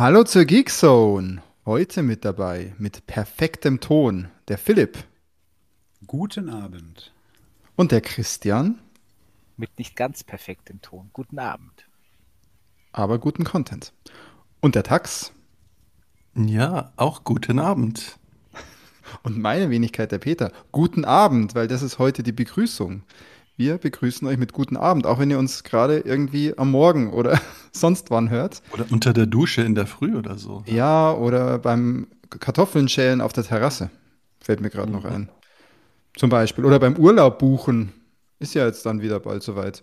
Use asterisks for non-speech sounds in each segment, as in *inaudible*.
Hallo zur Geekzone. Heute mit dabei, mit perfektem Ton, der Philipp. Guten Abend. Und der Christian. Mit nicht ganz perfektem Ton. Guten Abend. Aber guten Content. Und der Tax. Ja, auch guten Abend. Und meine Wenigkeit, der Peter. Guten Abend, weil das ist heute die Begrüßung. Wir begrüßen euch mit guten Abend, auch wenn ihr uns gerade irgendwie am Morgen oder *laughs* sonst wann hört. Oder unter der Dusche in der Früh oder so. Ja, oder beim Kartoffeln schälen auf der Terrasse. Fällt mir gerade mhm. noch ein. Zum Beispiel. Oder beim Urlaub buchen. Ist ja jetzt dann wieder bald soweit.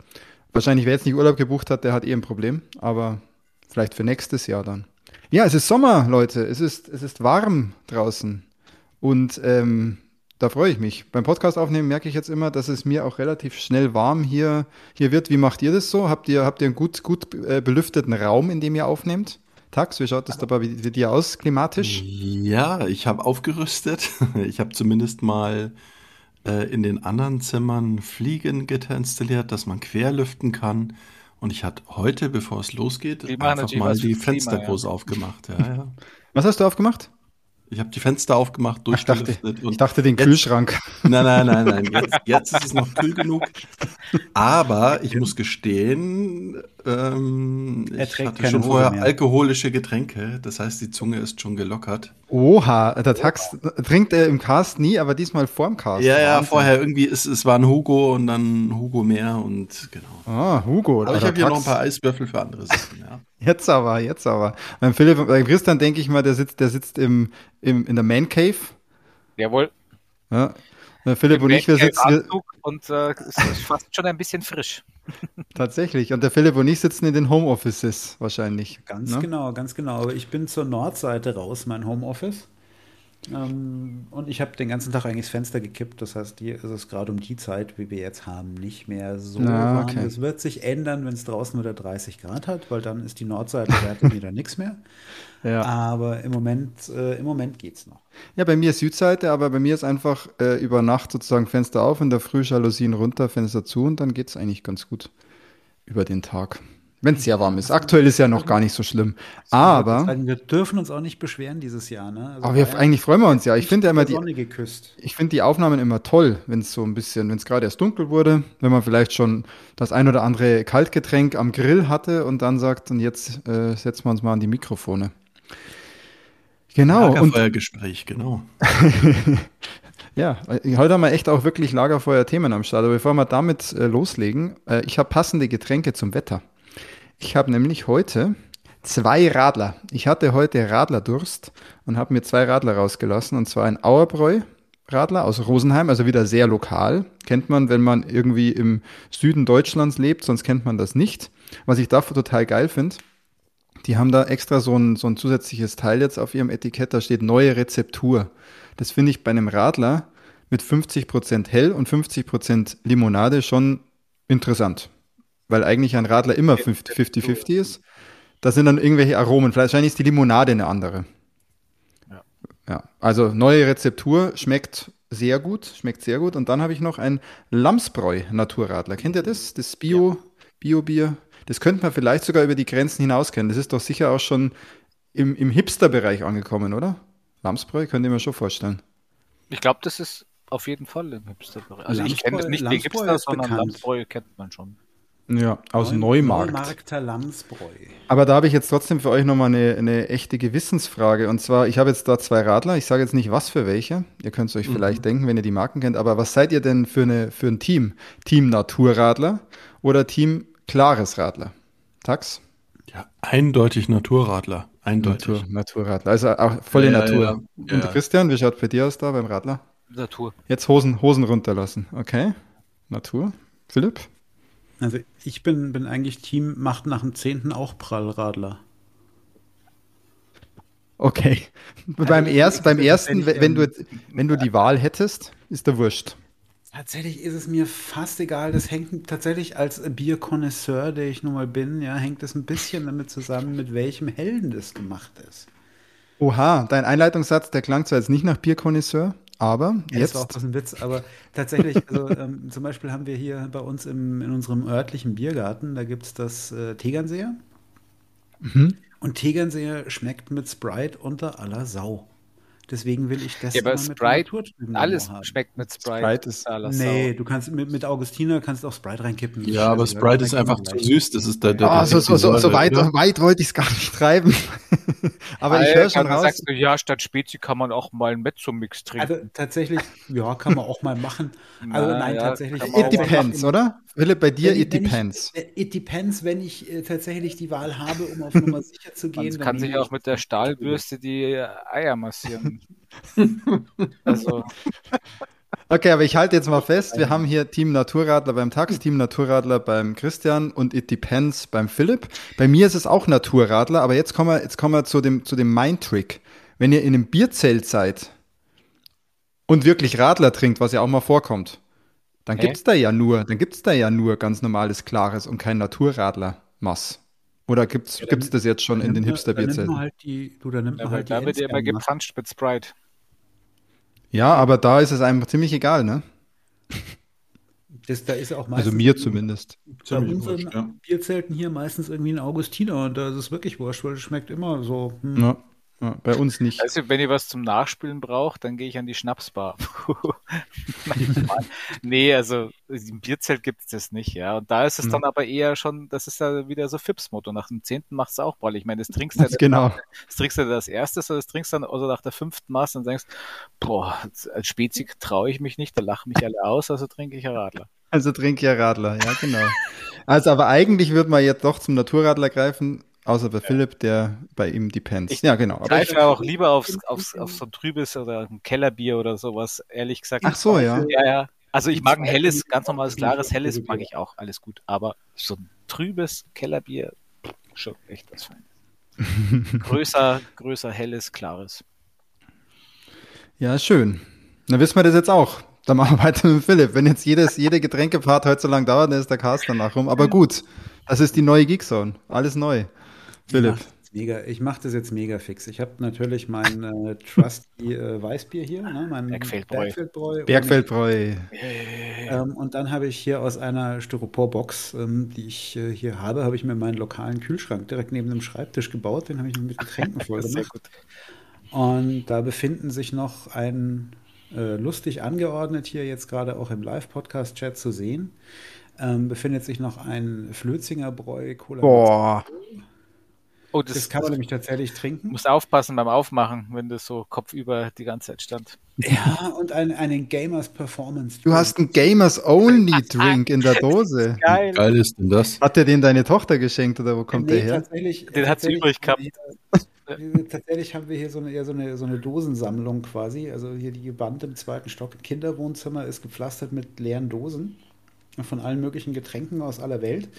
Wahrscheinlich, wer jetzt nicht Urlaub gebucht hat, der hat eh ein Problem. Aber vielleicht für nächstes Jahr dann. Ja, es ist Sommer, Leute. Es ist, es ist warm draußen. Und ähm, da freue ich mich. Beim Podcast aufnehmen merke ich jetzt immer, dass es mir auch relativ schnell warm hier, hier wird. Wie macht ihr das so? Habt ihr, habt ihr einen gut, gut äh, belüfteten Raum, in dem ihr aufnehmt? Tax, wie schaut das dabei wie, wie dir aus, klimatisch? Ja, ich habe aufgerüstet. *laughs* Ich habe zumindest mal äh, in den anderen Zimmern Fliegengitter installiert, dass man querlüften kann. Und ich hatte heute, bevor es losgeht, einfach mal die Fenster groß ja. aufgemacht. Ja, ja. Was hast du aufgemacht? Ich habe die Fenster aufgemacht, durchgelüftet. Ich dachte, ich dachte den jetzt, Kühlschrank. Nein, nein, nein, nein. Jetzt, jetzt ist es noch kühl genug. Aber ich muss gestehen, ähm, ich hatte schon vorher mehr. alkoholische Getränke. Das heißt, die Zunge ist schon gelockert. Oha, der Tax trinkt er im Cast nie, aber diesmal vorm Cast. Ja, ja, Wahnsinn. vorher irgendwie, es, es war ein Hugo und dann Hugo mehr und genau. Ah, Hugo. Aber ich habe hier noch ein paar Eiswürfel für andere Sachen, ja. Jetzt aber, jetzt aber. Beim Philipp, bei Christian denke ich mal, der sitzt, der sitzt im, im, in der Man Cave. Jawohl. Ja. Philipp Im und ich, wir sitzen. Und äh, es ist fast schon ein bisschen frisch. *laughs* Tatsächlich. Und der Philipp und ich sitzen in den Homeoffices wahrscheinlich. Ganz ne? genau, ganz genau. Aber ich bin zur Nordseite raus, mein Homeoffice. Ähm, und ich habe den ganzen Tag eigentlich das Fenster gekippt. Das heißt, hier ist es gerade um die Zeit, wie wir jetzt haben, nicht mehr so okay. warm. Das wird sich ändern, wenn es draußen wieder 30 Grad hat, weil dann ist die Nordseite *laughs* wieder nichts mehr. Ja. Aber im Moment, äh, im Moment geht es noch. Ja, bei mir ist Südseite, aber bei mir ist einfach äh, über Nacht sozusagen Fenster auf, in der Früh Jalousien runter, Fenster zu und dann geht es eigentlich ganz gut über den Tag. Wenn es sehr warm ist. Aktuell ist ja noch gar nicht so schlimm. Aber. wir dürfen uns auch nicht beschweren dieses Jahr, ne? Also aber wir, eigentlich freuen wir uns ja. Ich finde ja immer die. Ich finde die Aufnahmen immer toll, wenn es so ein bisschen, wenn es gerade erst dunkel wurde, wenn man vielleicht schon das ein oder andere Kaltgetränk am Grill hatte und dann sagt, und jetzt äh, setzen wir uns mal an die Mikrofone. Genau. Lagerfeuergespräch, genau. *laughs* Ja, heute haben wir echt auch wirklich Lagerfeuer-Themen am Start. Aber bevor wir damit äh, loslegen, äh, ich habe passende Getränke zum Wetter. Ich habe nämlich heute zwei Radler. Ich hatte heute Radlerdurst und habe mir zwei Radler rausgelassen. Und zwar ein Auerbräu Radler aus Rosenheim, also wieder sehr lokal. Kennt man, wenn man irgendwie im Süden Deutschlands lebt, sonst kennt man das nicht. Was ich dafür total geil finde, die haben da extra so ein, so ein zusätzliches Teil jetzt auf ihrem Etikett, da steht neue Rezeptur. Das finde ich bei einem Radler mit 50% hell und 50% Limonade schon interessant weil eigentlich ein Radler immer 50-50 ist. Da sind dann irgendwelche Aromen. Wahrscheinlich ist die Limonade eine andere. Ja. ja. Also neue Rezeptur schmeckt sehr gut, schmeckt sehr gut. Und dann habe ich noch ein Lamsbräu Naturradler. Kennt ihr das? Das Bio, Bio-Bier. Das könnte man vielleicht sogar über die Grenzen hinaus kennen. Das ist doch sicher auch schon im, im Hipster-Bereich angekommen, oder? Lamsbräu, könnt ihr mir schon vorstellen. Ich glaube, das ist auf jeden Fall im Hipster-Bereich. Also ich kenne das nicht Lamsbräu die Hipster, sondern Lamsbräu kennt man schon. Ja, aus Neumarkt. Neumarkter Lamsbräu. Aber da habe ich jetzt trotzdem für euch nochmal eine, eine echte Gewissensfrage. Und zwar, ich habe jetzt da zwei Radler. Ich sage jetzt nicht, was für welche. Ihr könnt es euch mhm. vielleicht denken, wenn ihr die Marken kennt. Aber was seid ihr denn für, eine, für ein Team? Team Naturradler oder Team Klares Radler? Tax? Ja, eindeutig Naturradler. Eindeutig. Natur, Naturradler. Also auch volle ja, Natur. Ja, ja. Und Christian, wie schaut bei dir aus da beim Radler? Natur. Jetzt Hosen, Hosen runterlassen. Okay. Natur. Philipp? Also ich bin, bin eigentlich Team, macht nach dem 10. auch Prallradler. Okay. *laughs* beim, erst, beim ersten, wenn, wenn, du, wenn du die Wahl hättest, ist der Wurscht. Tatsächlich ist es mir fast egal. Das hängt tatsächlich als Bierkonnoisseur, der ich nun mal bin, ja, hängt es ein bisschen damit zusammen, mit welchem Helden das gemacht ist. Oha, dein Einleitungssatz, der klang zwar jetzt nicht nach Bierkonnoisseur, aber ja, jetzt. Das war auch bloß ein Witz, aber tatsächlich, also *laughs* ähm, zum Beispiel haben wir hier bei uns im, in unserem örtlichen Biergarten, da gibt es das äh, Tegernseer. Mhm. Und Tegernseer schmeckt mit Sprite unter aller Sau. Deswegen will ich das ja, aber Sprite, alles schmeckt mit Sprite. Sprite ist nee, du kannst mit, mit Augustiner kannst auch Sprite reinkippen. Ja, aber Sprite ist einfach zu süß. Das ist der, der, oh, so, so, so, so weit, weit wollte ich es gar nicht treiben. *laughs* aber ich höre schon raus. Sagst du, ja, statt Spezi kann man auch mal einen Mezzo-Mix trinken. Also tatsächlich, ja, kann man auch mal machen. *laughs* Also nein, ja, tatsächlich. It depends, oder? Philipp, bei dir, it depends. Ich, it depends, wenn ich äh, tatsächlich die Wahl habe, um auf Nummer sicher zu gehen. Man kann sich auch mit der Stahlbürste die Eier massieren. Also. Okay, aber ich halte jetzt mal fest, wir haben hier Team Naturradler beim Tax, Team Naturradler beim Christian und It Depends beim Philipp. Bei mir ist es auch Naturradler, aber jetzt kommen wir, jetzt kommen wir zu dem, zu dem Mind-Trick. Wenn ihr in einem Bierzelt seid und wirklich Radler trinkt, was ja auch mal vorkommt, dann gibt es da ja nur, dann gibt's da ja nur ganz normales Klares und kein Naturradler Mass. Oder gibt's, ja, gibt's das jetzt schon in den Hipster-Bierzelten? Halt die, du, da nimmt man halt da wird ja immer gepanscht mit Sprite. Ja, aber da ist es einfach ziemlich egal, ne? Das, da ist auch also mir zumindest. Bei unseren wurscht, ja. Bierzelten hier meistens irgendwie ein Augustiner und da ist es wirklich wurscht, weil es schmeckt immer so. Hm. Ja. Ja, bei uns nicht. Also, wenn ihr was zum Nachspülen braucht, dann gehe ich an die Schnapsbar. *laughs* nee, also im Bierzelt gibt es das nicht, ja. Und da ist es mhm. dann aber eher schon, das ist ja wieder so Fips-Motto. Nach dem zehnten macht es auch Ball. Ich meine, das trinkst du *laughs* genau. das trinkst du das erste, oder das trinkst dann also nach der fünften Maß und denkst, boah, als Spezi traue ich mich nicht, da lachen mich alle aus, also trinke ich ein Radler. Also trinke ich ein Radler, ja, genau. Also, aber eigentlich würde man jetzt doch zum Naturradler greifen, Außer bei ja. Philipp, der bei ihm Depends. Ich ja, genau. Ich greife auch lieber aufs, aufs, auf so ein trübes oder ein Kellerbier oder sowas, ehrlich gesagt. Ach so, ja. Ja, ja. Also ich mag ein helles, ganz normales, klares, helles mag ich auch, alles gut. Aber so ein trübes Kellerbier, schon echt was Feines. *laughs* größer, größer, helles, klares. Ja, schön. Dann wissen wir das jetzt auch. Dann machen wir weiter mit Philipp. Wenn jetzt jedes, jede Getränkefahrt heute so lang dauert, dann ist der Cast danach rum. Aber gut, das ist die neue Geekzone. Alles neu. Philipp. Mega, ich mache das jetzt mega fix. Ich habe natürlich mein äh, Trusty äh, Weißbier hier, ne, mein Bergfeldbräu. Bergfeldbräu. Bergfeldbräu. Und, ähm, und dann habe ich hier aus einer Styroporbox, ähm, die ich äh, hier habe, habe ich mir meinen lokalen Kühlschrank direkt neben dem Schreibtisch gebaut. Den habe ich mit Getränken *laughs* voll gemacht. Und da befinden sich noch ein äh, lustig angeordnet hier jetzt gerade auch im Live-Podcast-Chat zu sehen. Ähm, befindet sich noch ein Flötzinger Bräu Cola. Boah. Oh, das, das, kann man nämlich tatsächlich trinken. Muss aufpassen beim Aufmachen, wenn das so kopfüber die ganze Zeit stand. Ja, und ein, einen Gamers Performance. Du hast einen Gamers Only Drink in der *laughs* Dose. Geil. Geil ist denn das? Hat dir den deine Tochter geschenkt oder wo kommt nee, der her? Tatsächlich, den hat sie übrig gehabt. Hier, *laughs* tatsächlich haben wir hier so eine, eher so eine, so eine Dosensammlung quasi. Also hier die Wand im zweiten Stock im Kinderwohnzimmer ist gepflastert mit leeren Dosen von allen möglichen Getränken aus aller Welt.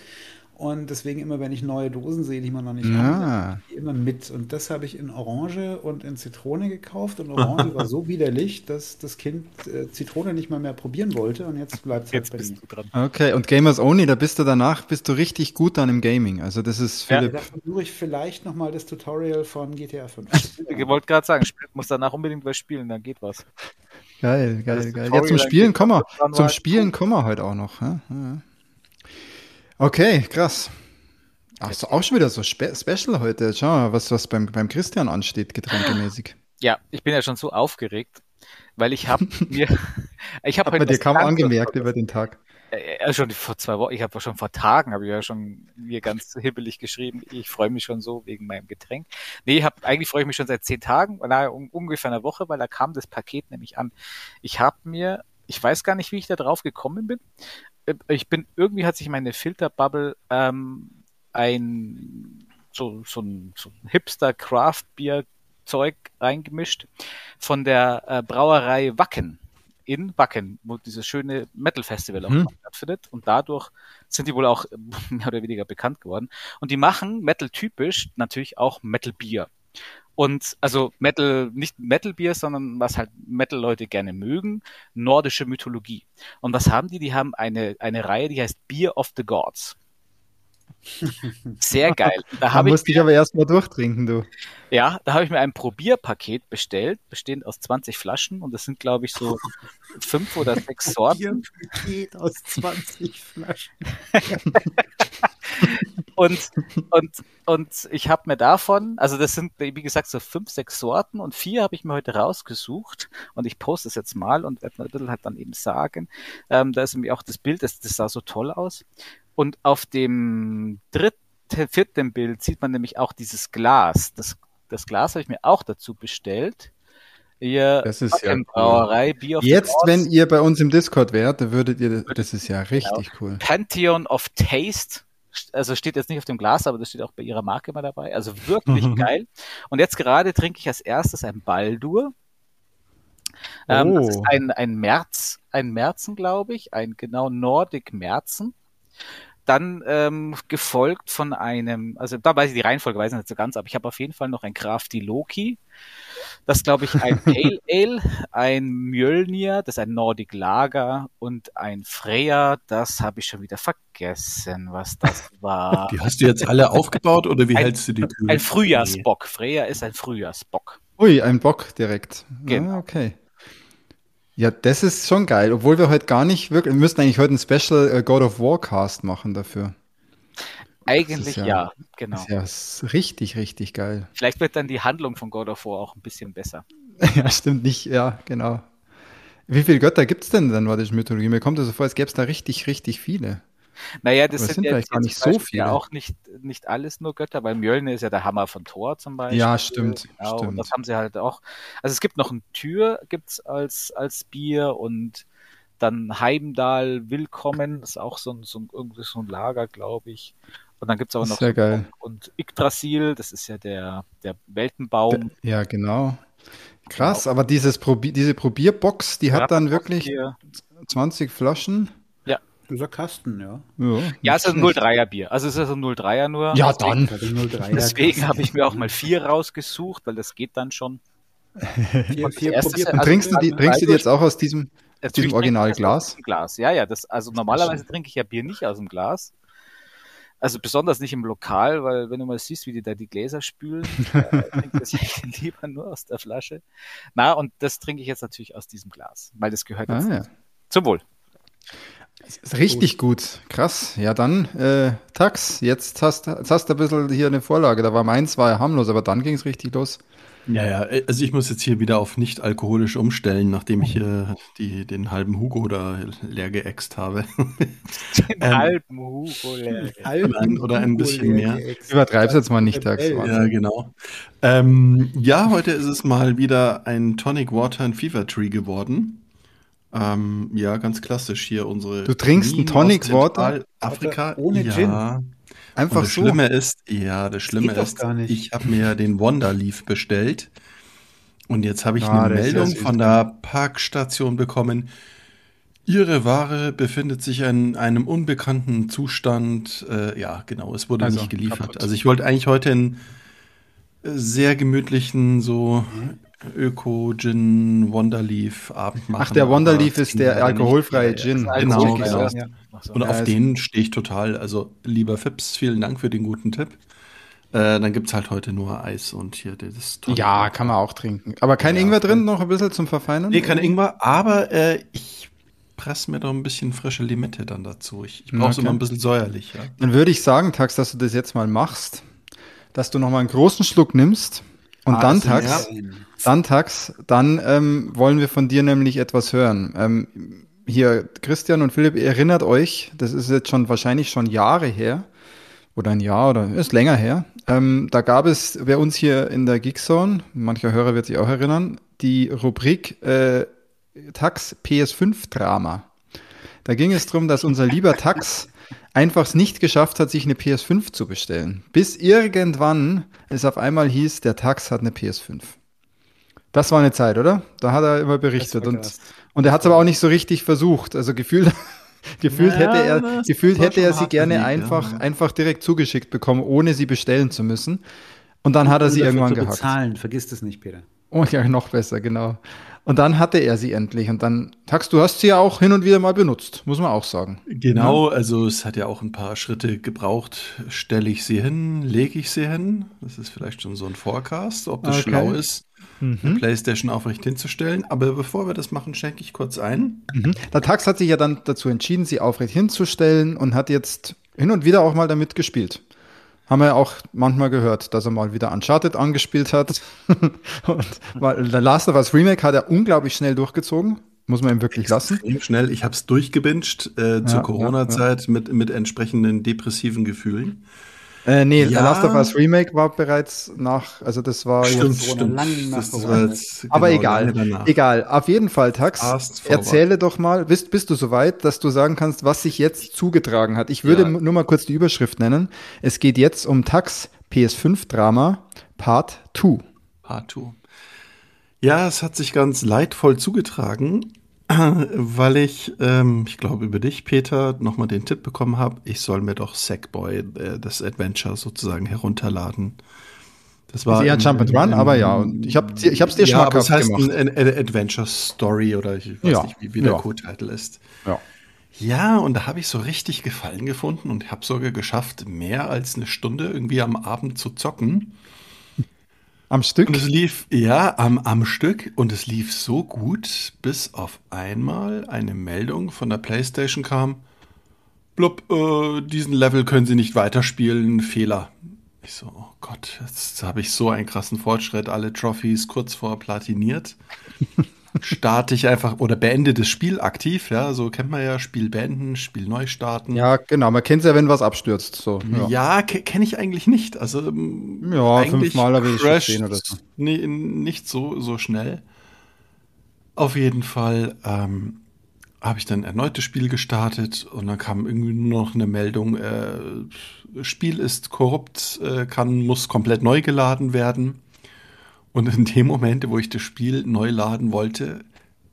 Und deswegen immer, wenn ich neue Dosen sehe, die man noch nicht ja. hat, immer mit. Und das habe ich in Orange und in Zitrone gekauft. Und Orange war so *laughs* widerlich, dass das Kind äh, Zitrone nicht mal mehr probieren wollte. Und jetzt bleibt es halt bei bist mir. Okay, und Gamers Only, da bist du danach, bist du richtig gut dann im Gaming. Also das ist Philipp. Ja, da versuche ich vielleicht nochmal das Tutorial von GTA 5. *laughs* ich wollte gerade sagen, muss danach unbedingt was spielen, dann geht was. Geil, geil, geil. Ja, zum Spielen kommen wir. Zum Spielen kommen wir heute auch noch. Ja? Ja. Okay, krass. Ach so, auch schon wieder so spe special heute. Schau mal, was, was beim, beim Christian ansteht, getränkemäßig. Ja, ich bin ja schon so aufgeregt, weil ich habe *laughs* mir. ich habe hab heute. dir kaum angemerkt über den Tag. Ja, schon vor zwei Wochen, ich habe schon vor Tagen, habe ich ja schon mir ganz hibbelig geschrieben, ich freue mich schon so wegen meinem Getränk. Nee, hab, eigentlich freue ich mich schon seit zehn Tagen, oder um, ungefähr eine Woche, weil da kam das Paket nämlich an. Ich habe mir, ich weiß gar nicht, wie ich da drauf gekommen bin, äh, ich bin, irgendwie hat sich meine Filterbubble ähm, ein so, so ein, so ein Hipster-Craft-Bier-Zeug reingemischt von der äh, Brauerei Wacken in Wacken, wo dieses schöne Metal-Festival auch mhm. stattfindet. Und dadurch sind die wohl auch *laughs* mehr oder weniger bekannt geworden. Und die machen Metal-typisch natürlich auch Metal-Bier. Und also Metal, nicht Metal-Bier, sondern was halt Metal-Leute gerne mögen, nordische Mythologie. Und was haben die? Die haben eine, eine Reihe, die heißt Beer of the Gods. *laughs* Sehr geil. Da, musste ich, ich aber erstmal durchtrinken, du. Ja, da habe ich mir ein Probierpaket bestellt, bestehend aus 20 Flaschen und das sind, glaube ich, so fünf oder sechs *laughs* Sorten. Probierpaket aus 20 Flaschen. *laughs* Und, und, und ich habe mir davon, also das sind, wie gesagt, so fünf, sechs Sorten und vier habe ich mir heute rausgesucht und ich poste es jetzt mal und werde ein bisschen halt dann eben sagen. Ähm, da ist nämlich auch das Bild, das, das sah so toll aus. Und auf dem dritten, vierten Bild sieht man nämlich auch dieses Glas. Das, das Glas habe ich mir auch dazu bestellt. Ihr das ist ja Brauerei, cool. Bier Jetzt, wenn ihr bei uns im Discord wärt, dann würdet ihr, das ist ja richtig genau. cool. Pantheon of Taste, also steht jetzt nicht auf dem Glas, aber das steht auch bei ihrer Marke mal dabei. Also wirklich *laughs* geil. Und jetzt gerade trinke ich als erstes ein Baldur. Ähm, oh. Das ist ein, ein März, ein Märzen, glaube ich, ein genau Nordic Märzen dann ähm, gefolgt von einem, also da weiß ich die Reihenfolge weiß ich nicht so ganz, aber ich habe auf jeden Fall noch ein Crafty Loki. Das glaube ich ein *laughs* Pale Ale, ein Mjölnir, das ist ein Nordic Lager und ein Freya, das habe ich schon wieder vergessen, was das *laughs* war. Die hast du jetzt alle aufgebaut oder wie ein, hältst du die Tür? Ein Frühjahrsbock. Freya ist ein Frühjahrsbock. Ui, ein Bock direkt. Genau. Ah, okay. Ja, das ist schon geil, obwohl wir heute gar nicht wirklich, wir müssten eigentlich heute ein Special äh, God of War Cast machen dafür. Eigentlich ja, ja, genau. Ja, ist richtig, richtig geil. Vielleicht wird dann die Handlung von God of War auch ein bisschen besser. *laughs* ja, stimmt nicht, ja, genau. Wie viele Götter gibt es denn in der nordischen Mythologie? Mir kommt es so vor, als gäbe es da richtig, richtig viele. Naja, das sind, sind ja vielleicht gar nicht so viele. Ja, auch nicht, nicht alles nur Götter, weil Mjölnir ist ja der Hammer von Thor zum Beispiel. Ja, stimmt. Genau, stimmt. Und das haben sie halt auch. Also es gibt noch ein Tür, gibt's als, als Bier und dann Heimdall Willkommen, das ist auch so ein, so ein, irgendwie so ein Lager, glaube ich. Und dann gibt's aber noch sehr geil. und Yggdrasil, das ist ja der, der Weltenbaum. Ja, genau. Krass, genau. aber dieses Probi diese Probierbox, die hat dann wirklich 20 Flaschen. Dieser Kasten, ja. Ja, ja es ist ein 03er Bier. Also es ist ein 03er nur. Ja, dann. Deswegen habe ich mir auch mal vier rausgesucht, weil das geht dann schon. *laughs* vier, vier probiert. Und also trinkst, du die, trinkst du die jetzt auch aus diesem, aus diesem Originalglas? Glas, ja, ja. Das, also normalerweise trinke ich ja Bier nicht aus dem Glas. Also besonders nicht im Lokal, weil wenn du mal siehst, wie die da die Gläser spülen, *laughs* äh, trinke ich lieber nur aus der Flasche. Na, und das trinke ich jetzt natürlich aus diesem Glas, weil das gehört ah, jetzt ja. zum Wohl. Richtig gut. Krass. Ja, dann, äh, Tax, jetzt hast, jetzt hast du ein bisschen hier eine Vorlage. Da war meins, war ja harmlos, aber dann ging es richtig los. Ja, ja, also ich muss jetzt hier wieder auf nicht alkoholisch umstellen, nachdem ich äh, die, den halben Hugo da leer geäxt habe. *laughs* Den ähm, halben Hugo leer ein, Oder ein bisschen mehr. Übertreib's jetzt mal nicht, Tax. Ja, genau. Ähm, ja, heute ist es mal wieder ein Tonic Water and Fever Tree geworden. Ähm, ja, ganz klassisch hier unsere. Du trinkst ein Tonic Water? Afrika ohne ja. Gin. Einfach das so. Schlimme ist, ja, das Schlimme das ist, ich habe mir den Wonderleaf bestellt und jetzt habe ich ah, eine Meldung von der Parkstation bekommen. Ihre Ware befindet sich in einem unbekannten Zustand. Äh, ja, genau, es wurde also, nicht geliefert. Kaputt. Also ich wollte eigentlich heute einen sehr gemütlichen so mhm. Öko-Gin Wonderleaf Abend machen. Ach, der Wonderleaf ist der alkoholfreie Gin. Genau, genau. Ja. Und auf den stehe ich total. Also, lieber Fips, vielen Dank für den guten Tipp. Äh, dann gibt es halt heute nur Eis und hier das tolle. Ja, kann man auch trinken. Aber kein ja, Ingwer drin, noch ein bisschen zum Verfeinern? Nee, kein Ingwer, aber äh, ich presse mir doch ein bisschen frische Limette dann dazu. Ich, ich brauche es okay. immer ein bisschen säuerlich. Ja. Dann würde ich sagen, Tax, dass du das jetzt mal machst, dass du noch mal einen großen Schluck nimmst und ah, dann, Tax, dann, Tax, dann ähm, wollen wir von dir nämlich etwas hören. Ähm, hier, Christian und Philipp, erinnert euch, das ist jetzt schon wahrscheinlich schon Jahre her, oder ein Jahr oder ist länger her. Ähm, da gab es bei uns hier in der Gigzone, mancher Hörer wird sich auch erinnern, die Rubrik äh, Tax PS5 Drama. Da ging es darum, dass unser lieber Tax einfach es nicht geschafft hat, sich eine PS5 zu bestellen. Bis irgendwann es auf einmal hieß, der Tax hat eine PS5. Das war eine Zeit, oder? Da hat er immer berichtet. Und, und er hat es aber auch nicht so richtig versucht. Also gefühlt, *laughs* gefühlt ja, hätte er, gefühlt hätte er sie gerne Weg, einfach, ja. einfach direkt zugeschickt bekommen, ohne sie bestellen zu müssen. Und dann und hat er sie irgendwann gehackt. Bezahlen, vergiss das nicht, Peter. Oh ja, noch besser, genau. Und dann hatte er sie endlich. Und dann, Tax, du hast sie ja auch hin und wieder mal benutzt, muss man auch sagen. Genau, also es hat ja auch ein paar Schritte gebraucht. Stelle ich sie hin, lege ich sie hin? Das ist vielleicht schon so ein Forecast, ob das okay. schlau ist, mhm. eine Playstation aufrecht hinzustellen. Aber bevor wir das machen, schenke ich kurz ein. Mhm. Der Tax hat sich ja dann dazu entschieden, sie aufrecht hinzustellen und hat jetzt hin und wieder auch mal damit gespielt. Haben wir ja auch manchmal gehört, dass er mal wieder Uncharted angespielt hat. *laughs* und weil der Last of Us Remake hat er unglaublich schnell durchgezogen. Muss man ihm wirklich lassen. Schnell, ich habe es durchgebinged äh, zur Corona-Zeit ja, ja. mit, mit entsprechenden depressiven Gefühlen. Äh, nee, ja. Last of Us Remake war bereits nach, also das war stimmt, jetzt stimmt. lang nach jetzt, genau, Aber egal, egal. Auf jeden Fall, Tax, erzähle doch mal, bist, bist du soweit, dass du sagen kannst, was sich jetzt zugetragen hat? Ich würde ja. nur mal kurz die Überschrift nennen. Es geht jetzt um Tax PS5 Drama Part 2. Part 2. Ja, es hat sich ganz leidvoll zugetragen *clears throat* weil ich, ähm, ich glaube, über dich, Peter, nochmal den Tipp bekommen habe, ich soll mir doch Sackboy, äh, das Adventure sozusagen herunterladen. Das war eher Jump and Run, aber ja, ich habe ich hab's dir ja, aber das heißt gemacht. Ein, ein Adventure Story oder ich weiß ja. nicht, wie, wie der ja. Co-Title ist. Ja. Ja, und da habe ich so richtig Gefallen gefunden und habe sogar geschafft, mehr als eine Stunde irgendwie am Abend zu zocken. Am Stück? Und es lief, ja, am, am Stück. Und es lief so gut, bis auf einmal eine Meldung von der PlayStation kam. Blub, äh, diesen Level können Sie nicht weiterspielen, Fehler. Ich so, oh Gott, jetzt habe ich so einen krassen Fortschritt, alle Trophies kurz vor platiniert. *laughs* starte ich einfach oder beende das Spiel aktiv, ja, so kennt man ja, Spiel beenden, Spiel neu starten. Ja, genau, man kennt es ja, wenn was abstürzt, so. Ja, ja kenne ich eigentlich nicht, also ähm, ja, fünfmal habe ich schon oder so. Nee, nicht so so schnell. Auf jeden Fall ähm, habe ich dann erneut das Spiel gestartet und dann kam irgendwie nur noch eine Meldung, äh, Spiel ist korrupt, äh, kann muss komplett neu geladen werden. Und in dem Moment, wo ich das Spiel neu laden wollte,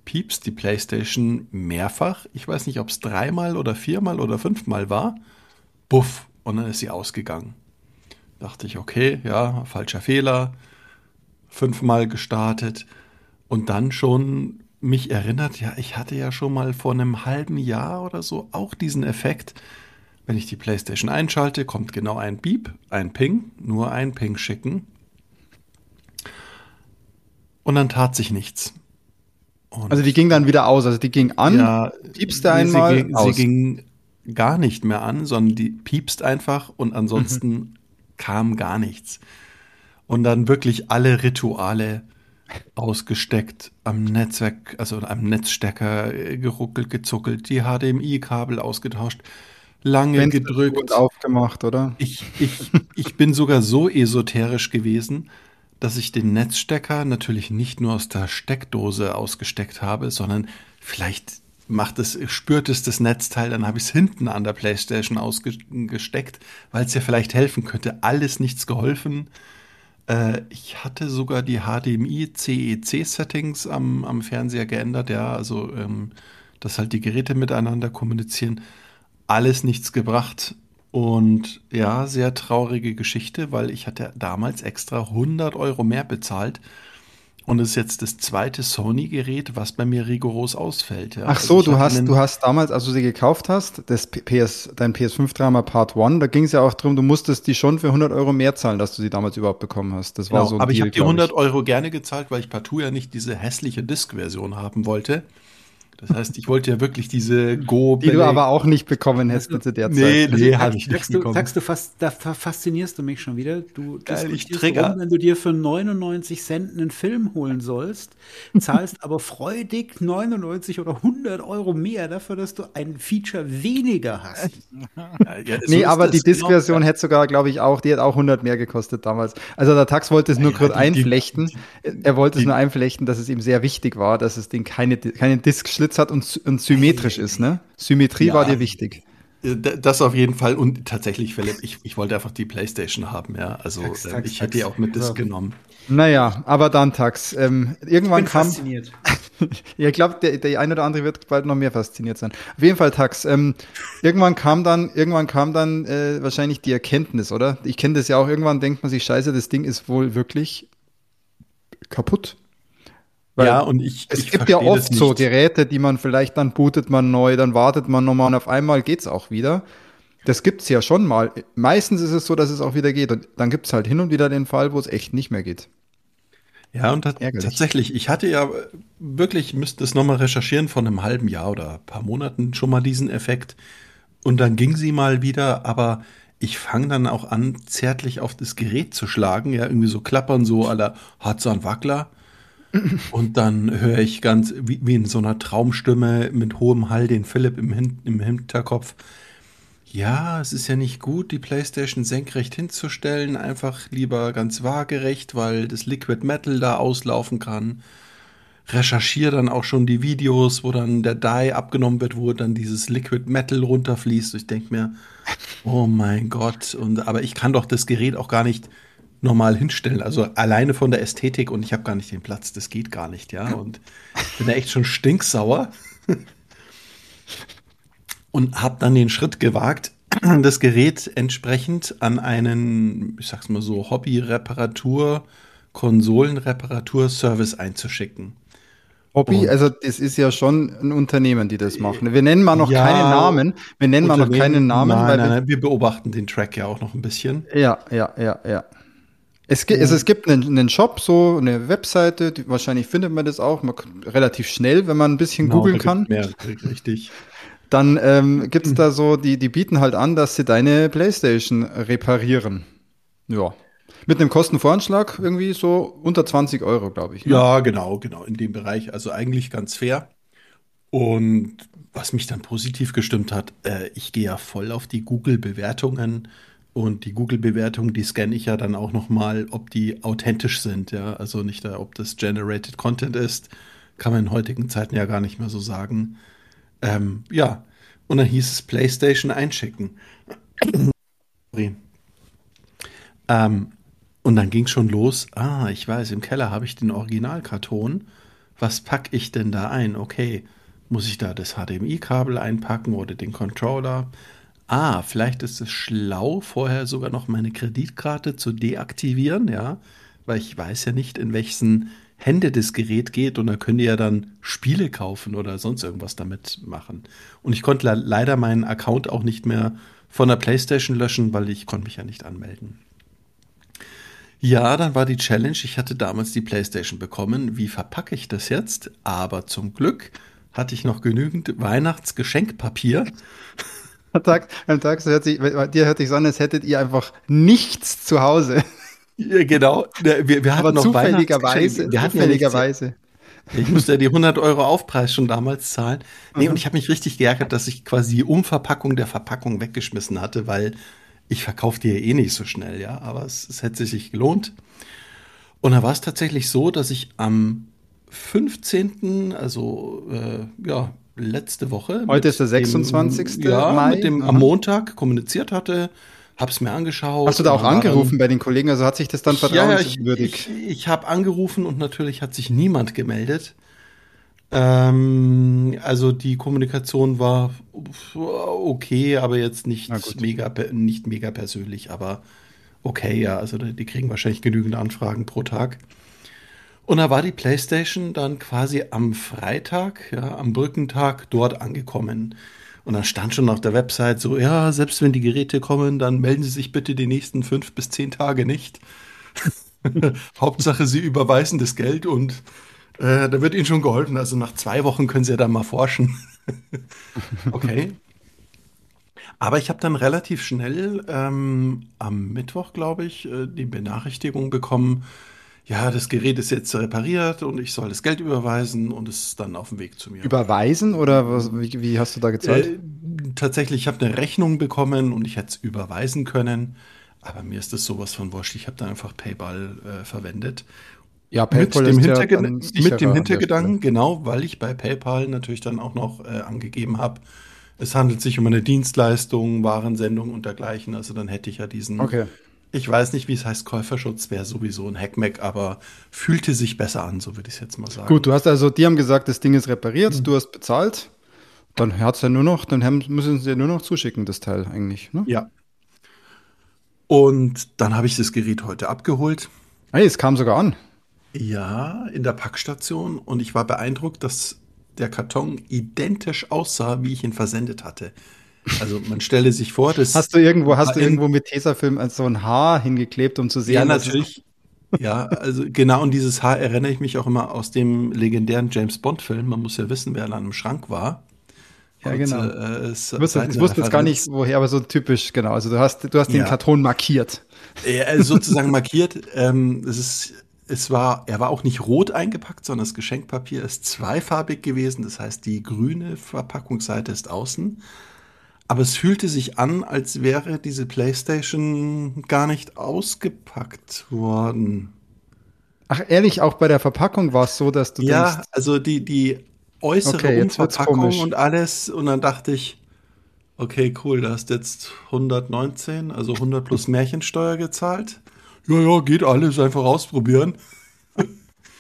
piepst die PlayStation mehrfach. Ich weiß nicht, ob es dreimal oder viermal oder fünfmal war. Buff. Und dann ist sie ausgegangen. Dachte ich, okay, ja, falscher Fehler. Fünfmal gestartet. Und dann schon mich erinnert, ja, ich hatte ja schon mal vor einem halben Jahr oder so auch diesen Effekt. Wenn ich die PlayStation einschalte, kommt genau ein Beep, ein Ping, nur ein Ping schicken und dann tat sich nichts. Und also die ging dann wieder aus, also die ging an, ja, piepste einmal, sie ging, aus. sie ging gar nicht mehr an, sondern die piepst einfach und ansonsten mhm. kam gar nichts. Und dann wirklich alle Rituale ausgesteckt, am Netzwerk, also am Netzstecker geruckelt, gezuckelt, die HDMI-Kabel ausgetauscht, lange Fenster gedrückt. aufgemacht, oder? Ich, ich, ich bin sogar so esoterisch gewesen, dass ich den Netzstecker natürlich nicht nur aus der Steckdose ausgesteckt habe, sondern vielleicht macht es, spürt es das Netzteil, dann habe ich es hinten an der Playstation ausgesteckt, weil es ja vielleicht helfen könnte. Alles nichts geholfen. Äh, ich hatte sogar die HDMI CEC Settings am, am Fernseher geändert, ja, also ähm, dass halt die Geräte miteinander kommunizieren. Alles nichts gebracht. Und ja, sehr traurige Geschichte, weil ich hatte damals extra 100 Euro mehr bezahlt. Und es ist jetzt das zweite Sony-Gerät, was bei mir rigoros ausfällt. Ja. Ach also so, also du hast, du hast damals, als du sie gekauft hast, das PS, dein PS5-Drama Part 1, da ging es ja auch darum, du musstest die schon für 100 Euro mehr zahlen, dass du sie damals überhaupt bekommen hast. Das war genau, so ein Aber Deal, ich habe die 100 Euro gerne gezahlt, weil ich partout ja nicht diese hässliche Disk-Version haben wollte. Das heißt, ich wollte ja wirklich diese Go. Die du aber auch nicht bekommen hättest zu der Zeit. Nee, nee, also, habe ich nicht du, bekommen. Sagst du fast, da faszinierst du mich schon wieder. Du Geil, ich trigger. Rum, wenn du dir für 99 Cent einen Film holen sollst, zahlst aber freudig 99 oder 100 Euro mehr dafür, dass du ein Feature weniger hast. Ja, ja, so nee, aber die Disk-Version hätte sogar, glaube ich, auch, die hat auch 100 mehr gekostet damals. Also der Tax wollte es nur ja, kurz einflechten. Die, er wollte die, es nur einflechten, dass es ihm sehr wichtig war, dass es den keine, keine Disk-Schlitz Schlitz hat und, und symmetrisch ist, ne? Symmetrie ja, war dir wichtig. Äh, das auf jeden Fall. Und tatsächlich, Philipp, ich, ich wollte einfach die Playstation haben, ja. Also tax, tax, äh, ich hätte die auch mit Disc genommen. Naja, aber dann Tax. Ähm, irgendwann ich bin kam. Fasziniert. *laughs* ja, ich glaube, der, der ein oder andere wird bald noch mehr fasziniert sein. Auf jeden Fall Tax. Ähm, irgendwann kam dann, irgendwann kam dann äh, wahrscheinlich die Erkenntnis, oder? Ich kenne das ja auch. Irgendwann denkt man sich, Scheiße, das Ding ist wohl wirklich kaputt. Weil ja, und ich. Es ich gibt ja oft so Geräte, die man vielleicht dann bootet man neu, dann wartet man nochmal und auf einmal geht's auch wieder. Das gibt's ja schon mal. Meistens ist es so, dass es auch wieder geht. Und dann gibt's halt hin und wieder den Fall, wo es echt nicht mehr geht. Ja, und tatsächlich, ich hatte ja wirklich, müsste es nochmal recherchieren, von einem halben Jahr oder ein paar Monaten schon mal diesen Effekt. Und dann ging sie mal wieder, aber ich fange dann auch an, zärtlich auf das Gerät zu schlagen, ja, irgendwie so klappern, so aller Hudson Wackler. Und dann höre ich ganz wie, wie, in so einer Traumstimme mit hohem Hall den Philipp im, im Hinterkopf. Ja, es ist ja nicht gut, die PlayStation senkrecht hinzustellen, einfach lieber ganz waagerecht, weil das Liquid Metal da auslaufen kann recherchiere dann auch schon die Videos, wo dann der Die abgenommen wird, wo dann dieses Liquid Metal runterfließt. Ich denke mir, oh mein Gott. Und, aber ich kann doch das Gerät auch gar nicht normal hinstellen. Also alleine von der Ästhetik und ich habe gar nicht den Platz. Das geht gar nicht, ja. *laughs* Und bin da echt schon stinksauer. *laughs* und habe dann den Schritt gewagt, *clears throat* das Gerät entsprechend an einen, ich sag's mal so, Hobby-Reparatur, Konsolenreparatur-Service einzuschicken. Hobby, und also das ist ja schon ein Unternehmen, die das machen. Wir nennen mal noch ja, keinen Namen. Wir nennen mal noch keinen Namen. Nein, nein, nein, wir beobachten den Track ja auch noch ein bisschen. Ja, ja, ja, ja. Es, gibt, also es gibt einen, einen, Shop, so eine Webseite, die, wahrscheinlich findet man das auch man, relativ schnell, wenn man ein bisschen genau, googeln kann. Mehr, richtig. *laughs* Dann ähm, gibt es da so, die, die bieten halt an, dass sie deine Playstation reparieren. Ja. Mit einem Kostenvoranschlag irgendwie so unter 20 Euro, glaube ich. Ne? Ja, genau, genau, in dem Bereich. Also eigentlich ganz fair. Und was mich dann positiv gestimmt hat, äh, ich gehe ja voll auf die Google-Bewertungen. Und die Google-Bewertungen, die scanne ich ja dann auch noch mal, ob die authentisch sind. Ja, also nicht, da, ob das generated Content ist, kann man in heutigen Zeiten ja gar nicht mehr so sagen. Ähm, ja, und dann hieß es PlayStation einschicken. Sorry. Ähm, und dann ging schon los. Ah, ich weiß, im Keller habe ich den Originalkarton. Was packe ich denn da ein? Okay, muss ich da das HDMI-Kabel einpacken oder den Controller? Ah, vielleicht ist es schlau, vorher sogar noch meine Kreditkarte zu deaktivieren, ja, weil ich weiß ja nicht, in welchen Hände das Gerät geht und da könnt ihr ja dann Spiele kaufen oder sonst irgendwas damit machen. Und ich konnte leider meinen Account auch nicht mehr von der PlayStation löschen, weil ich konnte mich ja nicht anmelden. Ja, dann war die Challenge, ich hatte damals die PlayStation bekommen, wie verpacke ich das jetzt? Aber zum Glück hatte ich noch genügend Weihnachtsgeschenkpapier. Am Tag, am Tag so hört sich, dir hört sich so an, als hättet ihr einfach nichts zu Hause. Ja, genau. Wir, wir hatten Aber noch zufälligerweise. Wir hatten zufälligerweise. Ja ich musste ja die 100 Euro Aufpreis schon damals zahlen. Nee, mhm. und ich habe mich richtig geärgert, dass ich quasi die Umverpackung der Verpackung weggeschmissen hatte, weil ich verkaufe die ja eh nicht so schnell, ja, aber es, es hätte sich gelohnt. Und da war es tatsächlich so, dass ich am 15., also äh, ja, letzte Woche. Heute ist der 26. Dem, ja, Mai. mit dem am Montag kommuniziert hatte, hab's mir angeschaut. Hast du da auch angerufen bei den Kollegen? Also hat sich das dann vertrauenswürdig? Ja, ich, ich, ich habe angerufen und natürlich hat sich niemand gemeldet. Ähm, also die Kommunikation war okay, aber jetzt nicht mega, nicht mega persönlich, aber okay, ja, also die kriegen wahrscheinlich genügend Anfragen pro Tag. Und da war die PlayStation dann quasi am Freitag, ja, am Brückentag dort angekommen. Und dann stand schon auf der Website so, ja, selbst wenn die Geräte kommen, dann melden Sie sich bitte die nächsten fünf bis zehn Tage nicht. *laughs* Hauptsache, Sie überweisen das Geld und äh, da wird Ihnen schon geholfen. Also nach zwei Wochen können Sie ja dann mal forschen. *laughs* okay. Aber ich habe dann relativ schnell ähm, am Mittwoch, glaube ich, äh, die Benachrichtigung bekommen, ja, das Gerät ist jetzt repariert und ich soll das Geld überweisen und es ist dann auf dem Weg zu mir. Überweisen oder was, wie, wie hast du da gezahlt? Äh, tatsächlich, ich habe eine Rechnung bekommen und ich hätte es überweisen können. Aber mir ist das sowas von wurscht. Ich habe dann einfach PayPal äh, verwendet ja, PayPal mit dem, Hinterge ja mit dem Hintergedanken, genau, weil ich bei PayPal natürlich dann auch noch äh, angegeben habe, es handelt sich um eine Dienstleistung, Warensendung und dergleichen. Also dann hätte ich ja diesen. Okay. Ich weiß nicht, wie es heißt, Käuferschutz wäre sowieso ein Hackmack, aber fühlte sich besser an, so würde ich es jetzt mal sagen. Gut, du hast also, die haben gesagt, das Ding ist repariert, mhm. du hast bezahlt. Dann hat es ja nur noch, dann haben, müssen sie ja nur noch zuschicken, das Teil eigentlich. Ne? Ja. Und dann habe ich das Gerät heute abgeholt. Hey, es kam sogar an. Ja, in der Packstation und ich war beeindruckt, dass der Karton identisch aussah, wie ich ihn versendet hatte. Also man stelle sich vor, das hast du irgendwo hast du irgendwo mit Tesafilm so ein Haar hingeklebt, um zu sehen. Ja, natürlich. ja, also genau und dieses Haar erinnere ich mich auch immer aus dem legendären James Bond Film. Man muss ja wissen, wer an einem Schrank war. Ja, und, genau. Äh, ich wusste, ich wusste jetzt gar nicht, woher, aber so typisch, genau. Also du hast, du hast den ja. Karton markiert. Ja, sozusagen markiert. Ähm, es ist, es war, er war auch nicht rot eingepackt, sondern das Geschenkpapier ist zweifarbig gewesen. Das heißt, die grüne Verpackungsseite ist außen. Aber es fühlte sich an, als wäre diese PlayStation gar nicht ausgepackt worden. Ach, ehrlich, auch bei der Verpackung war es so, dass du ja, denkst. Ja, also die, die äußere okay, Umverpackung und alles. Und dann dachte ich, okay, cool, da hast jetzt 119, also 100 plus Märchensteuer gezahlt. Ja, ja, geht alles, einfach ausprobieren.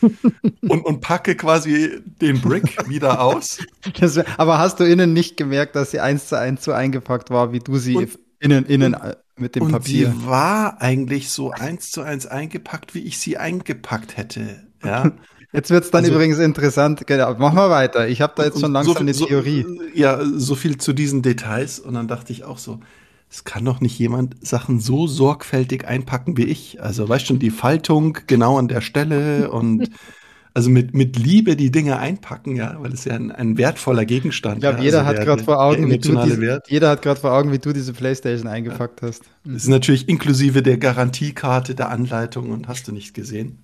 Und, und packe quasi den Brick wieder aus. Das, aber hast du innen nicht gemerkt, dass sie eins zu eins so eingepackt war, wie du sie und, innen, innen und, äh, mit dem und Papier? Sie war eigentlich so eins zu eins eingepackt, wie ich sie eingepackt hätte. Ja. Jetzt wird es dann also, übrigens interessant. Genau, machen wir weiter. Ich habe da jetzt schon langsam so, eine Theorie. So, ja, so viel zu diesen Details. Und dann dachte ich auch so, es kann doch nicht jemand Sachen so sorgfältig einpacken wie ich. Also weißt schon, die Faltung genau an der Stelle und *laughs* also mit, mit Liebe die Dinge einpacken, ja, weil es ja ein, ein wertvoller Gegenstand ist. Ich glaube, ja, jeder also hat gerade vor Augen, wie du diese, jeder hat gerade vor Augen, wie du diese Playstation eingepackt ja. hast. Das ist natürlich inklusive der Garantiekarte, der Anleitung und hast du nicht gesehen.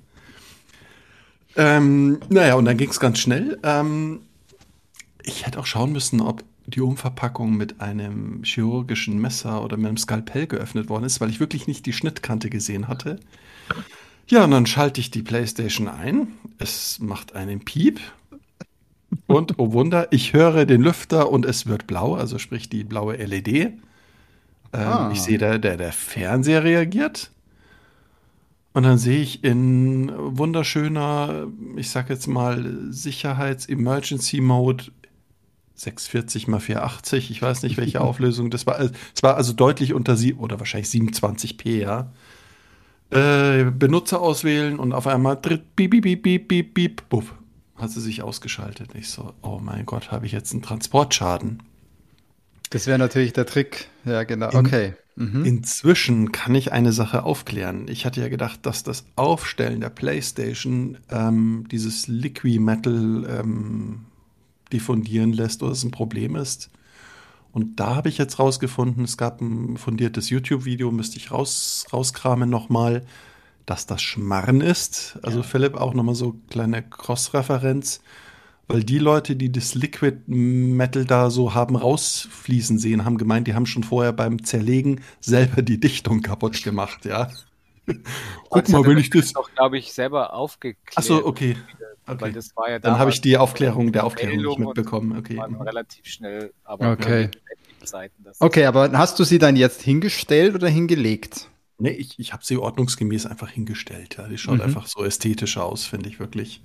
Ähm, naja, und dann ging es ganz schnell. Ähm, ich hätte auch schauen müssen, ob die Umverpackung mit einem chirurgischen Messer oder mit einem Skalpell geöffnet worden ist, weil ich wirklich nicht die Schnittkante gesehen hatte. Ja, und dann schalte ich die PlayStation ein. Es macht einen Piep. Und, oh Wunder, ich höre den Lüfter und es wird blau, also sprich die blaue LED. Ähm, ah. Ich sehe, der, der, der Fernseher reagiert. Und dann sehe ich in wunderschöner, ich sag jetzt mal, Sicherheits-Emergency-Mode 640 mal 480, ich weiß nicht, welche Auflösung das war. Es war also deutlich unter sie oder wahrscheinlich 27p, ja. Äh, Benutzer auswählen und auf einmal tritt piep, piep, piep, piep, piep, piep, buff, hat sie sich ausgeschaltet. Ich so, oh mein Gott, habe ich jetzt einen Transportschaden. Das wäre natürlich der Trick. Ja, genau. Okay. Mhm. Inzwischen kann ich eine Sache aufklären. Ich hatte ja gedacht, dass das Aufstellen der PlayStation ähm, dieses Liqui Metal ähm, diffundieren lässt oder es ein Problem ist. Und da habe ich jetzt rausgefunden, es gab ein fundiertes YouTube-Video, müsste ich raus, rauskramen nochmal, dass das Schmarren ist. Also ja. Philipp auch nochmal so kleine Cross-Referenz. Weil die Leute, die das Liquid Metal da so haben rausfließen sehen, haben gemeint, die haben schon vorher beim Zerlegen selber die Dichtung kaputt gemacht, ja. *laughs* Guck mal, wenn ich das. doch, glaube ich, selber aufgeklärt. Achso, okay. Okay. Weil das war ja Dann habe ich die Aufklärung der Aufklärung nicht mitbekommen. Okay. Waren mhm. relativ schnell, aber okay. Zeiten, okay, aber hast du sie dann jetzt hingestellt oder hingelegt? Nee, ich, ich habe sie ordnungsgemäß einfach hingestellt. Ja. Die schaut mhm. einfach so ästhetisch aus, finde ich wirklich.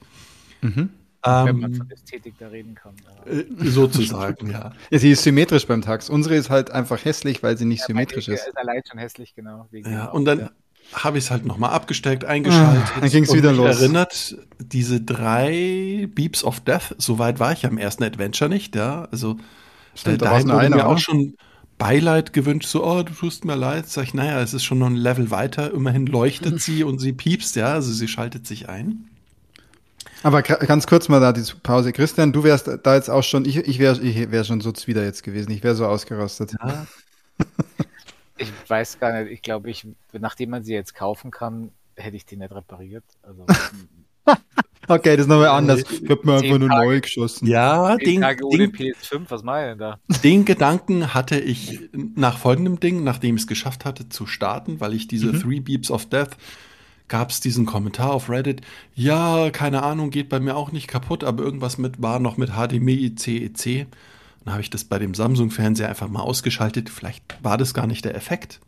Mhm. Wenn man ähm, von Ästhetik da reden kann. Äh, sozusagen, ja. *laughs* ja. Sie ist symmetrisch beim Tax. Unsere ist halt einfach hässlich, weil sie nicht ja, symmetrisch ist. ist allein schon hässlich, genau. ja, und dann ja. Habe ich es halt nochmal abgesteckt, eingeschaltet. Ah, dann ging es wieder los. erinnert, diese drei Beeps of Death, so weit war ich am ersten Adventure nicht, ja. Also Stimmt, da wurde mir auch schon Beileid gewünscht, so, oh, du tust mir leid. Sag ich, naja, es ist schon noch ein Level weiter. Immerhin leuchtet *laughs* sie und sie piepst, ja, also sie schaltet sich ein. Aber ganz kurz mal da die Pause. Christian, du wärst da jetzt auch schon, ich, ich wäre ich wär schon so wieder jetzt gewesen. Ich wäre so ausgerastet. Ja. *laughs* ich weiß gar nicht. Ich glaube, ich, nachdem man sie jetzt kaufen kann, hätte ich die nicht repariert. Also, *laughs* okay, das ist nochmal anders. Ich habe mir einfach nur Tage, neu geschossen. Ja, den, Tage ohne den, PS5, was mache ich denn da? Den Gedanken hatte ich nach folgendem Ding, nachdem ich es geschafft hatte zu starten, weil ich diese mhm. Three Beeps of Death gab es diesen Kommentar auf Reddit, ja, keine Ahnung, geht bei mir auch nicht kaputt, aber irgendwas mit war noch mit HDMI, CEC. Dann habe ich das bei dem Samsung-Fernseher einfach mal ausgeschaltet. Vielleicht war das gar nicht der Effekt.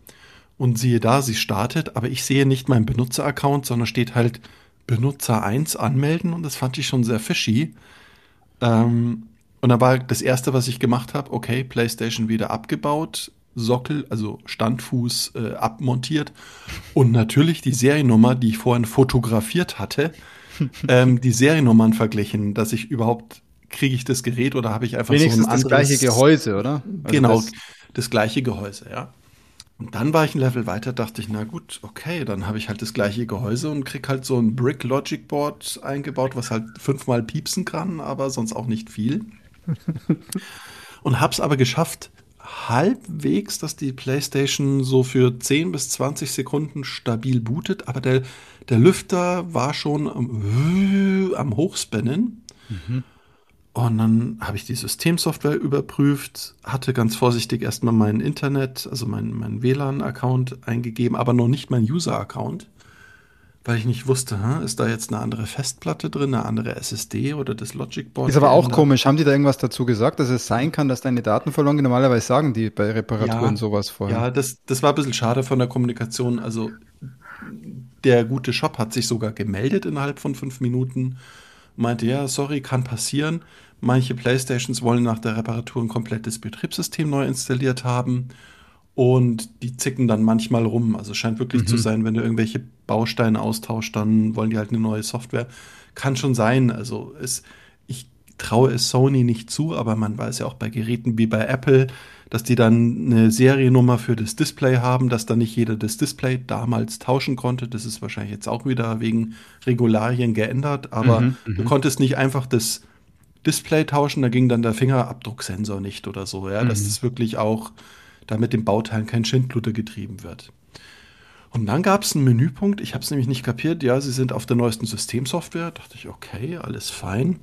Und siehe da, sie startet, aber ich sehe nicht meinen Benutzer-Account, sondern steht halt Benutzer 1 anmelden und das fand ich schon sehr fishy. Ähm, und da war das erste, was ich gemacht habe, okay, PlayStation wieder abgebaut, Sockel, also Standfuß, äh, abmontiert. Und natürlich die Seriennummer, die ich vorhin fotografiert hatte, *laughs* ähm, die Seriennummern verglichen, dass ich überhaupt kriege ich das Gerät oder habe ich einfach Wenigstens so ein anderes, das gleiche Gehäuse, oder? Also genau, das, das, gleiche Gehäuse, ja. Und dann war ich ein Level weiter, dachte ich, na gut, okay, dann habe ich halt das gleiche Gehäuse und krieg halt so ein Brick Logic Board eingebaut, was halt fünfmal piepsen kann, aber sonst auch nicht viel. *laughs* und habe es aber geschafft, halbwegs, dass die PlayStation so für 10 bis 20 Sekunden stabil bootet, aber der, der Lüfter war schon am, am Hochspannen. Mhm. Und dann habe ich die Systemsoftware überprüft, hatte ganz vorsichtig erstmal mein Internet, also mein, mein WLAN-Account eingegeben, aber noch nicht mein User-Account weil ich nicht wusste, hm, ist da jetzt eine andere Festplatte drin, eine andere SSD oder das Logic Board? Ist aber auch komisch. Haben die da irgendwas dazu gesagt, dass es sein kann, dass deine Daten verloren gehen? Normalerweise sagen die bei Reparaturen ja, sowas vorher. Ja, das, das war ein bisschen schade von der Kommunikation. Also der gute Shop hat sich sogar gemeldet innerhalb von fünf Minuten, meinte, ja, sorry, kann passieren. Manche Playstations wollen nach der Reparatur ein komplettes Betriebssystem neu installiert haben und die zicken dann manchmal rum. Also es scheint wirklich mhm. zu sein, wenn du irgendwelche Bausteine austauscht, dann wollen die halt eine neue Software. Kann schon sein. Also es, ich traue es Sony nicht zu, aber man weiß ja auch bei Geräten wie bei Apple, dass die dann eine Seriennummer für das Display haben, dass dann nicht jeder das Display damals tauschen konnte. Das ist wahrscheinlich jetzt auch wieder wegen Regularien geändert, aber mhm, du mhm. konntest nicht einfach das Display tauschen, da ging dann der Fingerabdrucksensor nicht oder so. Ja, mhm. das ist wirklich auch damit dem Bauteilen kein Schindluder getrieben wird. Und dann gab es einen Menüpunkt, ich habe es nämlich nicht kapiert, ja, sie sind auf der neuesten Systemsoftware, dachte ich, okay, alles fein.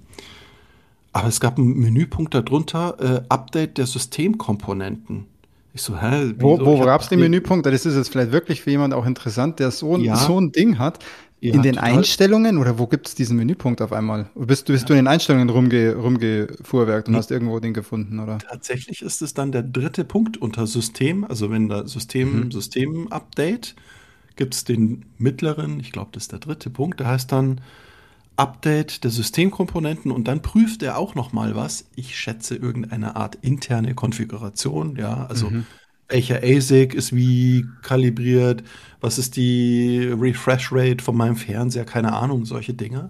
Aber es gab einen Menüpunkt darunter, äh, Update der Systemkomponenten. Ich so, hä? Wo, wo gab es den Menüpunkt? Das ist jetzt vielleicht wirklich für jemanden auch interessant, der so, ja. so ein Ding hat. Ja, in den total. Einstellungen oder wo gibt es diesen Menüpunkt auf einmal? Bist, bist ja. du in den Einstellungen rumge, rumgefuhrwerkt und nee. hast irgendwo den gefunden, oder? Tatsächlich ist es dann der dritte Punkt unter System. Also wenn da System, mhm. System-Update, gibt es den mittleren, ich glaube, das ist der dritte Punkt, der heißt dann Update der Systemkomponenten und dann prüft er auch noch mal was. Ich schätze irgendeine Art interne Konfiguration, ja, also mhm welcher ASIC ist wie kalibriert, was ist die Refresh Rate von meinem Fernseher, keine Ahnung, solche Dinge.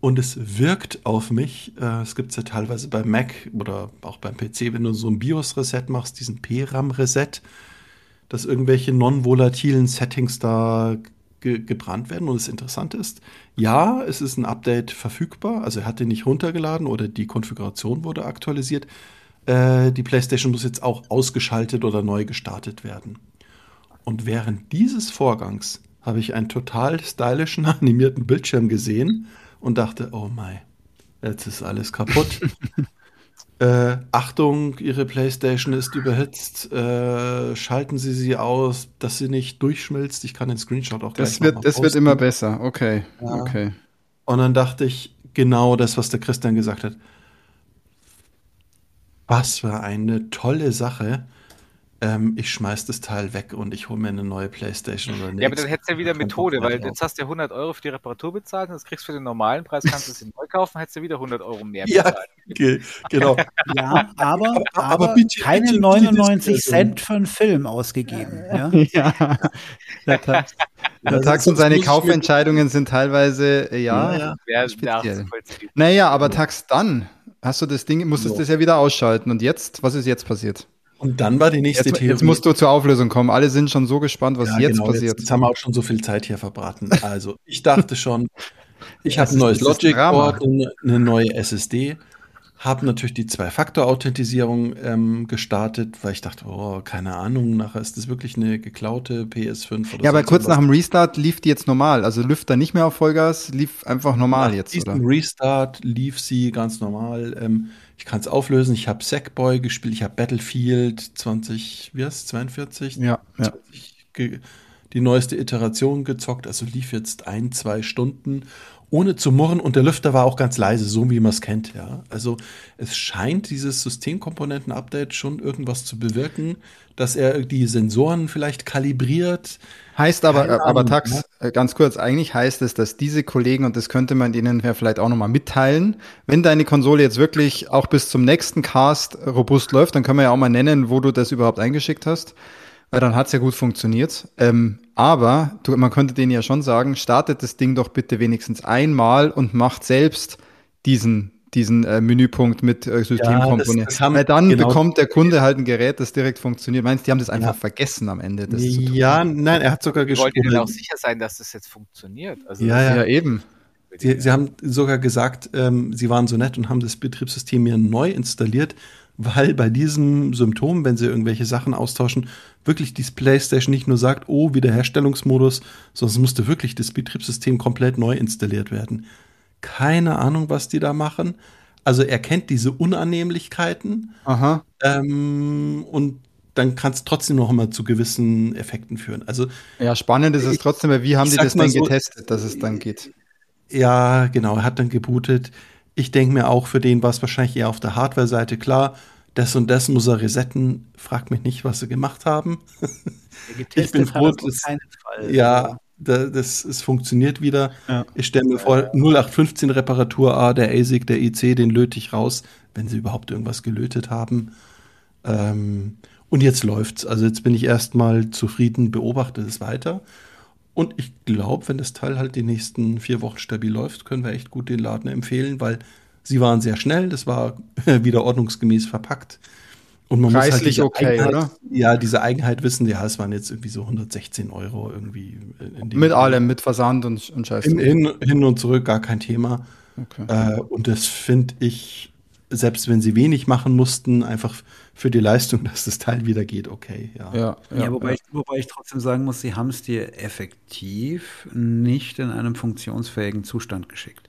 Und es wirkt auf mich, äh, es gibt es ja teilweise bei Mac oder auch beim PC, wenn du so ein BIOS-Reset machst, diesen PRAM-Reset, dass irgendwelche non-volatilen Settings da ge gebrannt werden. Und das Interessante ist, ja, es ist ein Update verfügbar, also er hat den nicht runtergeladen oder die Konfiguration wurde aktualisiert, äh, die PlayStation muss jetzt auch ausgeschaltet oder neu gestartet werden. Und während dieses Vorgangs habe ich einen total stylischen *laughs* animierten Bildschirm gesehen und dachte, oh mein, jetzt ist alles kaputt. *laughs* äh, Achtung, Ihre PlayStation ist überhitzt. Äh, schalten Sie sie aus, dass sie nicht durchschmilzt. Ich kann den Screenshot auch das gleich wird, Das wird immer besser. Okay, ja. okay. Und dann dachte ich, genau das, was der Christian gesagt hat. Was für eine tolle Sache. Ähm, ich schmeiß das Teil weg und ich hole mir eine neue Playstation oder Ja, aber dann hättest du ja wieder Methode, weil jetzt hast du ja 100 Euro für die Reparatur bezahlt und das kriegst du für den normalen Preis, kannst du es *laughs* neu kaufen, hättest du wieder 100 Euro mehr bezahlt. Ja, genau. ja, aber, aber, aber bitte, keine bitte, 99 Cent für einen Film ausgegeben. *laughs* Ja, ja. Der Tax, der Tax und seine Kaufentscheidungen sind teilweise, äh, ja, ja. speziell. Naja, aber Tax dann hast du das Ding, musstest so. das ja wieder ausschalten. Und jetzt, was ist jetzt passiert? Und dann war die nächste jetzt, Theorie. Jetzt musst du zur Auflösung kommen. Alle sind schon so gespannt, was ja, jetzt genau, passiert. Jetzt, jetzt, haben wir auch schon so viel Zeit hier verbraten. *laughs* Also, ich dachte schon, ich habe ein neues Logic-Board, eine neue SSD habe natürlich die Zwei-Faktor-Authentisierung ähm, gestartet, weil ich dachte, oh, keine Ahnung, nachher ist das wirklich eine geklaute PS5 oder Ja, aber kurz nach dem Restart lief die jetzt normal. Also Lüfter nicht mehr auf Vollgas, lief einfach normal nach jetzt, diesem oder? Restart lief sie ganz normal. Ähm, ich kann es auflösen. Ich habe Sackboy gespielt, ich habe Battlefield 20, wie heißt 42? Ja, 20, ja. Die neueste Iteration gezockt, also lief jetzt ein, zwei Stunden ohne zu murren und der Lüfter war auch ganz leise, so wie man es kennt, ja. Also es scheint dieses Systemkomponenten-Update schon irgendwas zu bewirken, dass er die Sensoren vielleicht kalibriert. Heißt aber, aber Tax. Äh, ganz kurz, eigentlich heißt es, dass diese Kollegen, und das könnte man ihnen ja vielleicht auch nochmal mitteilen, wenn deine Konsole jetzt wirklich auch bis zum nächsten Cast robust läuft, dann können wir ja auch mal nennen, wo du das überhaupt eingeschickt hast weil dann hat's ja gut funktioniert. Ähm, aber du, man könnte denen ja schon sagen, startet das Ding doch bitte wenigstens einmal und macht selbst diesen diesen äh, Menüpunkt mit äh, Systemkomponenten. Ja, Weil dann genau bekommt der Kunde halt ein Gerät, das direkt funktioniert. Meinst du, die haben das einfach ja. vergessen am Ende? ja, nein, er hat sogar gesprochen. Wollt ihr auch sicher sein, dass das jetzt funktioniert? Also ja, ja, ja, eben. Sie, sie haben sogar gesagt, ähm, sie waren so nett und haben das Betriebssystem mir neu installiert weil bei diesem Symptom, wenn sie irgendwelche Sachen austauschen, wirklich die PlayStation nicht nur sagt, oh, Wiederherstellungsmodus, sondern es musste wirklich das Betriebssystem komplett neu installiert werden. Keine Ahnung, was die da machen. Also er kennt diese Unannehmlichkeiten Aha. ähm, und dann kann es trotzdem noch mal zu gewissen Effekten führen. Also ja, spannend ist es trotzdem, weil wie haben die das denn so, getestet, dass es dann geht? Ja, genau, er hat dann gebootet. Ich denke mir auch, für den war es wahrscheinlich eher auf der Hardware-Seite klar. Das und das muss er resetten. Fragt mich nicht, was sie gemacht haben. *laughs* ich bin froh, dass, ja, da, das, es funktioniert wieder. Ja. Ich stelle mir vor, 0815 Reparatur A, der ASIC, der IC, den löte ich raus, wenn sie überhaupt irgendwas gelötet haben. Ähm, und jetzt läuft's. Also jetzt bin ich erstmal zufrieden, beobachte es weiter. Und ich glaube, wenn das Teil halt die nächsten vier Wochen stabil läuft, können wir echt gut den Laden empfehlen, weil sie waren sehr schnell, das war *laughs* wieder ordnungsgemäß verpackt. Und man Preislich muss halt okay, oder? Ja, diese Eigenheit wissen, ja, es waren jetzt irgendwie so 116 Euro irgendwie. mit allem, mit Versand und, und Scheiß. Hin, hin, hin, und zurück, gar kein Thema. Okay. Äh, und das finde ich, selbst wenn sie wenig machen mussten, einfach für die Leistung, *laughs* dass das Teil wieder geht, okay. Ja, ja, ja, ja wobei, Ich, wobei ich trotzdem sagen muss, sie haben es dir effektiv nicht in einem funktionsfähigen Zustand geschickt.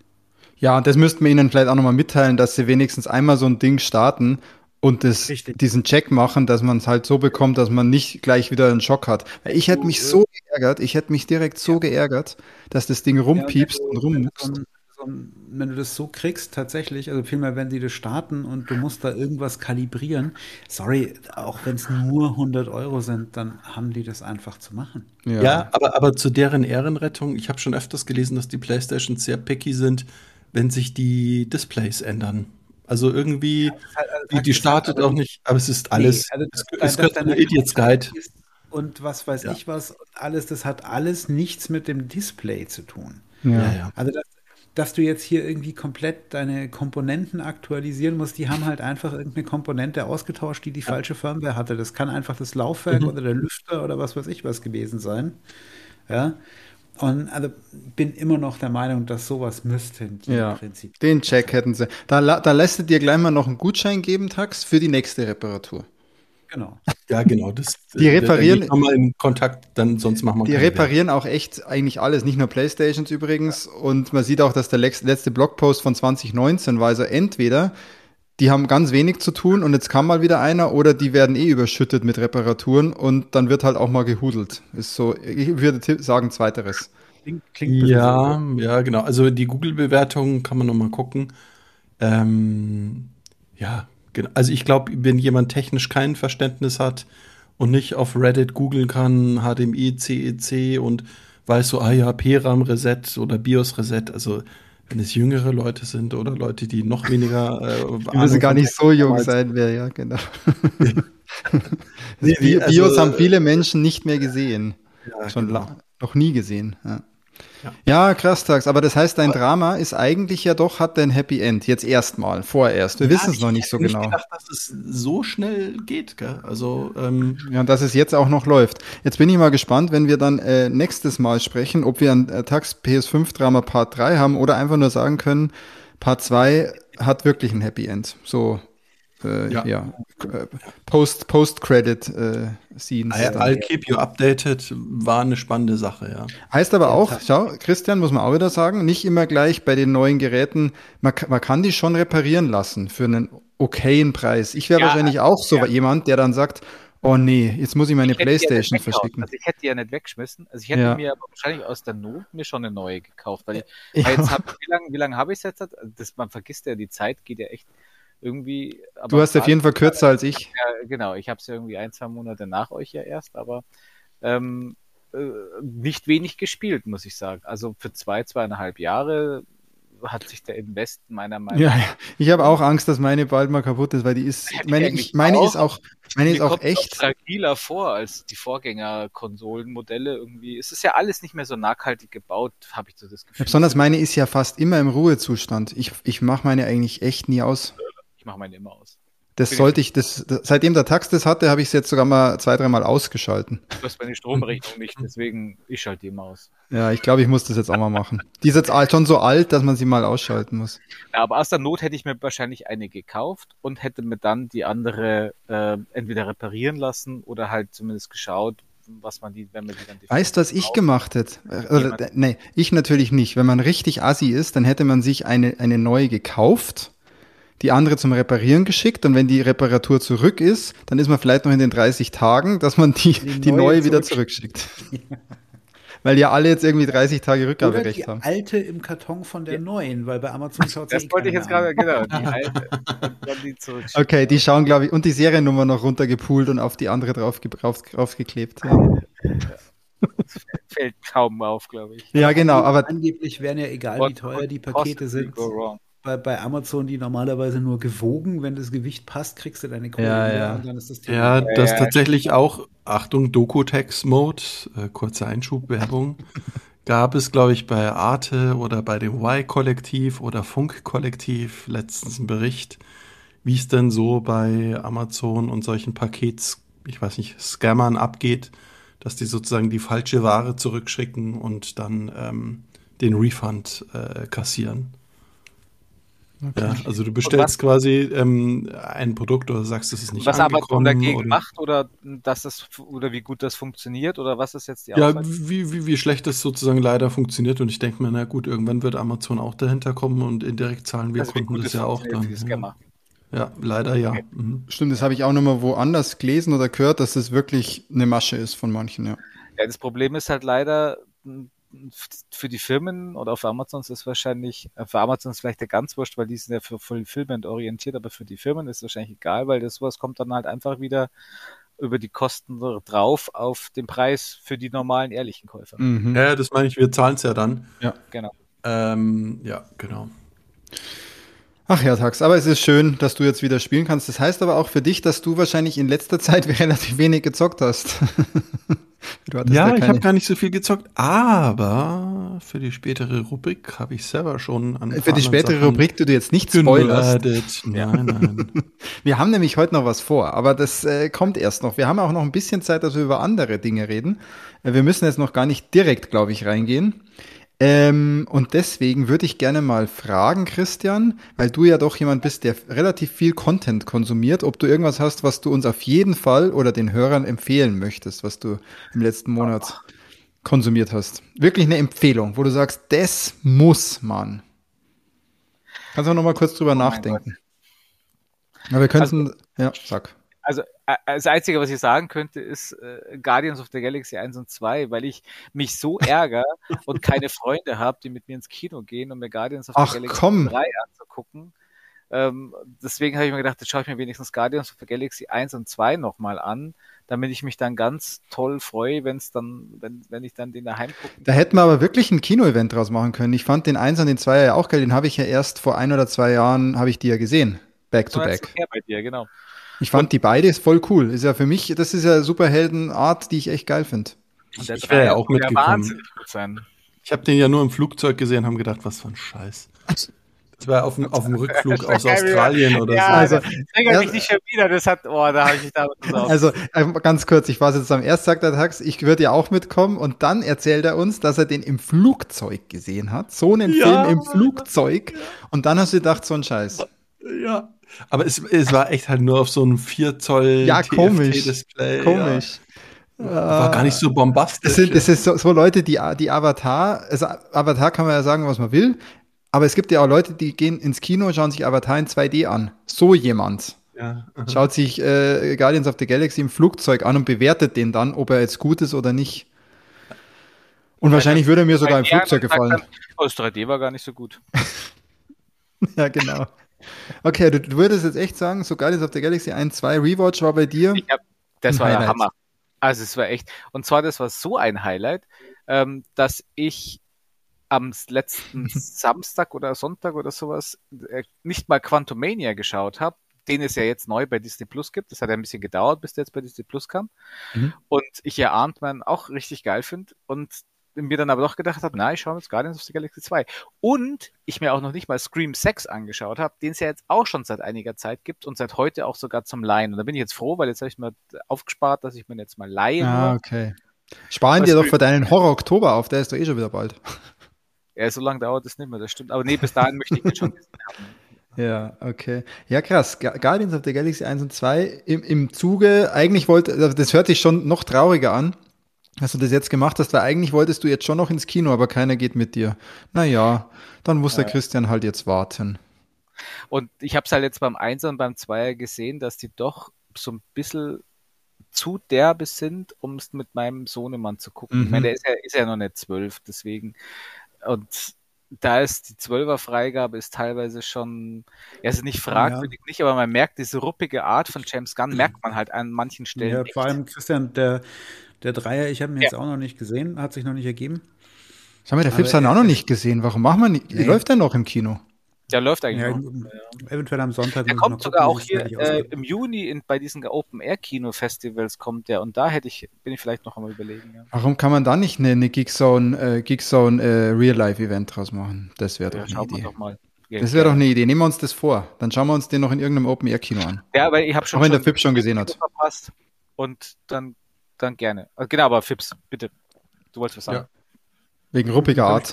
Ja, das müssten wir Ihnen vielleicht auch nochmal mitteilen, dass Sie wenigstens einmal so ein Ding starten und das, diesen Check machen, dass man es halt so bekommt, dass man nicht gleich wieder einen Schock hat. Ich hätte mich so geärgert, ich hätte mich direkt so ja. geärgert, dass das Ding rumpiepst ja, und, und rummuckst. wenn du das so kriegst, tatsächlich, also vielmehr, wenn die das starten und du musst da irgendwas kalibrieren, sorry, auch wenn es nur 100 Euro sind, dann haben die das einfach zu machen. Ja, ja aber, aber zu deren Ehrenrettung, ich habe schon öfters gelesen, dass die Playstations sehr picky sind, wenn sich die Displays ändern. Also irgendwie, ja, halt, also die, die startet auch nicht, aber es ist alles, nee, also es, es gehört eine Idiots Guide. Und was weiß ja. ich was, alles, das hat alles nichts mit dem Display zu tun. Ja. ja. Also das, dass du jetzt hier irgendwie komplett deine Komponenten aktualisieren musst, die haben halt einfach irgendeine Komponente ausgetauscht, die die falsche Firmware hatte. Das kann einfach das Laufwerk mhm. oder der Lüfter oder was weiß ich was gewesen sein. Ja. Und also bin immer noch der Meinung, dass sowas müssten die ja, im Prinzip. Den Check hätten sie. Da, da lässt du dir gleich mal noch einen Gutschein geben, Tax, für die nächste Reparatur. Genau. *laughs* Ja, genau. Das, die reparieren. Da mal in Kontakt, dann sonst machen wir Die reparieren Wert. auch echt eigentlich alles, nicht nur Playstations übrigens. Ja. Und man sieht auch, dass der letzte Blogpost von 2019 war also entweder die haben ganz wenig zu tun und jetzt kam mal wieder einer oder die werden eh überschüttet mit Reparaturen und dann wird halt auch mal gehudelt. Ist so, ich würde sagen, zweiteres. Klingt, klingt ja, ja, genau. Also die Google-Bewertung kann man noch mal gucken. Ähm, ja, genau. Also ich glaube, wenn jemand technisch kein Verständnis hat und nicht auf Reddit googeln kann, HDMI, CEC und weiß so, ah ja, PRAM Reset oder BIOS Reset, also wenn es jüngere Leute sind oder Leute, die noch weniger. Äh, *laughs* die müssen gar nicht so jung sein, wer, ja, genau. *laughs* nee, also, Bios haben viele Menschen nicht mehr gesehen. Ja, Schon genau. noch nie gesehen. Ja. Ja. ja, krass, Tags. Aber das heißt, dein Drama ist eigentlich ja doch, hat ein Happy End. Jetzt erstmal, vorerst. Wir ja, wissen es noch nicht so genau. Ich gedacht, dass es so schnell geht, gell? Also, ähm Ja, dass es jetzt auch noch läuft. Jetzt bin ich mal gespannt, wenn wir dann äh, nächstes Mal sprechen, ob wir ein äh, Tags PS5 Drama Part 3 haben oder einfach nur sagen können, Part 2 hat wirklich ein Happy End. So äh, ja. ja. Post, Post-Credit äh, Scenes. I'll keep you updated war eine spannende Sache, ja. Heißt aber auch, schau, Christian, muss man auch wieder sagen, nicht immer gleich bei den neuen Geräten, man, man kann die schon reparieren lassen für einen okayen Preis. Ich wäre ja, wahrscheinlich auch so ja. jemand, der dann sagt, oh nee, jetzt muss ich meine ich Playstation verschicken. Also ich hätte die ja nicht weggeschmissen. Also ich hätte ja. mir aber wahrscheinlich aus der Not mir schon eine neue gekauft, weil ich, weil jetzt hab, wie lange wie lang habe ich es jetzt? Das, man vergisst ja, die Zeit geht ja echt irgendwie. du hast auf jeden Fall kürzer als ich. Ja, genau, ich habe es ja irgendwie ein, zwei Monate nach euch ja erst, aber ähm, äh, nicht wenig gespielt, muss ich sagen. Also für zwei, zweieinhalb Jahre hat sich der Invest meiner Meinung nach. Ja, ich habe auch *laughs* Angst, dass meine bald mal kaputt ist, weil die ist, meine, ich, meine auch, ist auch, meine ist auch echt. fragiler vor als die Vorgängerkonsolenmodelle irgendwie. Es ist ja alles nicht mehr so nachhaltig gebaut, habe ich so das Gefühl. Ja, besonders meine ist ja fast immer im Ruhezustand. Ich, ich mache meine eigentlich echt nie aus mache meine immer aus. Das sollte ich, das, das, seitdem der Tax das hatte, habe ich es jetzt sogar mal zwei, dreimal ausgeschalten. Du hast meine Stromrechnung nicht, deswegen ich schalte die immer aus. Ja, ich glaube, ich muss das jetzt auch mal machen. Die ist jetzt schon so alt, dass man sie mal ausschalten muss. Ja, aber aus der Not hätte ich mir wahrscheinlich eine gekauft und hätte mir dann die andere äh, entweder reparieren lassen oder halt zumindest geschaut, was man die, wenn man die dann die Weißt du, was ich gemacht hätte? Oder, nee, ich natürlich nicht. Wenn man richtig assi ist, dann hätte man sich eine, eine neue gekauft die andere zum Reparieren geschickt und wenn die Reparatur zurück ist, dann ist man vielleicht noch in den 30 Tagen, dass man die, die, die neue, neue wieder zurückschickt. *laughs* weil ja alle jetzt irgendwie 30 Tage Rückgaberecht haben. Die alte im Karton von der neuen, weil bei Amazon schaut Das eh wollte ich jetzt gerade, genau, die *laughs* alte. die okay, die schauen, glaube ich, und die Seriennummer noch runtergepult und auf die andere drauf, drauf, draufgeklebt. Ja. *laughs* Fällt kaum auf, glaube ich. Ja, genau, aber angeblich wären ja egal, wie teuer die Pakete sind bei, bei Amazon die normalerweise nur gewogen. Wenn das Gewicht passt, kriegst du deine Kohle ja, ja. und dann ist das Thema. Ja, das ja, tatsächlich auch, Achtung, Doku-Text-Mode, äh, kurze Einschubwerbung. *laughs* gab es, glaube ich, bei Arte oder bei dem Y-Kollektiv oder Funk-Kollektiv letztens einen Bericht, wie es denn so bei Amazon und solchen Pakets, ich weiß nicht, Scammern abgeht, dass die sozusagen die falsche Ware zurückschicken und dann ähm, den Refund äh, kassieren. Okay. Ja, also du bestellst quasi ähm, ein Produkt oder sagst, es ist nicht Was Amazon dagegen oder, macht oder dass das oder wie gut das funktioniert oder was ist jetzt die Ja, wie, wie, wie schlecht das sozusagen leider funktioniert und ich denke mir, na gut, irgendwann wird Amazon auch dahinter kommen und indirekt zahlen wir also Kunden das ja auch dann. Ja. ja. leider ja. Okay. Mhm. Stimmt, das habe ich auch nochmal woanders gelesen oder gehört, dass das wirklich eine Masche ist von manchen, ja. Ja, das Problem ist halt leider, für die Firmen oder auf Amazon ist es wahrscheinlich, äh, für Amazon ist vielleicht der ganz wurscht, weil die sind ja für Fulfillment orientiert, aber für die Firmen ist es wahrscheinlich egal, weil das sowas kommt dann halt einfach wieder über die Kosten drauf auf den Preis für die normalen ehrlichen Käufer. Mhm. Ja, das meine ich, wir zahlen es ja dann. Ja, genau. Ähm, ja, genau. Ach ja, Tax, aber es ist schön, dass du jetzt wieder spielen kannst. Das heißt aber auch für dich, dass du wahrscheinlich in letzter Zeit *laughs* relativ wenig gezockt hast. *laughs* ja, ich habe gar nicht so viel gezockt, aber für die spätere Rubrik habe ich selber schon an Für die spätere Sachen Rubrik, die du jetzt nicht spoilerst. Nein, nein. *laughs* wir haben nämlich heute noch was vor, aber das äh, kommt erst noch. Wir haben auch noch ein bisschen Zeit, dass wir über andere Dinge reden. Äh, wir müssen jetzt noch gar nicht direkt, glaube ich, reingehen. Ähm, und deswegen würde ich gerne mal fragen, Christian, weil du ja doch jemand bist, der relativ viel Content konsumiert, ob du irgendwas hast, was du uns auf jeden Fall oder den Hörern empfehlen möchtest, was du im letzten Monat konsumiert hast. Wirklich eine Empfehlung, wo du sagst, das muss man. Kannst du noch mal kurz drüber oh nachdenken. Aber wir könnten, also, ja, sag also äh, das Einzige, was ich sagen könnte, ist äh, Guardians of the Galaxy 1 und 2, weil ich mich so *laughs* ärgere und keine Freunde habe, die mit mir ins Kino gehen, um mir Guardians of Ach, the Galaxy komm. 3 anzugucken. Ähm, deswegen habe ich mir gedacht, jetzt schaue ich mir wenigstens Guardians of the Galaxy 1 und 2 nochmal an, damit ich mich dann ganz toll freue, wenn es dann, wenn, wenn ich dann den daheim gucke. Da hätten wir aber wirklich ein Kino-Event draus machen können. Ich fand den 1 und den 2 ja auch geil, den habe ich ja erst vor ein oder zwei Jahren, habe ich die ja gesehen. Back to back. Bei dir, genau. Ich fand die beide voll cool. Ist ja für mich, das ist ja Superheldenart, die ich echt geil finde. Ich, wäre ja auch mitgekommen. Ich habe den ja nur im Flugzeug gesehen, haben gedacht, was für ein Scheiß. Das war auf dem, auf dem Rückflug *laughs* aus Australien oder ja, so. Also, ja, mich nicht schon wieder, das hat, oh, da habe ich mich da *laughs* Also, äh, ganz kurz, ich war jetzt am erst sagt der Tax, ich würde ja auch mitkommen und dann erzählt er uns, dass er den im Flugzeug gesehen hat. So einen ja, Film im Flugzeug. Und dann hast du gedacht, so ein Scheiß. Ja, aber es, es war echt halt nur auf so einem 4 Zoll ja, komisch. Display. Komisch. Ja. War gar nicht so bombastisch. Das sind, das ist so, so Leute, die, die Avatar, also Avatar kann man ja sagen, was man will, aber es gibt ja auch Leute, die gehen ins Kino, schauen sich Avatar in 2D an. So jemand. Ja, Schaut sich äh, Guardians of the Galaxy im Flugzeug an und bewertet den dann, ob er jetzt gut ist oder nicht. Und wahrscheinlich würde er mir sogar im Flugzeug gefallen. Oh, das 3D war gar nicht so gut. *laughs* ja, genau. Okay, du, du, würdest jetzt echt sagen, so Guardians of the Galaxy 1, 2 Rewatch war bei dir. Hab, das war Highlight. ja Hammer. Also es war echt. Und zwar, das war so ein Highlight, ähm, dass ich am letzten *laughs* Samstag oder Sonntag oder sowas äh, nicht mal Quantumania geschaut habe, den es ja jetzt neu bei Disney Plus gibt. Das hat ja ein bisschen gedauert, bis der jetzt bei Disney Plus kam. Mhm. Und ich ja Ant-Man auch richtig geil finde. Und mir dann aber doch gedacht habe, na, ich schaue jetzt Guardians of the Galaxy 2. Und ich mir auch noch nicht mal Scream 6 angeschaut habe, den es ja jetzt auch schon seit einiger Zeit gibt und seit heute auch sogar zum Leihen. Und da bin ich jetzt froh, weil jetzt habe ich mir aufgespart, dass ich mir jetzt mal leihe. Ah, okay. Sparen dir doch für deinen Horror-Oktober auf, der ist doch eh schon wieder bald. Ja, so lange dauert es nicht mehr, das stimmt. Aber nee, bis dahin möchte ich den schon haben. *laughs* Ja, okay. Ja, krass. Guardians of the Galaxy 1 und 2 im, im Zuge, eigentlich wollte, das hört sich schon noch trauriger an, dass du das jetzt gemacht hast, weil eigentlich wolltest du jetzt schon noch ins Kino, aber keiner geht mit dir. Naja, dann muss ja. der Christian halt jetzt warten. Und ich habe es halt jetzt beim 1 und beim 2 gesehen, dass die doch so ein bisschen zu derbe sind, um es mit meinem Sohnemann zu gucken. Mhm. Ich meine, der ist ja, ist ja noch nicht zwölf, deswegen. Und da ist die 12er Freigabe ist teilweise schon, ja, ist nicht fragwürdig, ja. nicht, aber man merkt diese ruppige Art von James Gunn, merkt man halt an manchen Stellen. Ja, vor allem Christian, der, der Dreier, ich habe ihn ja. jetzt auch noch nicht gesehen, hat sich noch nicht ergeben. Schau mal, der Fips hat ihn auch noch nicht gesehen. Warum machen wir nicht? Nee. Läuft der noch im Kino? Der läuft eigentlich ja, noch. Ja. Eventuell am Sonntag. Der kommt sogar auch hier äh, im Juni in, bei diesen Open-Air-Kino-Festivals kommt der und da hätte ich, bin ich vielleicht noch einmal überlegen. Ja. Warum kann man da nicht eine, eine Geekzone, äh, Geekzone äh, Real-Life-Event draus machen? Das wäre doch ja, eine Idee. Doch mal. das wäre doch eine Idee. Nehmen wir uns das vor. Dann schauen wir uns den noch in irgendeinem Open-Air-Kino an. Ja, aber ich habe schon. Auch wenn der Fips schon gesehen hat. Verpasst. Und dann, dann gerne. Also, genau, aber Fips, bitte. Du wolltest was sagen. Ja. Wegen ruppiger Art.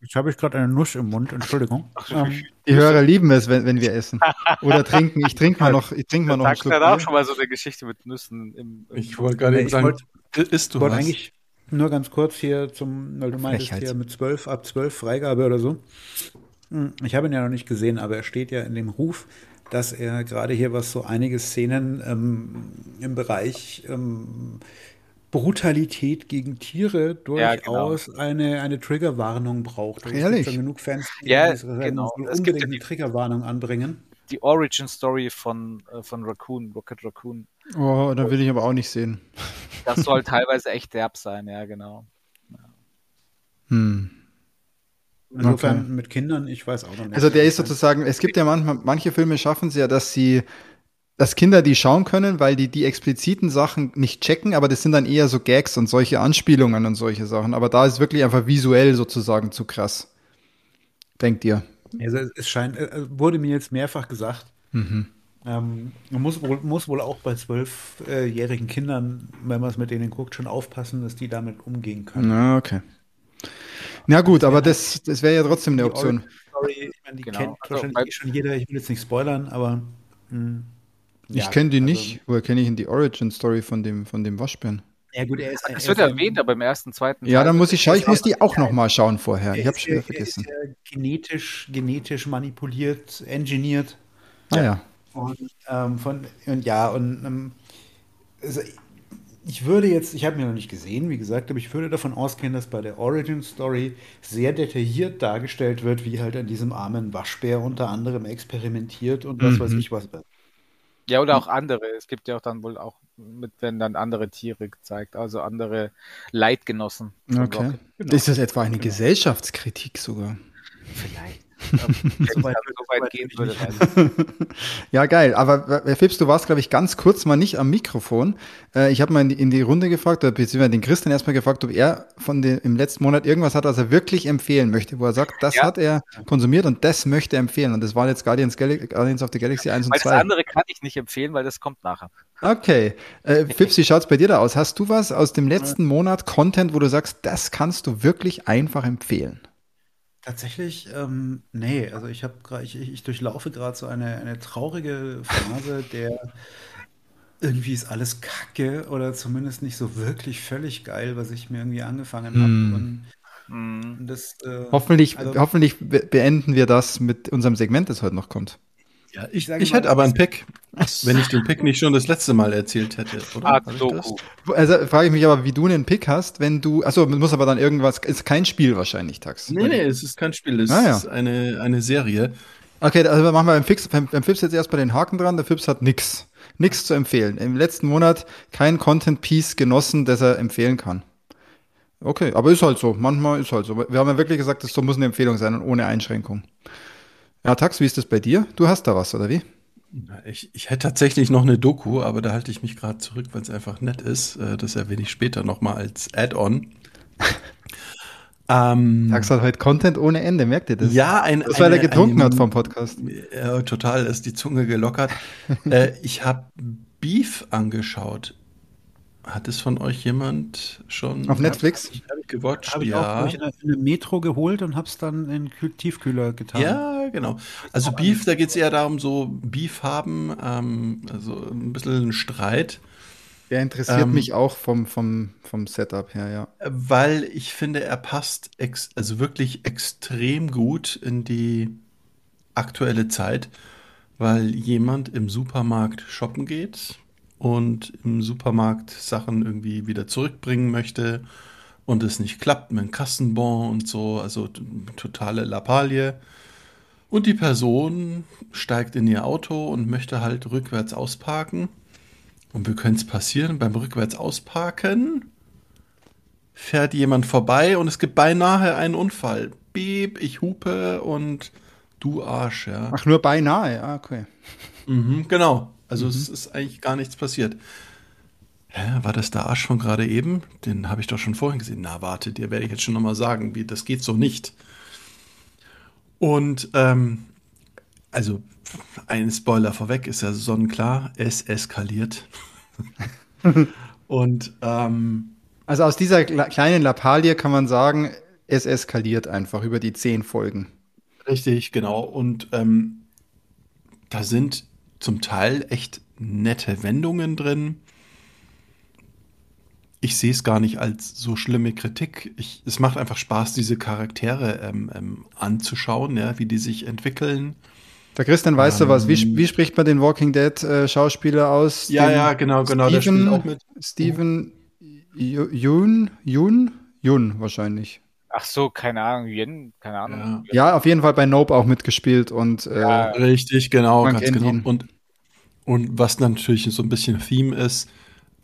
Jetzt habe ich gerade eine Nuss im Mund, Entschuldigung. Ähm, die Hörer lieben es, wenn, wenn wir essen. Oder *laughs* trinken. Ich trinke mal noch, ich trinke mal noch einen Schluck. auch schon mal so eine Geschichte mit Nüssen im. im ich wollte gerade eben sagen, wollt, isst du wollte eigentlich nur ganz kurz hier zum, weil du meintest Frechheit. hier mit 12, ab 12 Freigabe oder so. Hm, ich habe ihn ja noch nicht gesehen, aber er steht ja in dem Ruf, dass er gerade hier was so einige Szenen ähm, im Bereich ähm, Brutalität gegen Tiere durchaus ja, genau. eine, eine Triggerwarnung braucht. Also Ehrlich? Es gibt genug Fans, die ja, genau. unbedingt eine Triggerwarnung anbringen. Die Origin Story von, äh, von Raccoon, Rocket Raccoon. Oh, da will ich aber auch nicht sehen. Das soll teilweise echt derb sein, ja, genau. Ja. Hm. Insofern okay. mit Kindern, ich weiß auch noch nicht. Also der ist sozusagen, es gibt ja manchmal, manche Filme schaffen es ja, dass sie dass Kinder die schauen können, weil die die expliziten Sachen nicht checken, aber das sind dann eher so Gags und solche Anspielungen und solche Sachen. Aber da ist wirklich einfach visuell sozusagen zu krass. Denkt ihr? Also es scheint, äh, wurde mir jetzt mehrfach gesagt. Mhm. Ähm, man muss wohl, muss wohl auch bei zwölfjährigen Kindern, wenn man es mit denen guckt, schon aufpassen, dass die damit umgehen können. Na, okay. Na gut, aber das, das wäre ja trotzdem eine Option. Story, ich meine, die genau. kennt also wahrscheinlich also, schon jeder, ich will jetzt nicht spoilern, aber mh. Hm. Ich kenne die also, nicht. Woher kenne ich denn die Origin-Story von dem, von dem Waschbären? Ja, gut, er ist. Es wird erwähnt, aber im ersten, zweiten. Ja, dann muss ich schauen. Ich muss die auch nochmal schauen vorher. Ich habe schon wieder vergessen. Er ist ja genetisch, genetisch manipuliert, engineert. Ah ja. Und, ähm, von, und ja, und ähm, also ich würde jetzt, ich habe mir noch nicht gesehen, wie gesagt, aber ich würde davon ausgehen, dass bei der Origin Story sehr detailliert dargestellt wird, wie halt an diesem armen Waschbär unter anderem experimentiert und was mhm. weiß ich was. Ja, oder auch andere. Es gibt ja auch dann wohl auch, mit, wenn dann andere Tiere gezeigt, also andere Leitgenossen. Okay. Genau. Ist das etwa eine genau. Gesellschaftskritik sogar? Vielleicht. *laughs* so weit, so weit gehen würde. ja, geil. Aber Herr Phipps, du warst, glaube ich, ganz kurz mal nicht am Mikrofon. Äh, ich habe mal in die, in die, Runde gefragt, oder beziehungsweise den Christian erstmal gefragt, ob er von den, im letzten Monat irgendwas hat, was er wirklich empfehlen möchte, wo er sagt, das ja. hat er konsumiert und das möchte er empfehlen. Und das waren jetzt Guardians, Guardians of the Galaxy 1 und weil 2. Das andere kann ich nicht empfehlen, weil das kommt nachher. Okay. Äh, Phipps, wie schaut's bei dir da aus? Hast du was aus dem letzten Monat Content, wo du sagst, das kannst du wirklich einfach empfehlen? Tatsächlich, ähm, nee, also ich habe gerade, ich, ich durchlaufe gerade so eine, eine traurige Phase, *laughs* der irgendwie ist alles Kacke oder zumindest nicht so wirklich völlig geil, was ich mir irgendwie angefangen habe. Mm. Und, mm. das, äh, hoffentlich, also, hoffentlich beenden wir das mit unserem Segment, das heute noch kommt. Ja, ich, ich, ich hätte aber einen Pick, wenn ich den Pick nicht schon das letzte Mal erzählt hätte, oder? Ah, Doku. Also frage ich mich aber, wie du einen Pick hast, wenn du, achso, muss aber dann irgendwas, ist kein Spiel wahrscheinlich, Tax. Nee, nee, es ist kein Spiel, es ah, ja. ist eine, eine Serie. Okay, also machen wir beim Fix, beim, beim Fips jetzt erstmal den Haken dran, der Fips hat nix, nix zu empfehlen. Im letzten Monat kein Content-Piece genossen, das er empfehlen kann. Okay, aber ist halt so, manchmal ist halt so. Wir haben ja wirklich gesagt, das muss eine Empfehlung sein und ohne Einschränkung. Ja, Tax, wie ist das bei dir? Du hast da was, oder wie? Ich, ich hätte tatsächlich noch eine Doku, aber da halte ich mich gerade zurück, weil es einfach nett ist. Äh, das erwähne ich später nochmal als Add-on. *laughs* Ähm, Tax hat heute Content ohne Ende, merkt ihr das? Ja, ein, das, weil er getrunken eine, hat vom Podcast. Ja, total, ist die Zunge gelockert. *laughs* äh, ich habe Beef angeschaut. Hat es von euch jemand schon auf Netflix ich, hab ich gewatcht? Habe ich ja. auch ich eine, eine Metro geholt und habe es dann in den Tiefkühler getan. Ja, genau. Also Beef, da geht es eher darum, so Beef haben, ähm, also ein bisschen Streit. Der interessiert ähm, mich auch vom, vom, vom Setup her, ja. Weil ich finde, er passt ex also wirklich extrem gut in die aktuelle Zeit, weil jemand im Supermarkt shoppen geht und im Supermarkt Sachen irgendwie wieder zurückbringen möchte und es nicht klappt mit dem Kassenbon und so, also totale Lappalie. Und die Person steigt in ihr Auto und möchte halt rückwärts ausparken und wie könnte es passieren? Beim rückwärts ausparken fährt jemand vorbei und es gibt beinahe einen Unfall. Beep, ich hupe und du Arsch, ja. Ach, nur beinahe, okay. Mhm, genau. Also mhm. es ist eigentlich gar nichts passiert. Hä, war das der Arsch von gerade eben? Den habe ich doch schon vorhin gesehen. Na, warte, dir werde ich jetzt schon nochmal sagen, wie das geht so nicht. Und ähm, also ein Spoiler vorweg ist ja sonnenklar, es eskaliert. *laughs* und ähm, also aus dieser kleinen Lappalie kann man sagen, es eskaliert einfach über die zehn Folgen. Richtig, genau. Und ähm, da sind zum Teil echt nette Wendungen drin. Ich sehe es gar nicht als so schlimme Kritik. Ich, es macht einfach Spaß, diese Charaktere ähm, ähm, anzuschauen, ja, wie die sich entwickeln. Der Christian, weißt ähm, du was? Wie, ähm. wie, spricht man den Walking Dead äh, Schauspieler aus? Ja, ja, genau, genau. Steven, der spielt auch mit. Steven Yun, Yun, Yun wahrscheinlich. Ach so, keine Ahnung, Yen, keine Ahnung. Ja. ja. auf jeden Fall bei Nope auch mitgespielt und äh, ja, richtig, genau, ganz genau. Und, und was natürlich so ein bisschen Theme ist,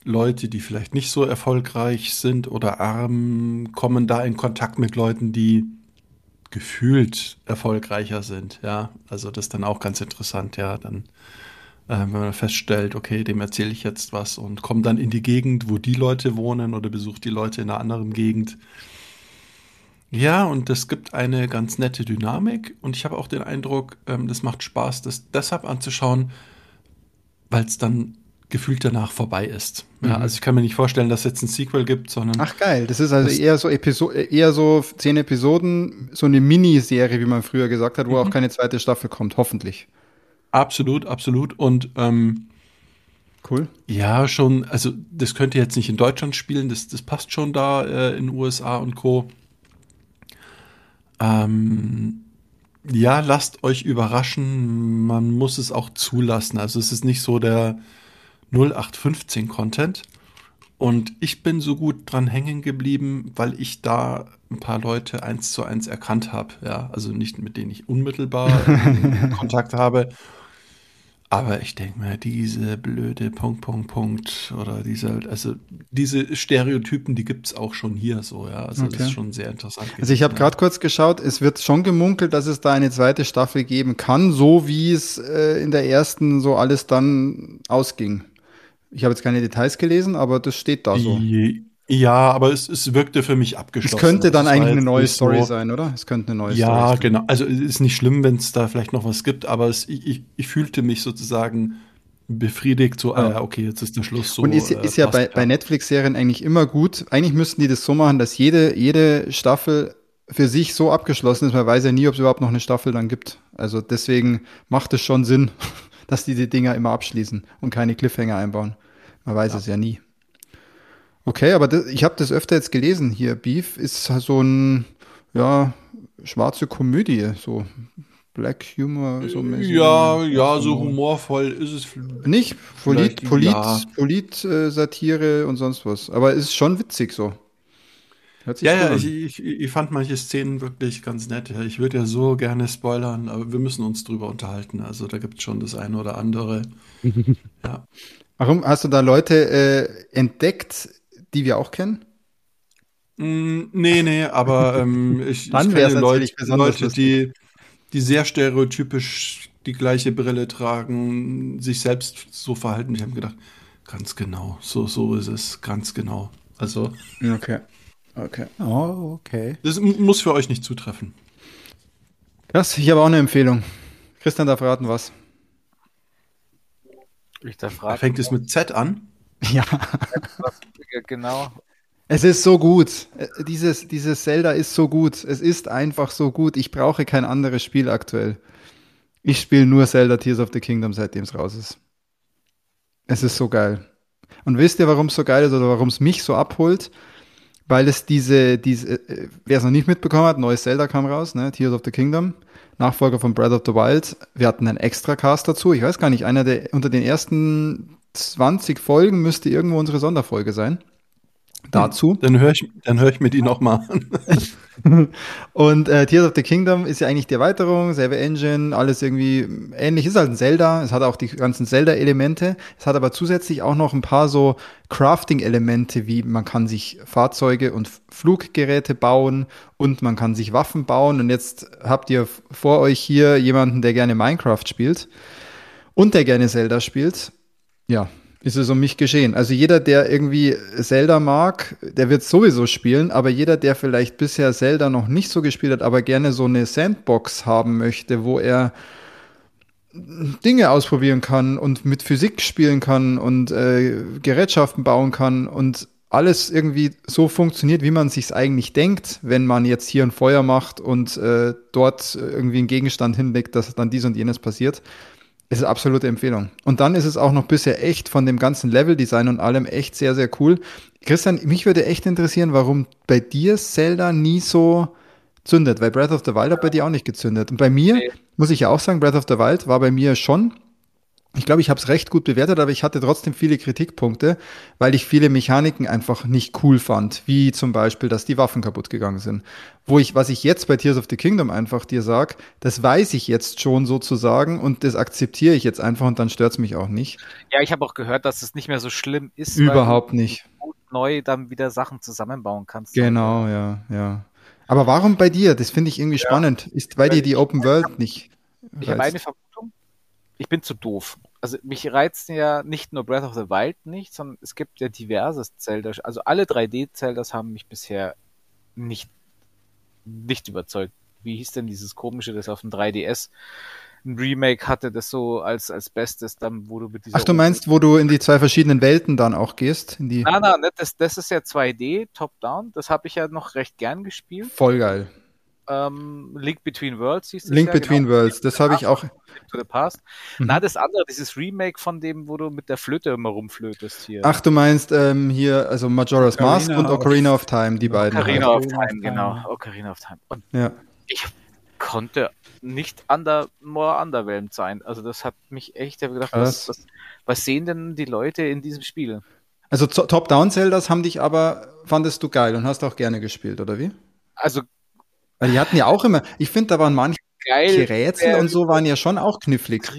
Leute, die vielleicht nicht so erfolgreich sind oder arm, kommen da in Kontakt mit Leuten, die gefühlt erfolgreicher sind. Ja, also das ist dann auch ganz interessant. Ja, dann, äh, wenn man feststellt, okay, dem erzähle ich jetzt was und komme dann in die Gegend, wo die Leute wohnen oder besuche die Leute in einer anderen Gegend. Ja, und das gibt eine ganz nette Dynamik und ich habe auch den Eindruck, ähm, das macht Spaß, das deshalb anzuschauen, weil es dann gefühlt danach vorbei ist. Ja, mhm. also ich kann mir nicht vorstellen, dass es jetzt ein Sequel gibt, sondern. Ach geil, das ist also eher so Episo eher so zehn Episoden, so eine Miniserie, wie man früher gesagt hat, wo mhm. auch keine zweite Staffel kommt, hoffentlich. Absolut, absolut. Und ähm, cool. Ja, schon, also das könnte jetzt nicht in Deutschland spielen, das, das passt schon da äh, in USA und Co. Ähm, ja, lasst euch überraschen, man muss es auch zulassen. Also es ist nicht so der 0815 Content. Und ich bin so gut dran hängen geblieben, weil ich da ein paar Leute eins zu eins erkannt habe. Ja, also nicht mit denen ich unmittelbar *laughs* Kontakt habe, aber ich denke mir, diese blöde Punkt, Punkt, Punkt oder diese, also diese Stereotypen, die gibt es auch schon hier so, ja. Also okay. das ist schon sehr interessant. Also ich habe gerade kurz geschaut, es wird schon gemunkelt, dass es da eine zweite Staffel geben kann, so wie es äh, in der ersten so alles dann ausging. Ich habe jetzt keine Details gelesen, aber das steht da so. Ja, aber es, es wirkte für mich abgeschlossen. Es könnte dann eigentlich eine neue Story so. sein, oder? Es könnte eine neue ja, Story sein. Ja, genau. Also es ist nicht schlimm, wenn es da vielleicht noch was gibt, aber es, ich, ich, ich fühlte mich sozusagen befriedigt, so, ja. ah, okay, jetzt ist der Schluss so. Und ist, äh, ist ja bei, bei Netflix-Serien eigentlich immer gut. Eigentlich müssten die das so machen, dass jede, jede Staffel für sich so abgeschlossen ist. Man weiß ja nie, ob es überhaupt noch eine Staffel dann gibt. Also deswegen macht es schon Sinn, *laughs* dass die die Dinger immer abschließen und keine Cliffhanger einbauen. Man weiß ja. es ja nie. Okay, aber das, ich habe das öfter jetzt gelesen hier. Beef ist so ein, ja, schwarze Komödie, so Black Humor, so mäßig. Ja, ja, so humorvoll ist es. Nicht? Polit, Polit, ja. Polit äh, Satire und sonst was. Aber es ist schon witzig so. ja, ja, ich, ich, ich, fand manche Szenen wirklich ganz nett. Ich würde ja so gerne spoilern, aber wir müssen uns drüber unterhalten. Also da gibt es schon das eine oder andere. *laughs* ja. Warum hast du da Leute äh, entdeckt, die wir auch kennen? Mm, nee, nee, aber *laughs* ähm, ich, Dann ich kenne Leute, Leute die, die sehr stereotypisch die gleiche Brille tragen, sich selbst so verhalten. Ich habe gedacht, ganz genau, so, so ist es, ganz genau. Also. Okay. Okay. Oh, okay. Das muss für euch nicht zutreffen. Krass, ich habe auch eine Empfehlung. Christian darf raten, was. Ich darf raten. Fängt es mit Z an? *laughs* Ja. Genau. Es ist so gut. Äh, dieses, dieses Zelda ist so gut. Es ist einfach so gut. Ich brauche kein anderes Spiel aktuell. Ich spiele nur Zelda Tears of the Kingdom, seitdem es raus ist. Es ist so geil. Und wisst ihr, warum es so geil ist oder warum es mich so abholt? Weil es diese, diese, äh, wer es noch nicht mitbekommen hat, neues Zelda kam raus, ne? Tears of the Kingdom. Nachfolger von Breath of the Wild. Wir hatten einen extra Cast dazu. Ich weiß gar nicht, einer der unter den ersten 20 Folgen müsste irgendwo unsere Sonderfolge sein. Dazu. Dann höre ich, dann hör ich mir die nochmal an. *laughs* und äh, Tears of the Kingdom ist ja eigentlich die Erweiterung, selbe Engine, alles irgendwie ähnlich. Ist halt ein Zelda. Es hat auch die ganzen Zelda-Elemente. Es hat aber zusätzlich auch noch ein paar so Crafting-Elemente, wie man kann sich Fahrzeuge und Fluggeräte bauen und man kann sich Waffen bauen. Und jetzt habt ihr vor euch hier jemanden, der gerne Minecraft spielt und der gerne Zelda spielt. Ja, ist es um mich geschehen. Also jeder, der irgendwie Zelda mag, der wird sowieso spielen, aber jeder, der vielleicht bisher Zelda noch nicht so gespielt hat, aber gerne so eine Sandbox haben möchte, wo er Dinge ausprobieren kann und mit Physik spielen kann und äh, Gerätschaften bauen kann und alles irgendwie so funktioniert, wie man sich eigentlich denkt, wenn man jetzt hier ein Feuer macht und äh, dort irgendwie einen Gegenstand hinlegt, dass dann dies und jenes passiert ist eine absolute Empfehlung. Und dann ist es auch noch bisher echt von dem ganzen Leveldesign und allem echt sehr, sehr cool. Christian, mich würde echt interessieren, warum bei dir Zelda nie so zündet, weil Breath of the Wild hat bei dir auch nicht gezündet. Und bei mir, muss ich ja auch sagen, Breath of the Wild war bei mir schon ich glaube, ich habe es recht gut bewertet, aber ich hatte trotzdem viele Kritikpunkte, weil ich viele Mechaniken einfach nicht cool fand, wie zum Beispiel, dass die Waffen kaputt gegangen sind. Wo ich, was ich jetzt bei Tears of the Kingdom einfach dir sag, das weiß ich jetzt schon sozusagen und das akzeptiere ich jetzt einfach und dann stört es mich auch nicht. Ja, ich habe auch gehört, dass es nicht mehr so schlimm ist. Überhaupt nicht. Neu dann wieder Sachen zusammenbauen kannst. Genau, ja, ja. Aber warum bei dir? Das finde ich irgendwie ja. spannend. Ist bei dir die Open World nicht? Ich habe eine Vermutung ich bin zu doof. Also mich reizt ja nicht nur Breath of the Wild nicht, sondern es gibt ja diverses Zelda. Also alle 3D-Zeldas haben mich bisher nicht, nicht überzeugt. Wie hieß denn dieses komische, das auf dem 3DS ein Remake hatte, das so als, als Bestes, dann, wo du mit dieser. Ach, du meinst, wo du in die zwei verschiedenen Welten dann auch gehst? In die nein, nein, das, das ist ja 2D, Top-Down. Das habe ich ja noch recht gern gespielt. Voll geil ähm, Link Between Worlds hieß das Link ja, Between genau. Worlds, das habe ich auch. To the Past. Mhm. Na, das andere, dieses Remake von dem, wo du mit der Flöte immer rumflötest hier. Ach, du meinst ähm, hier, also Majora's Ocarina Mask und Ocarina of Time, die beiden. Ocarina of Time, genau. Ocarina of Time. Und ja. ich konnte nicht under, more underwhelmed sein. Also das hat mich echt, ich habe gedacht, was, was, was sehen denn die Leute in diesem Spiel? Also Top-Down-Zeldas haben dich aber, fandest du geil und hast auch gerne gespielt, oder wie? Also weil die hatten ja auch immer, ich finde, da waren manche Geil, Rätsel und so waren ja schon auch knifflig.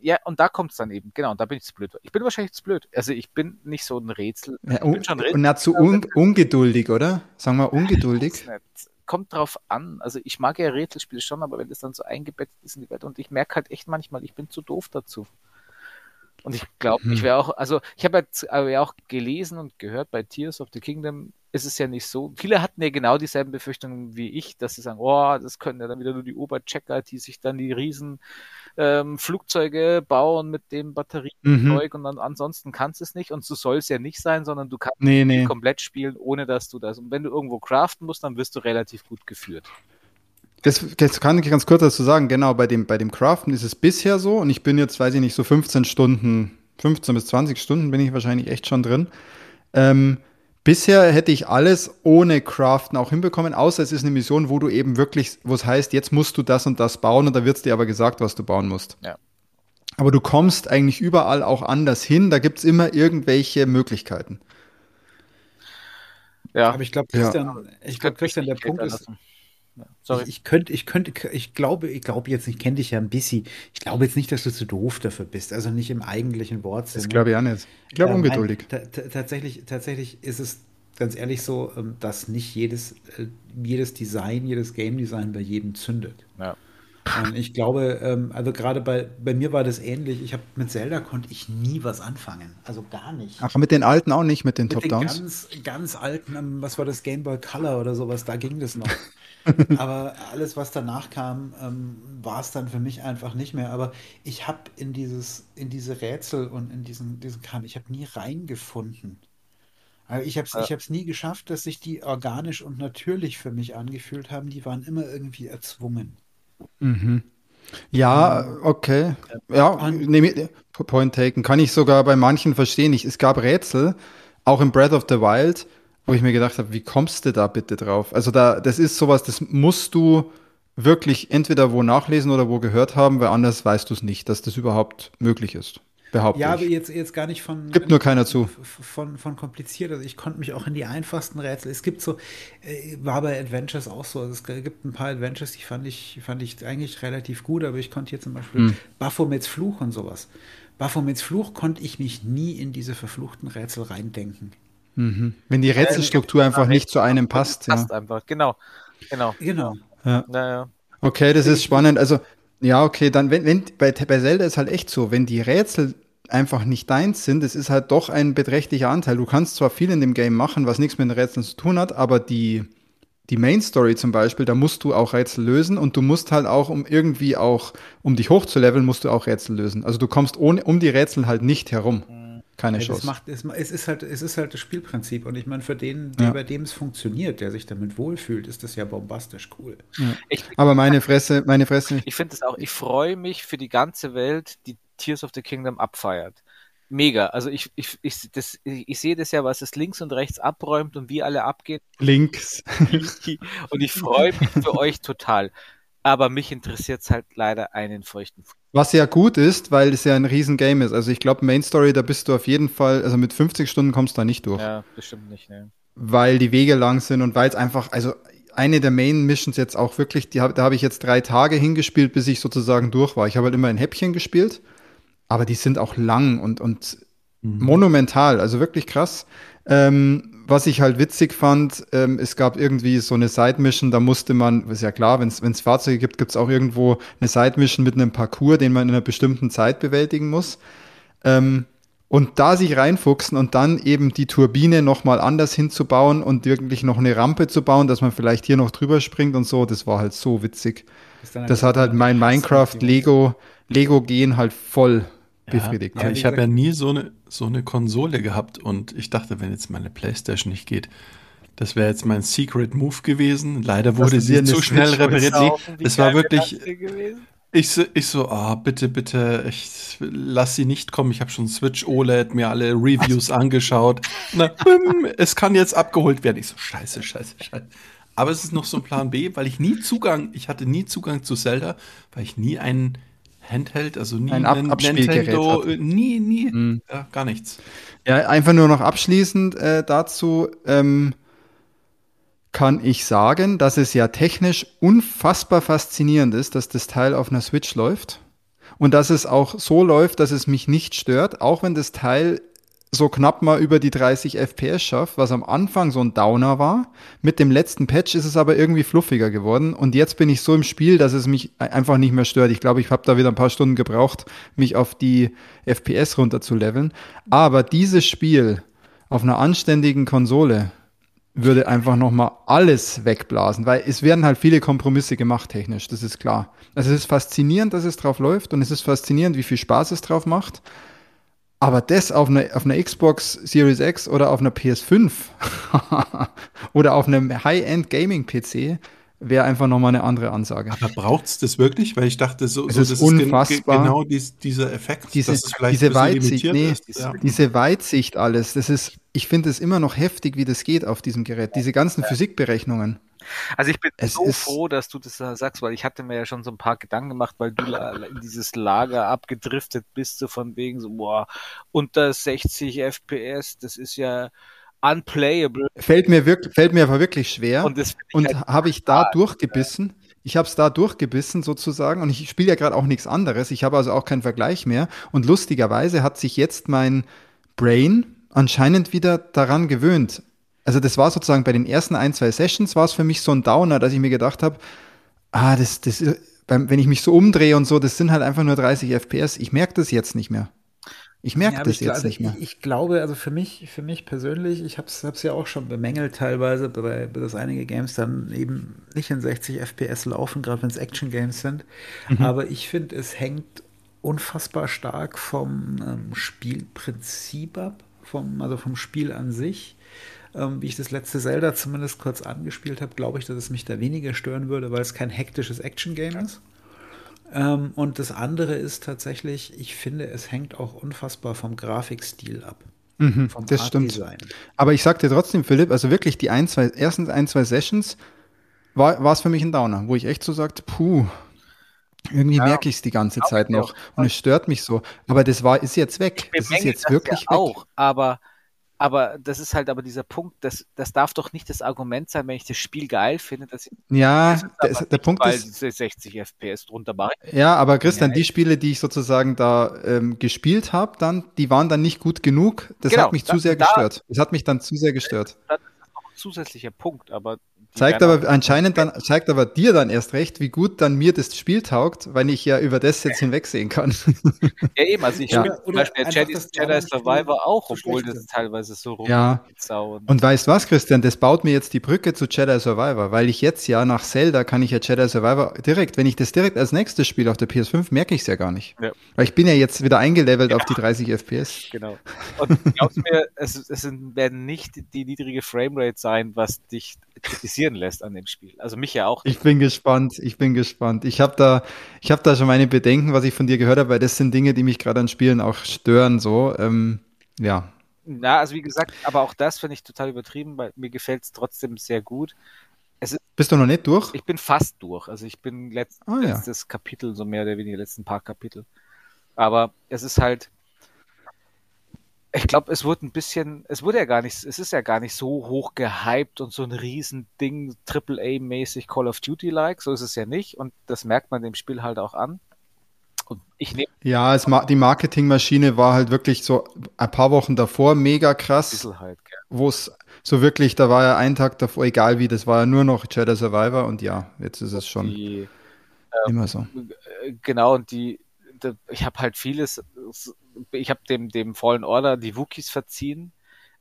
Ja, und da kommt es dann eben, genau, und da bin ich zu blöd. Ich bin wahrscheinlich zu blöd. Also ich bin nicht so ein Rätsel. Ja, un und na, zu un ungeduldig, oder? Sagen wir ungeduldig. Kommt drauf an. Also ich mag ja Rätselspiele schon, aber wenn das dann so eingebettet ist in die Welt und ich merke halt echt manchmal, ich bin zu doof dazu. Und ich glaube, ich wäre auch, also ich habe jetzt aber auch gelesen und gehört bei Tears of the Kingdom, ist es ja nicht so. Viele hatten ja genau dieselben Befürchtungen wie ich, dass sie sagen, oh, das können ja dann wieder nur die Oberchecker, die sich dann die riesen ähm, Flugzeuge bauen mit dem Batteriezeug mhm. und dann ansonsten kannst du es nicht und so soll es ja nicht sein, sondern du kannst nee, nee. komplett spielen, ohne dass du das. Und wenn du irgendwo craften musst, dann wirst du relativ gut geführt. Das, das kann ich ganz kurz dazu sagen. Genau, bei dem, bei dem Craften ist es bisher so und ich bin jetzt, weiß ich nicht, so 15 Stunden, 15 bis 20 Stunden bin ich wahrscheinlich echt schon drin. Ähm, Bisher hätte ich alles ohne Craften auch hinbekommen, außer es ist eine Mission, wo du eben wirklich, wo es heißt, jetzt musst du das und das bauen und da wird es dir aber gesagt, was du bauen musst. Ja. Aber du kommst eigentlich überall auch anders hin, da gibt es immer irgendwelche Möglichkeiten. Ja. Aber ich glaube, Christian, ja. ich glaube, Christian, der Punkt ist, lassen. Sorry. Ich, ich könnte, ich könnte, ich glaube, ich glaube jetzt, ich kenne dich ja ein bisschen. Ich glaube jetzt nicht, dass du zu doof dafür bist. Also nicht im eigentlichen Wortsinn. Das glaube ich auch nicht. Ich glaube ähm, ungeduldig. Tatsächlich, tatsächlich ist es ganz ehrlich so, ähm, dass nicht jedes, äh, jedes Design, jedes Game Design bei jedem zündet. Ja. Und ich glaube, ähm, also gerade bei, bei mir war das ähnlich. Ich habe mit Zelda konnte ich nie was anfangen. Also gar nicht. Ach, mit den alten auch nicht, mit den mit Top-Downs? Ganz, ganz alten, ähm, was war das, Game Boy Color oder sowas, da ging das noch. *laughs* *laughs* Aber alles, was danach kam, ähm, war es dann für mich einfach nicht mehr. Aber ich habe in dieses, in diese Rätsel und in diesen, diesen Kram, ich habe nie reingefunden. Also ich habe es Ja. ich nie geschafft, dass sich die organisch und natürlich für mich angefühlt haben. Die waren immer irgendwie erzwungen. Mhm. Ja, okay. Ja, nehme Point taken. Kann ich sogar bei manchen verstehen. Ich, es gab Rätsel, auch in Breath of the Wild, wo ich mir gedacht habe, wie kommst du da bitte drauf? Also da, das ist sowas, das musst du wirklich entweder wo nachlesen oder wo gehört haben, weil anders weißt du es nicht, dass das überhaupt möglich ist. Behaupte Ja, aber ich. jetzt, jetzt gar nicht von. Gibt nur keiner zu. Von, von kompliziert. Also ich konnte mich auch in die einfachsten Rätsel. Es gibt so, äh, war bei Adventures auch so. Also es gibt ein paar Adventures, die fand ich, fand ich eigentlich relativ gut, aber ich konnte hier zum Beispiel Hm. Baphomets Fluch und sowas. Baphomets Fluch konnte ich mich nie in diese verfluchten Rätsel reindenken. Mhm. Wenn die Rätselstruktur einfach nicht zu einem passt. Ja. Passt einfach, genau. Genau. Genau. Naja. Okay, das ist spannend. Also, ja, okay, dann, wenn, wenn, bei, bei Zelda ist halt echt so, wenn die Rätsel einfach nicht deins sind, es ist halt doch ein beträchtlicher Anteil. Du kannst zwar viel in dem Game machen, was nichts mit den Rätseln zu tun hat, aber die, die Main Story zum Beispiel, da musst du auch Rätsel lösen und du musst halt auch, um irgendwie auch, um dich hochzuleveln, musst du auch Rätsel lösen. Also du kommst ohne, um die Rätsel halt nicht herum. Keine Ja, Chance. macht, es, es, ist halt, es ist halt das Spielprinzip. Und ich meine, für den, der, Ja. bei dem es funktioniert, der sich damit wohlfühlt, ist das ja bombastisch cool. Ich, Aber meine Fresse, meine Fresse, ich finde es auch, ich freue mich für die ganze Welt, die Tears of the Kingdom abfeiert. Mega. Also ich, ich, ich, das, ich, ich sehe das ja, was es links und rechts abräumt und wie alle abgehen. links. *laughs* Und ich freue mich für euch total. Aber mich interessiert es halt leider einen feuchten Fuß. Was ja gut ist, weil es ja ein Riesengame ist. Also ich glaube, Main Story, da bist du auf jeden Fall, also mit 50 Stunden kommst du da nicht durch. Ja, bestimmt nicht. Ne? weil die Wege lang sind und weil es einfach, also eine der Main Missions jetzt auch wirklich, die hab, da habe ich jetzt drei Tage hingespielt, bis ich sozusagen durch war. Ich habe halt immer ein Häppchen gespielt, aber die sind auch lang und, und monumental, also wirklich krass. Ähm, was ich halt witzig fand, ähm, es gab irgendwie so eine Side-Mission, da musste man, ist ja klar, wenn es Fahrzeuge gibt, gibt es auch irgendwo eine Side-Mission mit einem Parcours, den man in einer bestimmten Zeit bewältigen muss. Ähm, und da sich reinfuchsen und dann eben die Turbine nochmal anders hinzubauen und wirklich noch eine Rampe zu bauen, dass man vielleicht hier noch drüber springt und so, das war halt so witzig. Das einfach hat halt mein eine Minecraft, Lego, Lego-Gehen halt voll befriedigt. Ja, wie ich habe ja nie so eine, so eine Konsole gehabt und ich dachte, wenn jetzt meine Playstation nicht geht, das wäre jetzt mein Secret Move gewesen. Leider wurde sie zu schnell Switch repariert. Nee, es war wirklich, ich so, ich so, ah, bitte, bitte, ich lass sie nicht kommen. Ich habe schon Switch OLED, mir alle Reviews angeschaut. Na, bim, es kann jetzt abgeholt werden. Ich so, scheiße, scheiße, scheiße. Aber es ist noch so ein Plan B, weil ich nie Zugang, ich hatte nie Zugang zu Zelda, weil ich nie einen Handheld, also nie Ein Ab- Abspielgerät Nintendo, hatte. äh, nie, nie, Mhm. ja, gar nichts. Ja, einfach nur noch abschließend äh, dazu ähm, kann ich sagen, dass es ja technisch unfassbar faszinierend ist, dass das Teil auf einer Switch läuft und dass es auch so läuft, dass es mich nicht stört, auch wenn das Teil so knapp mal über die 30 FPS schafft, was am Anfang so ein Downer war. Mit dem letzten Patch ist es aber irgendwie fluffiger geworden und jetzt bin ich so im Spiel, dass es mich einfach nicht mehr stört. Ich glaube, ich habe da wieder ein paar Stunden gebraucht, mich auf die FPS runter zu leveln. Aber dieses Spiel auf einer anständigen Konsole würde einfach nochmal alles wegblasen, weil es werden halt viele Kompromisse gemacht technisch, das ist klar. Also es ist faszinierend, dass es drauf läuft und es ist faszinierend, wie viel Spaß es drauf macht. Aber das auf einer, auf einer Xbox Series X oder auf einer PS5 *laughs* oder auf einem High-End Gaming-PC wäre einfach nochmal eine andere Ansage. Aber braucht's das wirklich? Weil ich dachte, so, Es so ist das gen- ge- unfassbar. genau dies, dieser Effekt, Diese, dass es vielleicht diese Weitsicht, nee, ist. Ja. diese Weitsicht alles, das ist, ich finde es immer noch heftig, wie das geht auf diesem Gerät. Diese ganzen Physikberechnungen. Also ich bin Es so froh, dass du das da sagst, weil ich hatte mir ja schon so ein paar Gedanken gemacht, weil du in dieses Lager abgedriftet bist, so von wegen so, boah, unter 60 FPS, das ist ja unplayable. Fällt mir, wirklich, fällt mir aber wirklich schwer. Und Und halt habe ich da durchgebissen. Ich habe es da durchgebissen sozusagen und ich spiele ja gerade auch nichts anderes. Ich habe also auch keinen Vergleich mehr. Und lustigerweise hat sich jetzt mein Brain anscheinend wieder daran gewöhnt. Also das war sozusagen bei den ersten ein, zwei Sessions war es für mich so ein Downer, dass ich mir gedacht habe, ah, das, das beim, wenn ich mich so umdrehe und so, das sind halt einfach nur 30 FPS. Ich merke das jetzt nicht mehr. Ich merke ja, das jetzt also nicht mehr. Ich, ich, glaube, also für mich, für mich persönlich, ich habe es ja auch schon bemängelt teilweise, bei, dass einige Games dann eben nicht in 60 FPS laufen, gerade wenn es Action-Games sind. Mhm. Aber ich finde, es hängt unfassbar stark vom ähm, Spielprinzip ab, vom, also vom Spiel an sich. Ähm, wie ich das letzte Zelda zumindest kurz angespielt habe, glaube ich, dass es mich da weniger stören würde, weil es kein hektisches Action-Game ist. Ähm, und das andere ist tatsächlich, ich finde, es hängt auch unfassbar vom Grafikstil ab. Mhm, das stimmt. Aber ich sag dir trotzdem, Philipp, also wirklich die ein, zwei, ersten ein, zwei Sessions war es für mich ein Downer, wo ich echt so sagte, puh, irgendwie ja, merke ich es die ganze Zeit noch und es stört mich so. Aber das war, ist jetzt weg. Das ist jetzt wirklich ja weg. auch, aber aber das ist halt aber dieser Punkt, das, das darf doch nicht das Argument sein, wenn ich das Spiel geil finde, dass ich ja, das, der Punkt ist 60 FPS drunter mache. Ja, aber Christian, ja, die Spiele, die ich sozusagen da ähm, gespielt habe, dann, die waren dann nicht gut genug. Das genau, hat mich das, zu sehr da, gestört. Das hat mich dann zu sehr gestört. Das ist noch ein zusätzlicher Punkt, aber Zeigt aber anscheinend dann, zeigt aber dir dann erst recht, wie gut dann mir das Spiel taugt, weil ich ja über das jetzt *laughs* hinwegsehen kann. Ja, eben, also ich ja. spiele zum Beispiel Jedi, Jedi Survivor auch, obwohl das teilweise so rum Ja. Und weißt was, Christian, das baut mir jetzt die Brücke zu Jedi Survivor, weil ich jetzt ja nach Zelda kann ich ja Jedi Survivor direkt, wenn ich das direkt als nächstes spiele auf der PS5, merke ich es ja gar nicht. Ja. Weil ich bin ja jetzt wieder eingelevelt ja. auf die 30 FPS. Genau. Und glaubst du mir, es, es werden nicht die niedrige Framerate sein, was dich kritisieren lässt an dem Spiel. Also mich ja auch. Ich bin gespannt, ich bin gespannt. Ich habe da, ich habe da schon meine Bedenken, was ich von dir gehört habe, weil das sind Dinge, die mich gerade an Spielen auch stören. So, ähm, ja. Na, also wie gesagt, aber auch das finde ich total übertrieben, weil mir gefällt es trotzdem sehr gut. Ist, Bist du noch nicht durch? Ich bin fast durch. Also ich bin letzt, ah, ja. letztes Kapitel, so mehr oder weniger letzten paar Kapitel. Aber es ist halt, ich glaube, es wurde ein bisschen, es wurde ja gar nicht, es ist ja gar nicht so hoch gehypt und so ein Riesending, AAA-mäßig Call of Duty-like, so ist es ja nicht und das merkt man dem Spiel halt auch an. Und ich nehme. Ja, es, die Marketingmaschine war halt wirklich so ein paar Wochen davor mega krass. Halt, wo es so wirklich, da war ja ein Tag davor, egal wie, das war ja nur noch Jedi Survivor und ja, jetzt ist es schon die, ähm, immer so. Genau, und die, ich habe halt vieles ich habe dem, dem Fallen Order die Wookies verziehen.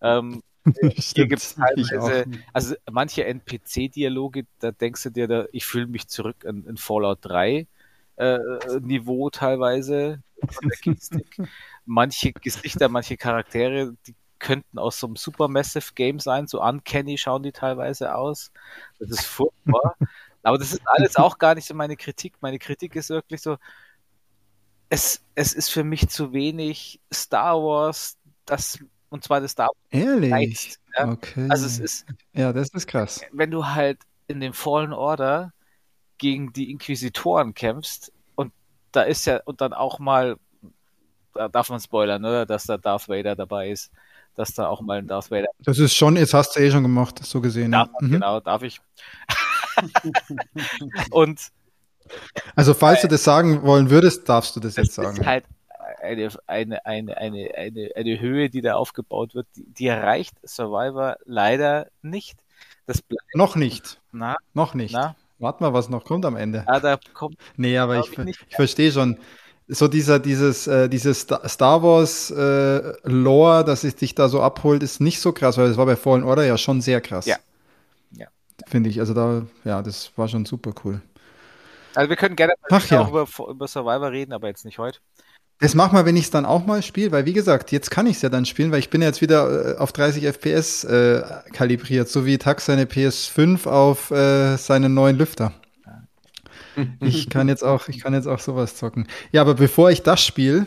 Ähm, *laughs* hier gibt es teilweise, also manche NPC-Dialoge, da denkst du dir, da, ich fühle mich zurück in, in Fallout 3 äh, Niveau teilweise von der Kickstic. *laughs* manche Gesichter, manche Charaktere, die könnten aus so einem Supermassive Game sein, so uncanny schauen die teilweise aus. Das ist furchtbar. *laughs* Aber das ist alles auch gar nicht so meine Kritik. Meine Kritik ist wirklich so, es, es ist für mich zu wenig Star Wars, das, und zwar das Star Wars. Ehrlich? Reizt, ja? Okay. Also es ist. Ja, das ist krass. Wenn du halt in dem Fallen Order gegen die Inquisitoren kämpfst und da ist ja, und dann auch mal, da darf man spoilern, oder? Dass da Darth Vader dabei ist dass da auch mal ein Darth Vader. Das ist schon, jetzt hast du eh schon gemacht, so gesehen. Darf, ja. mhm. Genau, darf ich. *laughs* und also falls du das sagen wollen würdest, darfst du das, das jetzt sagen. Ist halt eine, eine, eine, eine, eine, eine Höhe, die da aufgebaut wird, die, die erreicht Survivor leider nicht. Das bleibt, noch nicht. Na? Noch nicht. Na? Warte mal, was noch kommt am Ende. Ah, da kommt. Nee, aber ich, ich, ich verstehe schon. So dieser, dieses, äh, dieses Star Wars äh, Lore, dass es dich da so abholt, ist nicht so krass, weil das war bei Fallen Order ja schon sehr krass. Ja. ja. Finde ich. Also da, ja, das war schon super cool. Also wir können gerne Ach, ja. auch über, über Survivor reden, aber jetzt nicht heute. Das machen wir, wenn ich es dann auch mal spiele, weil wie gesagt, jetzt kann ich es ja dann spielen, weil ich bin jetzt wieder äh, auf 30 FPS äh, kalibriert, so wie Tax seine PS5 auf äh, seinen neuen Lüfter. Ich kann jetzt auch, ich kann jetzt auch sowas zocken. Ja, aber bevor ich das spiele,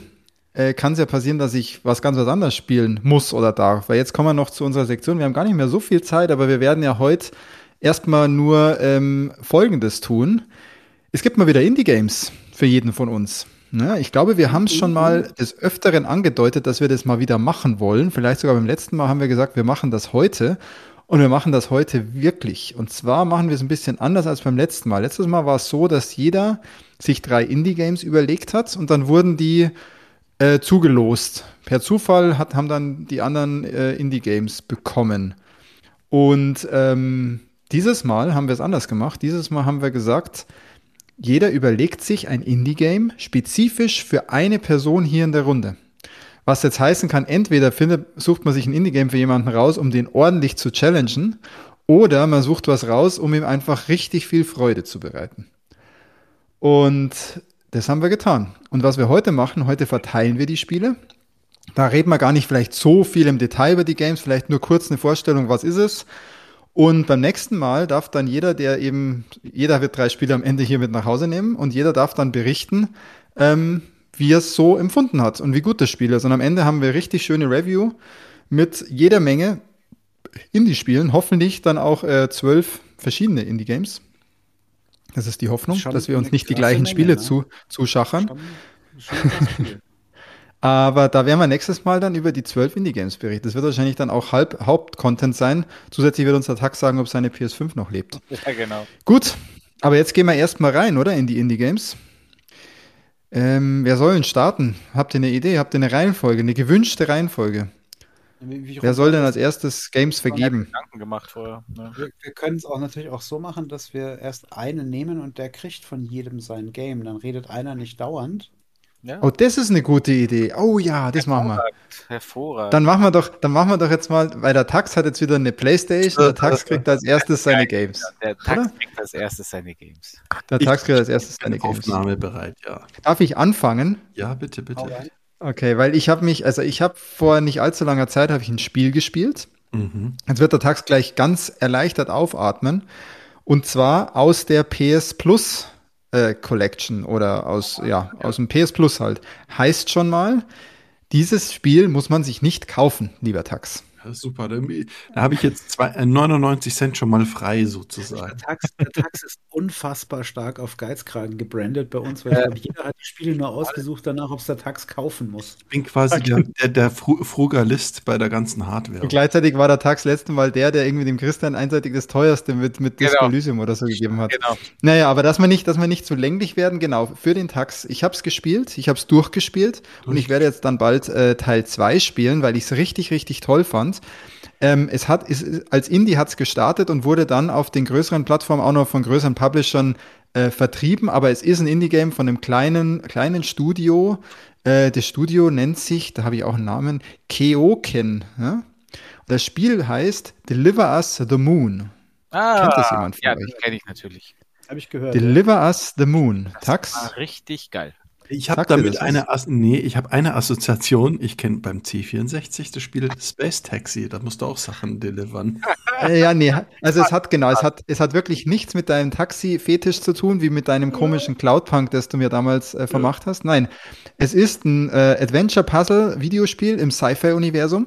äh, kann es ja passieren, dass ich was ganz was anderes spielen muss oder darf. Weil jetzt kommen wir noch zu unserer Sektion. Wir haben gar nicht mehr so viel Zeit, aber wir werden ja heute erstmal nur ähm, Folgendes tun. Es gibt mal wieder Indie-Games für jeden von uns. Ja, ne? ich glaube, wir haben es schon mal des Öfteren angedeutet, dass wir das mal wieder machen wollen. Vielleicht sogar beim letzten Mal haben wir gesagt, wir machen das heute. Und wir machen das heute wirklich. Und zwar machen wir es ein bisschen anders als beim letzten Mal. Letztes Mal war es so, dass jeder sich drei Indie-Games überlegt hat und dann wurden die äh, zugelost. Per Zufall hat, haben dann die anderen äh, Indie-Games bekommen. Und ähm, dieses Mal haben wir es anders gemacht. Dieses Mal haben wir gesagt, Jeder überlegt sich ein Indie-Game spezifisch für eine Person hier in der Runde. Was jetzt heißen kann, entweder findet, sucht man sich ein Indie-Game für jemanden raus, um den ordentlich zu challengen, oder man sucht was raus, um ihm einfach richtig viel Freude zu bereiten. Und das haben wir getan. Und was wir heute machen, heute verteilen wir die Spiele. Da reden wir gar nicht vielleicht so viel im Detail über die Games, vielleicht nur kurz eine Vorstellung, was ist es. Und beim nächsten Mal darf dann jeder, der eben, jeder wird drei Spiele am Ende hier mit nach Hause nehmen und jeder darf dann berichten, ähm, wie er es so empfunden hat und wie gut das Spiel ist. Und am Ende haben wir richtig schöne Review mit jeder Menge Indie-Spielen, hoffentlich dann auch äh, zwölf verschiedene Indie-Games. Das ist die Hoffnung, dass wir uns nicht die gleichen Menge, Spiele ne? zu, zuschachern. Schon, schon Aber da werden wir nächstes Mal dann über die zwölf Indie-Games berichten. Das wird wahrscheinlich dann auch halb Hauptcontent sein. Zusätzlich wird uns der Tag sagen, ob seine PS5 noch lebt. *laughs* Ja, genau. Gut, aber jetzt gehen wir erstmal rein, oder? In die Indie-Games. Ähm, wer soll denn starten? Habt ihr eine Idee? Habt ihr eine Reihenfolge, eine gewünschte Reihenfolge? Wer soll denn als erstes Games vergeben? Gemacht vorher, ne? Wir, wir können es auch natürlich auch so machen, dass wir erst einen nehmen und der kriegt von jedem sein Game. Dann redet einer nicht dauernd. Ja. Oh, das ist eine gute Idee. Oh ja, das machen wir. Hervorragend. Dann machen wir doch, dann machen wir doch jetzt mal, weil der Tax hat jetzt wieder eine Playstation, der Tax kriegt als erstes seine Games. Der Tax oder? kriegt als erstes seine Games. Der Tax kriegt als erstes seine Games. Aufnahme bereit, ja. Darf ich anfangen? Ja, bitte, bitte. Okay, weil ich habe mich, also ich habe vor nicht allzu langer Zeit habe ich ein Spiel gespielt. Mhm. Jetzt wird der Tax gleich ganz erleichtert aufatmen. Und zwar aus der PS Plus äh, Collection oder aus, ja, aus dem PS Plus halt. Heißt schon mal, dieses Spiel muss man sich nicht kaufen, lieber Tax super. Da, da habe ich jetzt zwei, äh, 99 Cent schon mal frei sozusagen. Der Tax, der Tax ist unfassbar stark auf Geizkragen gebrandet bei uns, weil ich glaube, jeder hat die Spiele nur ausgesucht danach, ob es der Tax kaufen muss. Ich bin quasi der, der, der Frugalist bei der ganzen Hardware. Und gleichzeitig war der Tax letzte Mal der, der irgendwie dem Christian einseitig das teuerste mit, mit Disco genau. Elysium oder so gegeben hat. Genau. Naja, aber dass wir nicht, dass wir nicht zu länglich werden, genau, für den Tax. Ich habe es gespielt, ich habe es durchgespielt Durch. und ich werde jetzt dann bald äh, Teil 2 spielen, weil ich es richtig, richtig toll fand. Ähm, es hat, ist, als Indie hat es gestartet und wurde dann auf den größeren Plattformen auch noch von größeren Publishern äh, vertrieben, aber es ist ein Indie-Game von einem kleinen, kleinen Studio. Äh, das Studio nennt sich, da habe ich auch einen Namen, Keoken. Ja? Das Spiel heißt Deliver Us the Moon. Ah, Kennt das jemand von ja, euch? Ja, kenne ich natürlich. Habe ich gehört. Deliver ja. Us the Moon. Das Tax? War richtig geil. Ich habe damit eine, As nee, ich habe eine Assoziation. Ich kenne beim C64 das Spiel Space Taxi. Da musst du auch Sachen delivern. Äh, ja, nee, also es hat *laughs* genau, es hat, es hat wirklich nichts mit deinem Taxi-Fetisch zu tun, wie mit deinem komischen Cloudpunk, das du mir damals äh, vermacht hast. Nein, es ist ein äh, Adventure-Puzzle-Videospiel im Sci-Fi-Universum.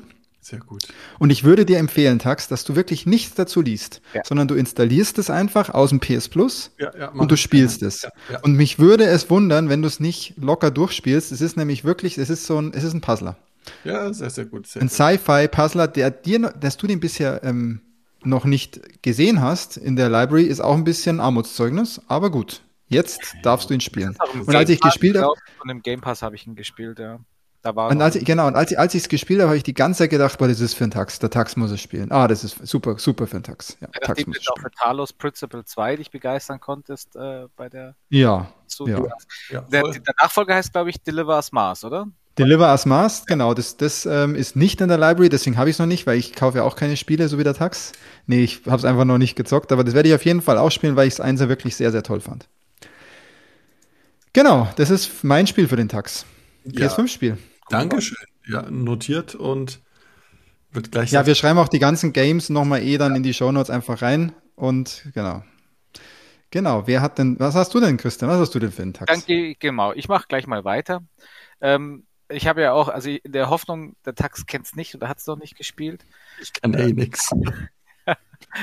Sehr gut. Und ich würde dir empfehlen, Tax, dass du wirklich nichts dazu liest, ja. sondern du installierst es einfach aus dem PS Plus ja, ja, und du spielst es. Und mich würde es wundern, wenn du es nicht locker durchspielst. Es ist nämlich wirklich, es ist so ein, es ist ein Puzzler. Ja, sehr, sehr gut. Sehr ein Sci-Fi-Puzzler, der dir, dass du den bisher ähm, noch nicht gesehen hast in der Library, ist auch ein bisschen Armutszeugnis, aber gut. Jetzt darfst du ihn spielen. Und als ich gespielt habe. Von dem Game Pass habe ich ihn gespielt, ja. Da war und als ich, genau, und als, als ich es gespielt habe, habe ich die ganze Zeit gedacht, boah, das ist für einen Tax. Der Tax muss es spielen. Ah, das ist super, super für einen Tax. Ja, ja Tax muss du auch für Talos Principle 2 dich begeistern konntest äh, bei der Ja. ja. ja der, der, Nachfolger heißt, glaube ich, Deliver as Mars, oder? Deliver as Mars, genau. Das, das ähm, ist nicht in der Library, deswegen habe ich es noch nicht, weil ich kaufe ja auch keine Spiele, so wie der Tax. Nee, ich habe es einfach noch nicht gezockt, aber das werde ich auf jeden Fall auch spielen, weil ich es eins wirklich sehr, sehr toll fand. Genau, das ist mein Spiel für den Tax. PS5-Spiel. Dankeschön. Ja, notiert und wird gleich. Ja, wir schreiben auch die ganzen Games nochmal eh dann ja. in die Shownotes einfach rein und genau. Genau, wer hat denn, was hast du denn, Christian? Was hast du denn für einen Tax? Danke, genau. Ich mache gleich mal weiter. Ähm, ich habe ja auch, also in der Hoffnung, der Tax kennt es nicht oder hat es noch nicht gespielt. Ich kann eh nix. *laughs*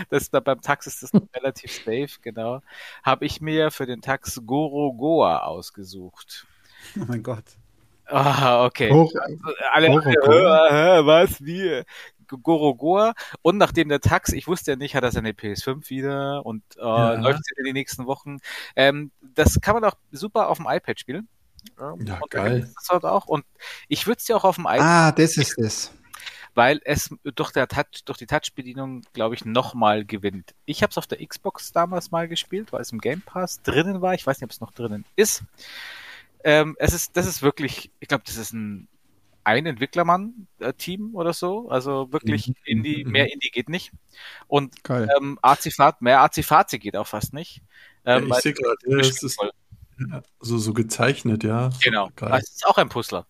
Das, beim Tax ist das relativ safe, genau. Habe ich mir für den Tax Goro Goa ausgesucht. Oh mein Gott. Ah, okay. Hoch, alle, Hoch, alle was, wie? Gorogoa. Und nachdem der Tax, ich wusste ja nicht, hat er seine PS5 wieder und äh, ja. läuft in den nächsten Wochen. Ähm, das kann man auch super auf dem iPad spielen. Ja, und geil. Das halt auch. Und ich würde es ja auch auf dem iPad. Ah, das ist es. weil es durch, der Touch, durch die Touch-Bedienung, glaube ich, nochmal gewinnt. Ich habe es auf der Xbox damals mal gespielt, weil es im Game Pass drinnen war. Ich weiß nicht, ob es noch drinnen ist. Ähm, es ist, das ist wirklich, ich glaube, das ist ein ein Entwicklermann-Team oder so. Also wirklich mhm. Indie, mhm. mehr Indie geht nicht. Und ähm, Azifat, mehr Azifazi geht auch fast nicht. Ähm, ja, ich sehe gerade, ja, es ist so, so gezeichnet, ja. Genau. Das ist auch ein Puzzler.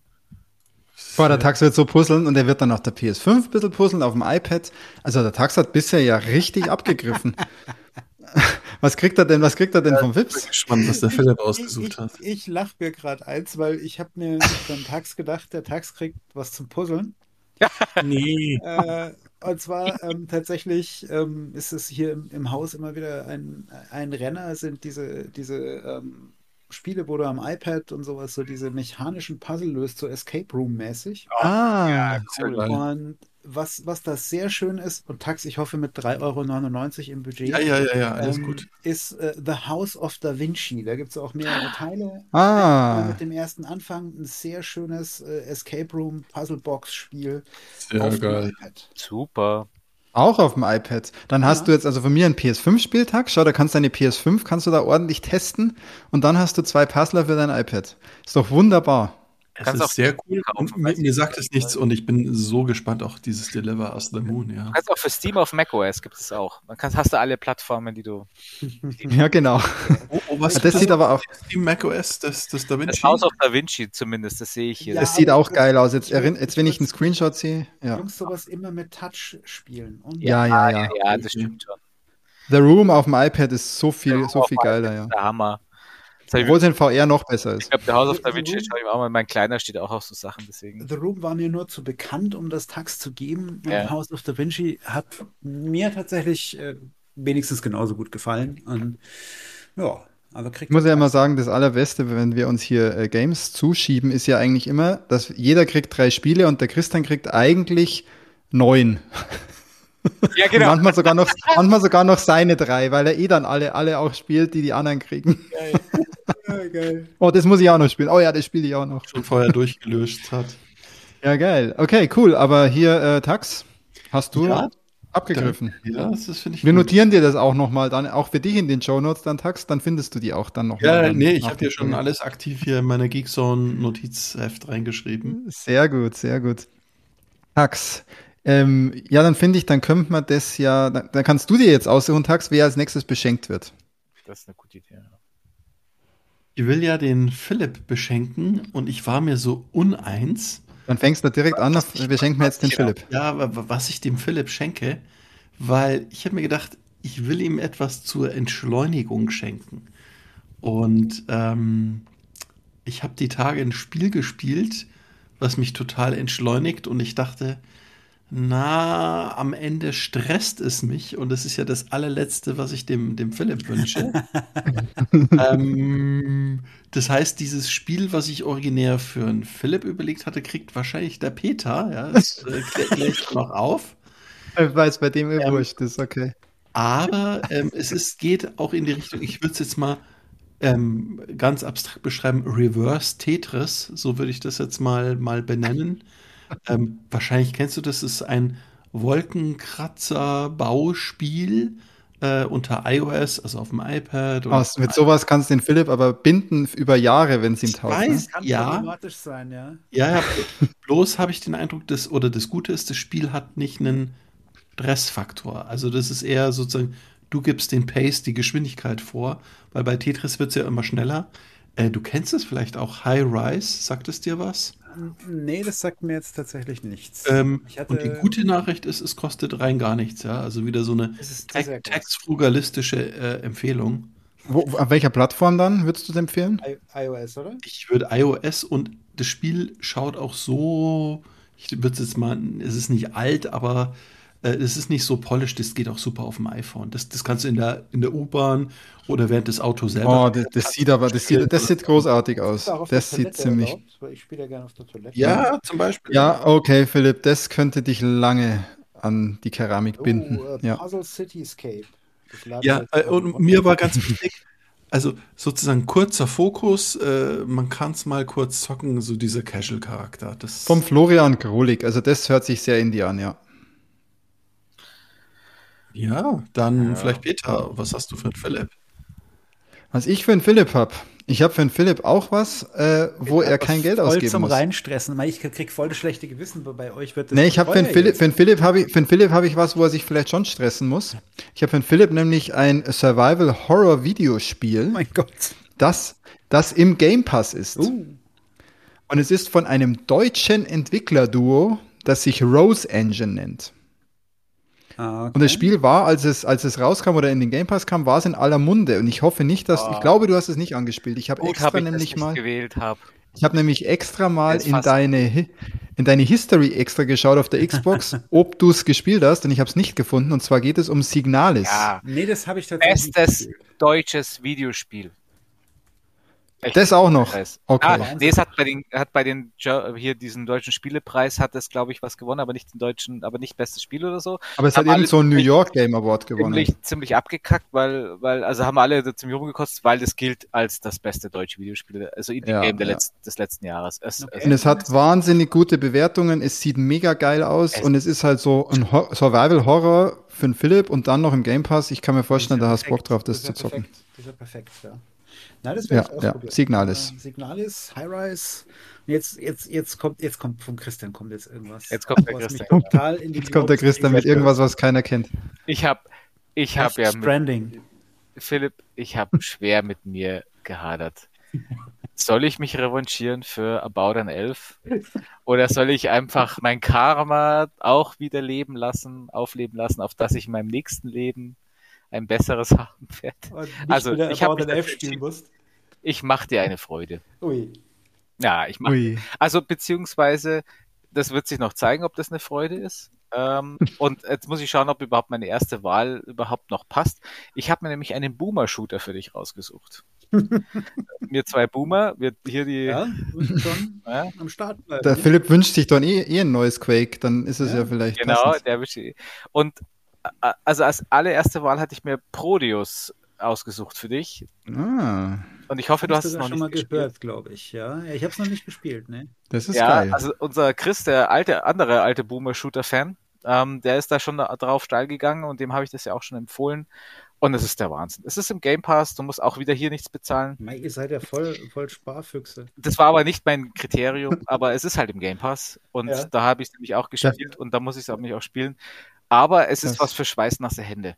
Boah, der Tax wird so puzzeln und er wird dann auf der PS5 ein bisschen puzzeln, auf dem iPad. Also der Tax hat bisher ja richtig abgegriffen. *laughs* *laughs* Was kriegt er denn, was kriegt er denn ja, vom Vips? Ich bin gespannt, was der Philipp ausgesucht ich, hat. Ich, ich lache mir gerade eins, weil ich habe mir beim Tax gedacht, der Tax kriegt was zum Puzzeln. *laughs* nee. Äh, und zwar ähm, tatsächlich ähm, ist es hier im, im, Haus immer wieder ein, ein Renner, sind diese, diese ähm, Spiele, wo du am iPad und sowas so diese mechanischen Puzzle löst, so Escape Room-mäßig. Ah, ja, cool. Und was, was das sehr schön ist, und Tax, ich hoffe mit 3,99 Euro im Budget. Ja, ja, ja, ja alles ähm, gut. Ist äh, The House of Da Vinci. Da gibt es auch mehrere Teile. Ah. Mit dem ersten Anfang ein sehr schönes äh, Escape Room Puzzle Box Spiel. Sehr geil. Super. Auch auf dem iPad. Dann hast ja. du jetzt also von mir einen PS5-Spieltag. Schau, da kannst du deine PS5, kannst du da ordentlich testen. Und dann hast du zwei Puzzler für dein iPad. Ist doch wunderbar. Es ist sehr cool. Und mir, mir sagt es nichts und ich bin so gespannt, auch dieses Deliver Us the Moon, ja. Du kannst auch für Steam auf macOS gibt es auch. Dann kannst, hast du alle Plattformen, die du. Die *laughs* ja, genau. *laughs* Oh, oh, was das sieht aber auch. Steam macOS, das, das Da Vinci. Das Haus auf Da Vinci zumindest, das sehe ich hier. Ja, das sieht auch geil aus. Jetzt, jetzt wenn ich einen Screenshot sehe. Ja. Jungs sowas immer mit Touch spielen. Und ja, ja, ja, ja. Ja, das stimmt schon. The Room auf dem iPad ist so viel, so viel geiler, ja. Der Hammer. Obwohl es in VR noch besser ist. Ich glaube, der House of Da Vinci schaue ich auch mal. Mein Kleiner steht auch auf so Sachen, deswegen. The Room war mir nur zu bekannt, um das Tax zu geben. Ja. House of Da Vinci hat mir tatsächlich äh, wenigstens genauso gut gefallen. Und ja, aber kriegt. Ich muss ja immer sagen, das Allerbeste, wenn wir uns hier äh, Games zuschieben, ist ja eigentlich immer, dass jeder kriegt drei Spiele und der Christian kriegt eigentlich neun. *laughs* Ja, genau. manchmal, sogar noch, manchmal sogar noch seine drei, weil er eh dann alle, alle auch spielt, die die anderen kriegen. Geil. *laughs* Ja, geil. Oh, das muss ich auch noch spielen. Oh ja, das spiele ich auch noch. Schon vorher durchgelöscht hat. Ja, geil. Okay, cool. Aber hier, äh, Tax, hast du ja, abgegriffen. Ja, das finde ich. Wir gut. notieren dir das auch nochmal, dann auch für dich in den Show Notes dann Tax, dann findest du die auch dann nochmal. Ja, nee, ich habe dir schon alles aktiv hier in meine Geekzone-Notizheft reingeschrieben. Sehr gut, sehr gut. Tax, ähm, ja, dann finde ich, dann könnte man das ja, dann, dann, kannst du dir jetzt aussuchen, Tax, wer als nächstes beschenkt wird. Das ist eine gute Idee. Ich will ja den Philipp beschenken und ich war mir so uneins. Dann fängst du direkt an, wir schenken mir jetzt den Philipp. Ja, was ich dem Philipp schenke, weil ich habe mir gedacht, ich will ihm etwas zur Entschleunigung schenken. Und ähm, ich habe die Tage ein Spiel gespielt, was mich total entschleunigt und ich dachte, na, am Ende stresst es mich und das ist ja das allerletzte, was ich dem, dem Philipp wünsche. *laughs* ähm, das heißt, dieses Spiel, was ich originär für einen Philipp überlegt hatte, kriegt wahrscheinlich der Peter. Ja, das äh, *laughs* kläre ich noch auf. Ich weiß, bei dem ähm, wurscht ist, okay. Aber ähm, es ist, geht auch in die Richtung, ich würde es jetzt mal ähm, ganz abstrakt beschreiben, Reverse Tetris, so würde ich das jetzt mal, mal benennen. Ähm, wahrscheinlich kennst du das, ist ein Wolkenkratzer-Bauspiel äh, unter iOS, also auf dem iPad. Oder mit sowas kannst du den Philipp aber binden über Jahre, wenn es ihm taugt. Ne? Weiß, kann ja. problematisch sein, ja. Ja, ja *laughs* bloß habe ich den Eindruck, dass, oder das Gute ist, das Spiel hat nicht einen Stressfaktor. Also das ist eher sozusagen, du gibst den Pace, die Geschwindigkeit vor, weil bei Tetris wird es ja immer schneller. Äh, du kennst es vielleicht auch, High Rise, sagt es dir was? Nee, das sagt mir jetzt tatsächlich nichts. Ähm, hatte, und die gute Nachricht ist, es kostet rein gar nichts, ja. Also wieder so eine textfrugalistische äh, Empfehlung. Wo, auf welcher Plattform dann würdest du es empfehlen? I iOS, oder? Ich würde iOS und das Spiel schaut auch so, ich würde es jetzt mal, es ist nicht alt, aber äh, es ist nicht so polished, das geht auch super auf dem iPhone. Das, das kannst du in der, in der U-Bahn oder während des Autos selber. Oh, das, das sieht aber, das sieht, das sieht großartig aus. Das sieht ziemlich. Erlaubt, ich spiele ja gerne auf der Toilette. Ja, zum Beispiel. Ja, okay, Philipp, das könnte dich lange an die Keramik binden. Oh, ja. Puzzle Cityscape. Ja, äh, und mir war ganz wichtig, Also sozusagen kurzer Fokus, äh, man kann es mal kurz zocken, so dieser Casual-Charakter. Vom Florian Grolik, also das hört sich sehr indie an, ja. Ja, dann ja. vielleicht Peter, was hast du für einen Philipp? Was ich für einen Philipp habe? Ich habe für einen Philipp auch was, äh, wo er kein Geld voll ausgeben zum muss. Reinstressen. Ich krieg voll das schlechte Gewissen, bei euch wird das. Nee, ich habe für einen Philipp, für einen Philipp habe ich, für einen Philipp habe ich was, wo er sich vielleicht schon stressen muss. Ich habe für einen Philipp nämlich ein Survival Horror Videospiel. Oh mein Gott. Das, das im Game Pass ist. Uh. Und es ist von einem deutschen Entwicklerduo, das sich Rose Engine nennt. Ah, okay. Und das Spiel war, als es, als es rauskam oder in den Game Pass kam, war es in aller Munde. Und ich hoffe nicht, dass, oh. ich glaube, du hast es nicht angespielt. Ich habe extra hab ich nämlich mal, gewählt hab. ich habe nämlich extra mal in deine, in deine History extra geschaut auf der Xbox, *laughs* ob du es gespielt hast. Und ich habe es nicht gefunden. Und zwar geht es um Signalis. Ja. Nee, das habe ich tatsächlich Bestes deutsches Videospiel. Das auch noch. Okay. Ah, nee, es hat bei den, hat bei den hier diesen deutschen Spielepreis hat es, glaube ich, was gewonnen, aber nicht den deutschen, aber nicht bestes Spiel oder so. Aber es hat eben so einen New York Game Award gewonnen. Ziemlich, ziemlich abgekackt, weil, weil, also haben alle ziemlich rumgekostet, weil das gilt als das beste deutsche Videospiel, also Indie Game ja, ja. Letzt, des letzten Jahres. Es, okay. Und es hat wahnsinnig gute Bewertungen, es sieht mega geil aus es und es ist halt so ein Ho Survival Horror für einen Philipp und dann noch im Game Pass. Ich kann mir vorstellen, da hast du Bock drauf, das, das zu zocken. Perfekt. Das ist ja perfekt, ja. Na, das ja, ich ja. Signalis. Signalis, High-Rise. Jetzt, jetzt, jetzt kommt, jetzt kommt vom Christian kommt jetzt irgendwas. Jetzt kommt der Christian. Total in die jetzt kommt der Christian mit irgendwas, was keiner kennt. Ich habe, ich habe ja Stranding. Philipp, ich habe *laughs* schwer mit mir gehadert. Soll ich mich revanchieren für About an Elf? Oder soll ich einfach mein Karma auch wieder leben lassen, aufleben lassen, auf das ich in meinem nächsten Leben ein besseres *laughs* haben werde? Also, ich habe Elf spielen musst. Ich mache dir eine Freude. Ui. Ja, ich mache. Also, beziehungsweise, das wird sich noch zeigen, ob das eine Freude ist. Ähm, *laughs* und jetzt muss ich schauen, ob überhaupt meine erste Wahl überhaupt noch passt. Ich habe mir nämlich einen Boomer-Shooter für dich rausgesucht. *laughs* mir zwei Boomer, wird hier die. Ja, schon ja. am Start bleiben. Der? Philipp wünscht sich dann eh, eh ein neues Quake, dann ist es ja, ja vielleicht. Genau, passend. der wünscht. Und also als allererste Wahl hatte ich mir Prodeus ausgesucht für dich. Ah. Und ich hoffe, du hast es noch schon mal gespielt. gehört, glaube ich. Ja, ich habe es noch nicht gespielt. Ne? Das ist ja, geil. Also unser Chris, der alte, andere alte Boomer-Shooter-Fan, ähm, der ist da schon drauf steil gegangen und dem habe ich das ja auch schon empfohlen. Und es ist der Wahnsinn. Es ist im Game Pass, du musst auch wieder hier nichts bezahlen. Mei, ihr seid ja voll, voll Sparfüchse. Das war aber nicht mein Kriterium, *laughs* aber es ist halt im Game Pass. Und ja. da habe ich es nämlich auch gespielt ja. und da muss ich es auch nicht auch spielen. Aber es ist das was für schweißnasse Hände.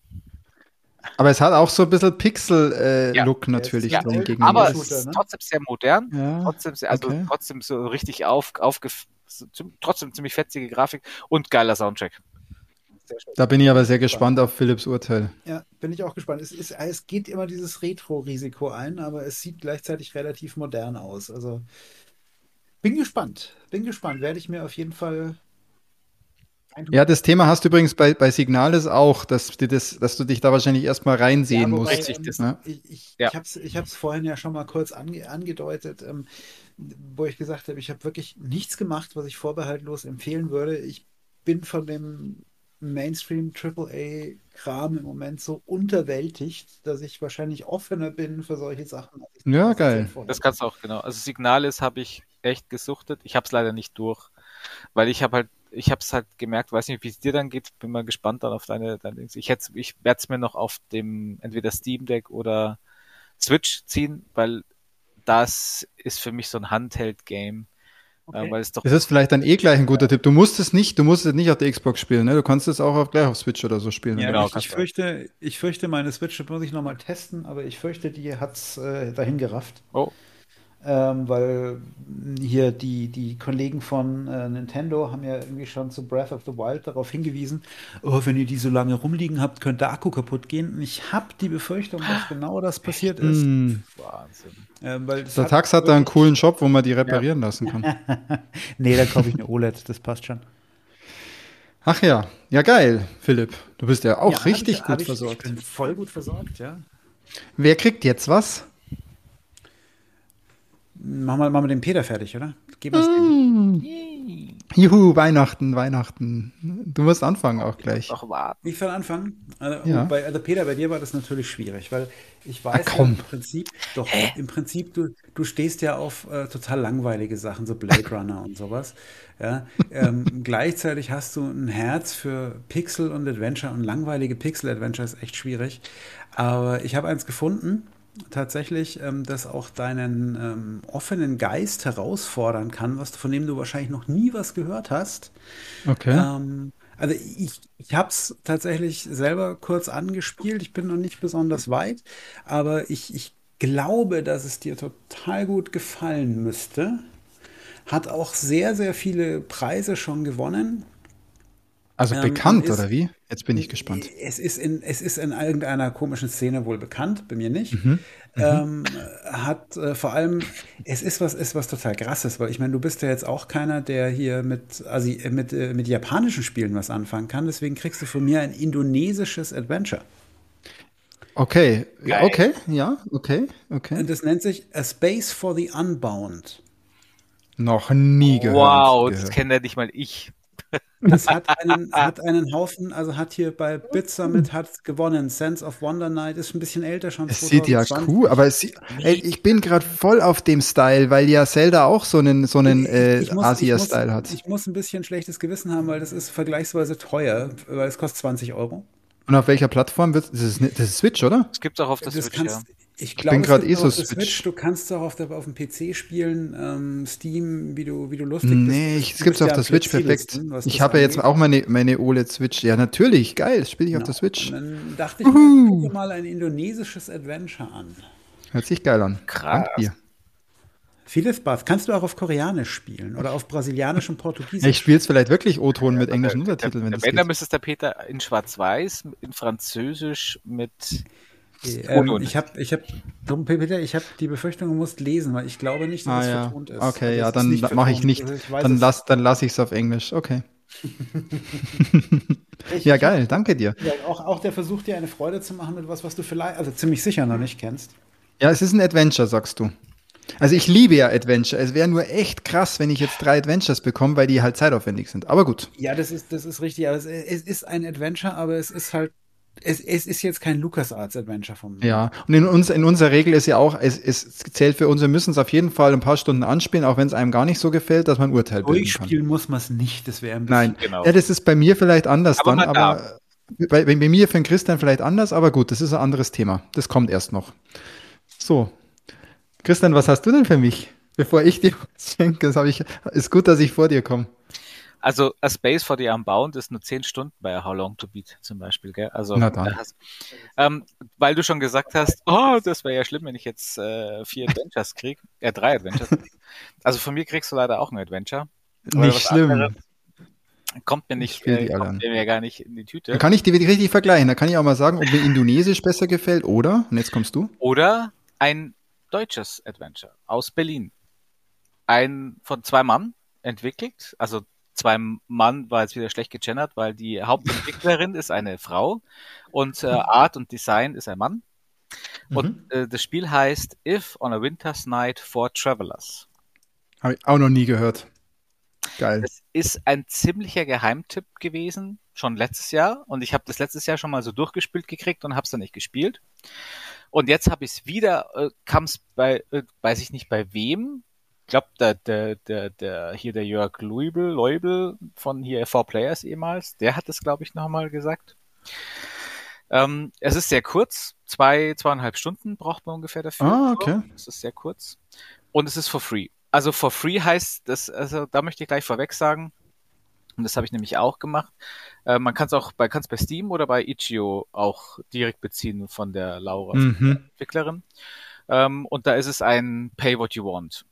Aber es hat auch so ein bisschen Pixel-Look äh, ja, natürlich ja, drin gegenüber. Aber es ist ne? trotzdem sehr modern. Ja, trotzdem sehr, also okay. trotzdem so richtig auf, aufge, trotzdem ziemlich fetzige Grafik und geiler Soundtrack. Da bin ich aber sehr gespannt auf Philips Urteil. Ja, bin ich auch gespannt. Es, ist, es geht immer dieses Retro-Risiko ein, aber es sieht gleichzeitig relativ modern aus. Also bin gespannt. Bin gespannt. Werde ich mir auf jeden Fall ja, das Thema hast du übrigens bei, bei Signales auch, dass du, das, dass du dich da wahrscheinlich erstmal reinsehen ja, musst. Richtig, das, ne? Ich, ich, ja. ich habe es ich vorhin ja schon mal kurz ange, angedeutet, ähm, wo ich gesagt habe, ich habe wirklich nichts gemacht, was ich vorbehaltlos empfehlen würde. Ich bin von dem Mainstream AAA-Kram im Moment so unterwältigt, dass ich wahrscheinlich offener bin für solche Sachen. Ja, geil. Das kannst du auch, genau. Also Signales habe ich echt gesuchtet. Ich habe es leider nicht durch, weil ich habe halt ich habe es halt gemerkt, weiß nicht, wie es dir dann geht, bin mal gespannt dann auf deine, deine. Ich hätte, ich werde es mir noch auf dem entweder Steam Deck oder Switch ziehen, weil das ist für mich so ein Handheld-Game. Äh, okay. Weil es doch. Das ist vielleicht dann eh gleich ein guter Tipp. Du musst es nicht, du musst es nicht auf der Xbox spielen, ne? Du kannst es auch auf, gleich auf Switch oder so spielen. Ja, genau. Ich, ich fürchte, ich fürchte, meine Switch muss ich nochmal testen, aber ich fürchte, die hat's äh, dahin gerafft. Oh ähm, weil hier die, die Kollegen von äh, Nintendo haben ja irgendwie schon zu Breath of the Wild darauf hingewiesen, oh, wenn ihr die so lange rumliegen habt, könnte der Akku kaputt gehen. Und ich habe die Befürchtung, dass genau das passiert ist. Mm. Wahnsinn. Ähm, weil der Tax hat da einen coolen Shop, wo man die reparieren ja. lassen kann. *laughs* nee, da kaufe ich eine OLED, das passt schon. Ach ja, ja geil, Philipp. Du bist ja auch ja, richtig ich, gut versorgt. Ich bin voll gut versorgt, ja. Wer kriegt jetzt was? Machen wir mal mit dem Peter fertig, oder? Gib uns mm. den. Juhu, Weihnachten, Weihnachten. Du musst anfangen auch gleich. Warten. Ich will anfangen. Also, ja. bei, also Peter, bei dir war das natürlich schwierig, weil ich weiß ja, im Prinzip, doch, Hä? im Prinzip, du, du stehst ja auf äh, total langweilige Sachen, so Blade Runner und sowas. Ja, ähm, *laughs* gleichzeitig hast du ein Herz für Pixel und Adventure und langweilige Pixel-Adventure ist echt schwierig. Aber ich habe eins gefunden, tatsächlich, ähm, das auch deinen ähm, offenen Geist herausfordern kann, was, von dem du wahrscheinlich noch nie was gehört hast. Okay. Ähm, also ich, ich habe es tatsächlich selber kurz angespielt. Ich bin noch nicht besonders weit, aber ich, ich glaube, dass es dir total gut gefallen müsste. Hat auch sehr, sehr viele Preise schon gewonnen. Also ähm, bekannt ist, oder wie? Jetzt bin ich gespannt. Es ist, in, es ist in irgendeiner komischen Szene wohl bekannt, bei mir nicht. Mhm. Mhm. Ähm, hat äh, vor allem, es ist was, ist was total krasses, weil ich meine, du bist ja jetzt auch keiner, der hier mit, also mit, äh, mit japanischen Spielen was anfangen kann. Deswegen kriegst du von mir ein indonesisches Adventure. Okay, Geil. okay, ja, okay, okay. Und das nennt sich A Space for the Unbound. Noch nie gehört. Wow, das kenne ja nicht mal ich. Das hat einen, hat einen Haufen, also hat hier bei Bit Summit hat gewonnen. Sense of Wonder Night ist ein bisschen älter schon. Es 2020. sieht ja cool, aber es, ey, ich bin gerade voll auf dem Style, weil ja Zelda auch so einen, so einen äh, Asia-Style hat. Ich muss ein bisschen schlechtes Gewissen haben, weil das ist vergleichsweise teuer, weil es kostet 20 Euro. Und auf welcher Plattform wird das? Ist, das ist Switch, oder? Es gibt auch auf der das Switch, kannst, ja. Ich, glaub, bin gerade eh so Switch. Switch. Du kannst doch auf, der, auf dem PC spielen, ähm, Steam, wie du, wie du lustig bist. Nee, es gibt auf der Switch perfekt. Ich habe ja jetzt auch meine, meine OLED Switch. Ja, natürlich, geil, spiele ich genau. auf der Switch. Und dann dachte ich, Uhu. gucke mal ein indonesisches Adventure an. Hört sich geil an. Krass. Dank Vieles Bass. Kannst du auch auf Koreanisch spielen oder auf Brasilianisch und Portugiesisch? Ich spiele es vielleicht wirklich O-Ton mit englischen Untertiteln, wenn, wenn das Wenn, dann müsste es der Peter in Schwarz-Weiß, in Französisch, mit ähm, ich habe, ich habe, Peter, ich habe die Befürchtung, du musst lesen, weil ich glaube nicht, dass ah, es ja. vertont ist. Okay, also ja, dann mache ich nicht. Ich dann lass, dann lasse ich es auf Englisch. Okay. *laughs* ja, geil, danke dir. Ja, auch, auch der Versuch, dir eine Freude zu machen mit was, was du vielleicht, also ziemlich sicher noch nicht kennst. Ja, es ist ein Adventure, sagst du. Also ich liebe ja Adventure. Es wäre nur echt krass, wenn ich jetzt drei Adventures bekomme, weil die halt zeitaufwendig sind. Aber gut. Ja, das ist, das ist richtig. Aber es, es ist ein Adventure, aber es ist halt es, es ist jetzt kein LucasArts Adventure vom. Ja, und in, uns, in unserer Regel ist ja auch, es, es zählt für uns, wir müssen es auf jeden Fall ein paar Stunden anspielen, auch wenn es einem gar nicht so gefällt, dass man ein Urteil bilden kann. Durchspielen muss man es nicht, das wäre ein bisschen. Nein, genau. ja, das ist bei mir vielleicht anders aber dann, aber bei, bei, mir für den Christian vielleicht anders, aber gut, das ist ein anderes Thema. Das kommt erst noch. So. Christian, was hast du denn für mich? Bevor ich dir was schenke, das ich, ist gut, dass ich vor dir komme. Also A Space for the Unbound ist nur zehn Stunden bei How Long to Beat zum Beispiel, gell? Also Na dann. Hast, ähm, weil du schon gesagt hast, oh, das wäre ja schlimm, wenn ich jetzt äh, vier Adventures krieg, äh, drei Adventures. also von mir kriegst du leider auch ein Adventure. Nicht schlimm. Kommt mir nicht, äh, kommt mir gar nicht in die Tüte. Da kann ich die richtig vergleichen. Da kann ich auch mal sagen, ob mir Indonesisch besser gefällt oder, und jetzt kommst du. Oder ein deutsches Adventure aus Berlin. Ein von zwei Mann entwickelt, also zwei Mann war jetzt wieder schlecht gegendert, weil die Hauptentwicklerin ist eine Frau und äh, Art und Design ist ein Mann. Und mhm. äh, das Spiel heißt If on a Winter's Night for Travelers. Habe ich auch noch nie gehört. Geil. Es ist ein ziemlicher Geheimtipp gewesen, schon letztes Jahr. Und ich habe das letztes Jahr schon mal so durchgespielt gekriegt und habe es dann nicht gespielt. Und jetzt habe ich es wieder, äh, kam es bei, äh, weiß ich nicht bei wem, glaube, der, der, der, der, hier der Jörg Leubel, Leubel von hier Four Players ehemals, der hat es, glaube ich, nochmal gesagt. Ähm, es ist sehr kurz, zwei, zweieinhalb Stunden braucht man ungefähr dafür. Ah, okay. Es ist sehr kurz. Und es ist for free. Also for free heißt das, also da möchte ich gleich vorweg sagen, und das habe ich nämlich auch gemacht. Äh, man kann es auch bei, kann's bei Steam oder bei Itch.io auch direkt beziehen von der Laura, mhm. der Entwicklerin. Ähm, und da ist es ein Pay What You Want.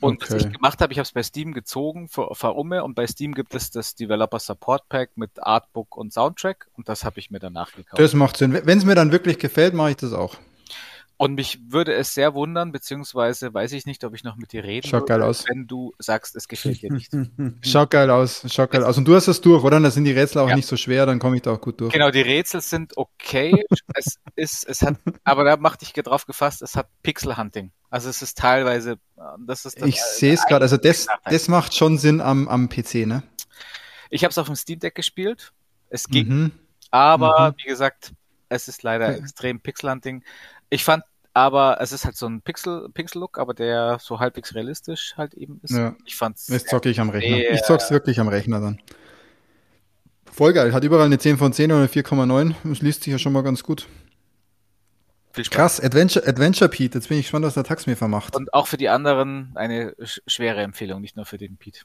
Und okay. was ich gemacht habe, ich habe es bei Steam gezogen für, für Umme und bei Steam gibt es das Developer Support Pack mit Artbook und Soundtrack und das habe ich mir danach gekauft. Das macht Sinn. Wenn es mir dann wirklich gefällt, mache ich das auch. Und mich würde es sehr wundern, beziehungsweise weiß ich nicht, ob ich noch mit dir reden Schaut geil aus. wenn du sagst, es gefällt dir nicht. *laughs* Schaut geil aus, schaut geil aus. Und du hast es durch, oder? Da sind die Rätsel auch ja. nicht so schwer, dann komme ich da auch gut durch. Genau, die Rätsel sind okay. *laughs* es ist, es hat, aber da macht dich drauf gefasst, es hat Pixel Hunting. Also es ist teilweise, das ist das Ich sehe es gerade, also das, das macht schon Sinn am, am PC, ne? Ich habe es auf dem Steam Deck gespielt. Es ging, mhm. aber mhm. wie gesagt, es ist leider extrem Pixel Hunting. Ich fand aber es ist halt so ein Pixel, Pixel-Look, aber der so halbwegs realistisch halt eben ist. Ja. Ich fand's. Das zocke ich am Rechner. Ich zock's wirklich am Rechner dann. Voll geil. Hat überall eine 10 von 10 oder eine 4,9. Das liest sich ja schon mal ganz gut. Krass, Adventure, Adventure Pete. Jetzt bin ich gespannt, was der Tax mir vermacht. Und auch für die anderen eine schwere Empfehlung, nicht nur für den Pete.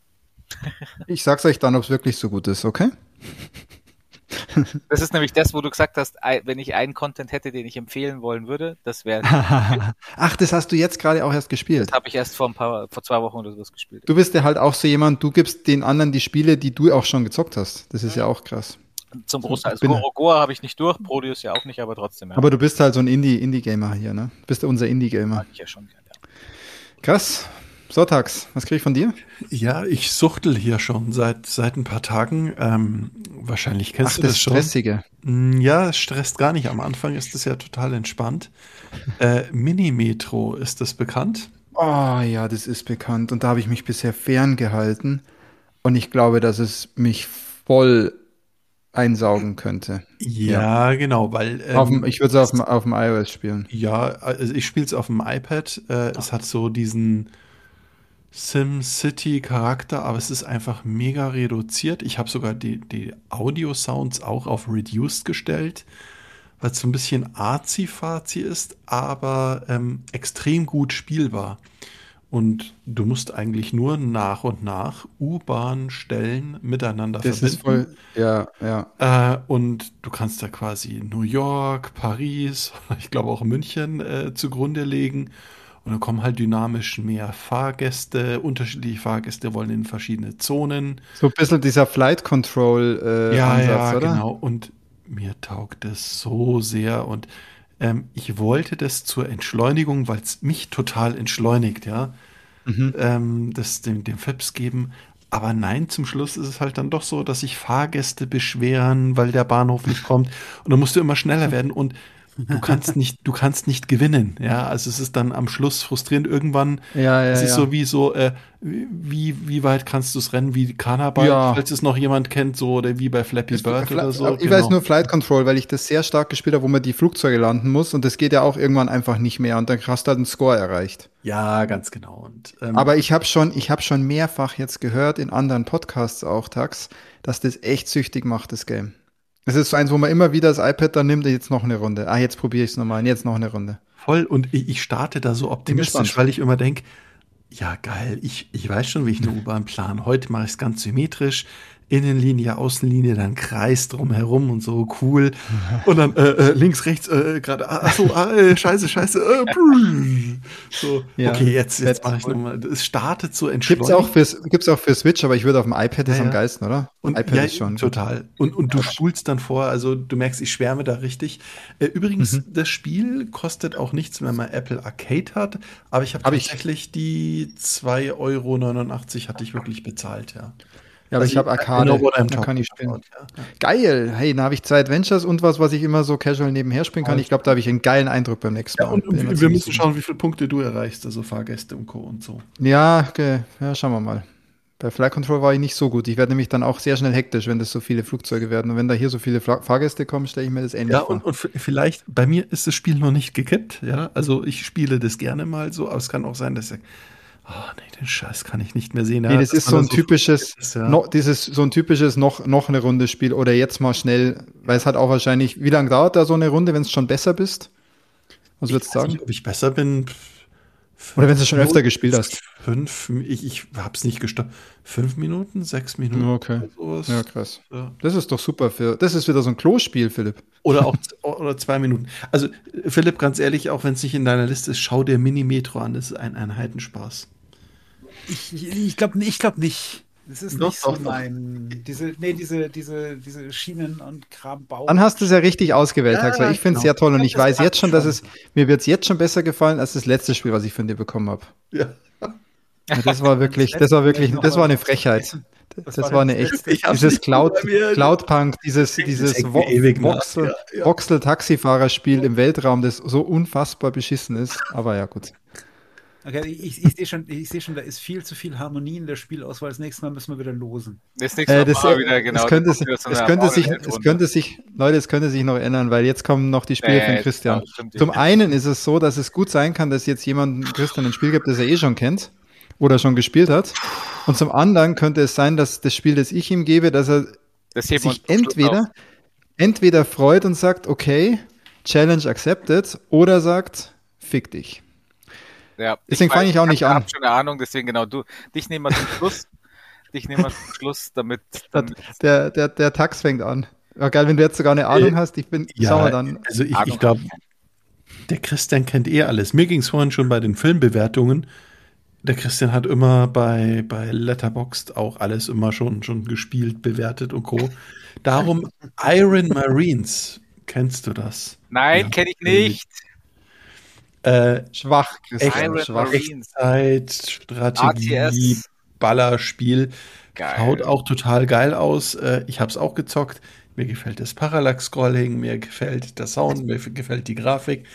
ich sag's euch dann, ob es wirklich so gut ist, okay? *laughs* *laughs* Das ist nämlich das, wo du gesagt hast, wenn ich einen Content hätte, den ich empfehlen wollen würde, das wäre. *laughs* Ach, das hast du jetzt gerade auch erst gespielt. Das habe ich erst vor ein paar, vor zwei Wochen oder sowas gespielt. Du bist ja halt auch so jemand, du gibst den anderen die Spiele, die du auch schon gezockt hast. Das ist ja auch krass. Zum Großteil. Also Gorogoa habe ich nicht durch, Prodeus ja auch nicht, aber trotzdem. Ja. Aber du bist halt so ein Indie-Gamer Indie hier, ne? Du bist unser Indie-Gamer. Mag ich ja schon, ja. Krass. Sonntags, was kriege ich von dir? Ja, ich suchtel hier schon seit, seit ein paar Tagen. Ähm, wahrscheinlich kennst Ach, du das, das schon. Stressige. Mm, ja, es stresst gar nicht. Am Anfang ist es ja total entspannt. Äh, Mini-Metro, ist das bekannt? Oh ja, das ist bekannt. Und da habe ich mich bisher ferngehalten. Und ich glaube, dass es mich voll einsaugen könnte. Ja, ja. genau, weil. Ähm, dem, ich würde es auf, auf dem iOS spielen. Ja, also ich spiele es auf dem iPad. Äh, es hat so diesen SimCity-Charakter, aber es ist einfach mega reduziert. Ich habe sogar die, die Audio-Sounds auch auf Reduced gestellt, weil es so ein bisschen arzi-fazi ist, aber ähm, extrem gut spielbar. Und du musst eigentlich nur nach und nach U-Bahn-Stellen miteinander das verbinden. Ist voll, ja, ja. Äh, und du kannst da quasi New York, Paris, *laughs* ich glaube auch München äh, zugrunde legen und dann kommen halt dynamisch mehr Fahrgäste, unterschiedliche Fahrgäste wollen in verschiedene Zonen. So ein bisschen dieser Flight Control äh, ja, Ansatz, ja, oder? genau. Und mir taugt es so sehr und ähm, ich wollte das zur Entschleunigung, weil es mich total entschleunigt, ja, mhm. ähm, das dem, dem Flips geben. Aber nein, zum Schluss ist es halt dann doch so, dass sich Fahrgäste beschweren, weil der Bahnhof nicht kommt. Und dann musst du immer schneller werden. Und du kannst *laughs* nicht, du kannst nicht gewinnen. Ja, also es ist dann am Schluss frustrierend irgendwann. Ja, ja, es ist ja. so wie so, äh, wie, wie weit kannst du es rennen wie Carnaval, ja. falls es noch jemand kennt, so oder wie bei Flappy Bird oder so. Ich genau. weiß nur Flight Control, weil ich das sehr stark gespielt habe, wo man die Flugzeuge landen muss und das geht ja auch irgendwann einfach nicht mehr und dann hast du halt einen Score erreicht. Ja, ganz genau. Und, ähm, Aber ich habe schon, ich habe schon mehrfach jetzt gehört in anderen Podcasts auch, Tax, dass das echt süchtig macht, das Game. Es ist so eins, wo man immer wieder das iPad dann nimmt, jetzt noch eine Runde. Ah, jetzt probiere ich es nochmal, jetzt noch eine Runde. Voll, und ich, ich starte da so optimistisch, weil ich immer denke, ja geil, ich, ich weiß schon, wie ich eine U-Bahn plane. Heute mache ich es ganz symmetrisch. Innenlinie, Außenlinie, dann Kreis drumherum und so cool. Und dann äh, äh, links, rechts, äh, gerade, ah, achso, ah, äh, scheiße, scheiße. Äh, so, ja, okay, jetzt, jetzt mache ich nochmal. Es startet so entschleunigt. Gibt's auch fürs, gibt's auch für Switch, aber ich würde auf dem iPad das ja, am geilsten, oder? Und iPad ja, ist schon. Total. Und, und du spulst dann vor, also du merkst, ich schwärme da richtig. Äh, übrigens, mhm. das Spiel kostet auch nichts, wenn man Apple Arcade hat, aber ich habe hab tatsächlich ich. die 2,89 Euro hatte ich wirklich bezahlt, ja. Ja, aber also ich habe Arcade, da kann ich spielen. Ja. Geil! Hey, da habe ich zwei Adventures und was, was ich immer so casual nebenher spielen kann. Ich glaube, da habe ich einen geilen Eindruck beim nächsten Mal. Ja, und, und wir müssen schauen, wie viele Punkte du erreichst, also Fahrgäste und Co. und so. Ja, okay. ja, schauen wir mal. Bei Flight Control war ich nicht so gut. Ich werde nämlich dann auch sehr schnell hektisch, wenn das so viele Flugzeuge werden. Und wenn da hier so viele Fahrgäste kommen, stelle ich mir das ähnlich ja, vor. Und, und vielleicht, bei mir ist das Spiel noch nicht gekippt, ja. Also ich spiele das gerne mal so, aber es kann auch sein, dass er Oh, nee, den Scheiß kann ich nicht mehr sehen. Nee, das ist so ein typisches, ist, ja. no, dieses, so ein typisches noch, noch eine Runde Spiel oder jetzt mal schnell, weil es hat auch wahrscheinlich, wie lange dauert da so eine Runde, wenn es schon besser bist? Was würdest du sagen? Nicht, ob ich besser bin. Oder wenn du schon öfter gespielt hast. Fünf, ich, ich hab's nicht gestoppt. Fünf Minuten, sechs Minuten. Okay. Sowas. Ja, krass. Ja. Das ist doch super für, das ist wieder so ein Klospiel, Philipp. Oder auch, oder zwei Minuten. Also, Philipp, ganz ehrlich, auch wenn es nicht in deiner Liste ist, schau dir Mini-Metro an. Das ist ein, ein Heidenspaß. Ich, ich glaube ich glaub nicht. Das ist doch, nicht so doch, mein. Diese, nee, diese, diese, diese Schienen und Krambau. Dann hast du es ja richtig ausgewählt, ja, weil ich finde es genau. sehr toll und ich, ich weiß jetzt schon, dass es mir wird es jetzt schon besser gefallen als das letzte Spiel, was ich von dir bekommen habe. Ja. ja. Das war wirklich, das war wirklich, das war eine Frechheit. Das, das war, eine echt, dieses Cloud, Cloudpunk, dieses, dieses Voxel, ja, ja. Voxel Taxifahrerspiel im Weltraum, das so unfassbar beschissen ist. Aber ja, gut. Okay, ich, ich sehe schon, ich schon, da ist viel zu viel Harmonie in der Spielauswahl. Das nächste Mal müssen wir wieder losen. Das nächste Mal, äh, das, mal wieder, genau. Es könnte, sich, es könnte sich, es könnte sich, Leute, es könnte sich noch ändern, weil jetzt kommen noch die Spiele nee, von Christian. Zum einen ist es so, dass es gut sein kann, dass jetzt jemand Christian ein Spiel gibt, das er eh schon kennt oder schon gespielt hat. Und zum anderen könnte es sein, dass das Spiel, das ich ihm gebe, dass er das sich entweder, entweder freut und sagt, okay, Challenge accepted, oder sagt, fick dich. Ja, deswegen fange ich auch nicht an. Ich habe schon eine Ahnung, deswegen genau du. Dich nehmen wir zum Schluss. *laughs* dich nehmen wir zum Schluss, damit. damit der, der, der Tax fängt an. Ja, geil, wenn du jetzt sogar eine Ahnung äh, hast. Ich bin, ja, schau mal dann. Also ich, ich glaube, der Christian kennt eh alles. Mir ging es vorhin schon bei den Filmbewertungen der Christian hat immer bei, bei Letterboxd auch alles immer schon, schon gespielt, bewertet und Co. Darum *laughs* Iron Marines. Kennst du das? Nein, ja, kenne ich nicht. Äh, schwach, Christian. Schwach. Echtzeit, Strategie, RTS. Ballerspiel. Geil. Schaut auch total geil aus. Äh, ich habe es auch gezockt. Mir gefällt das Parallax-Scrolling, mir gefällt der Sound, mir gefällt die Grafik.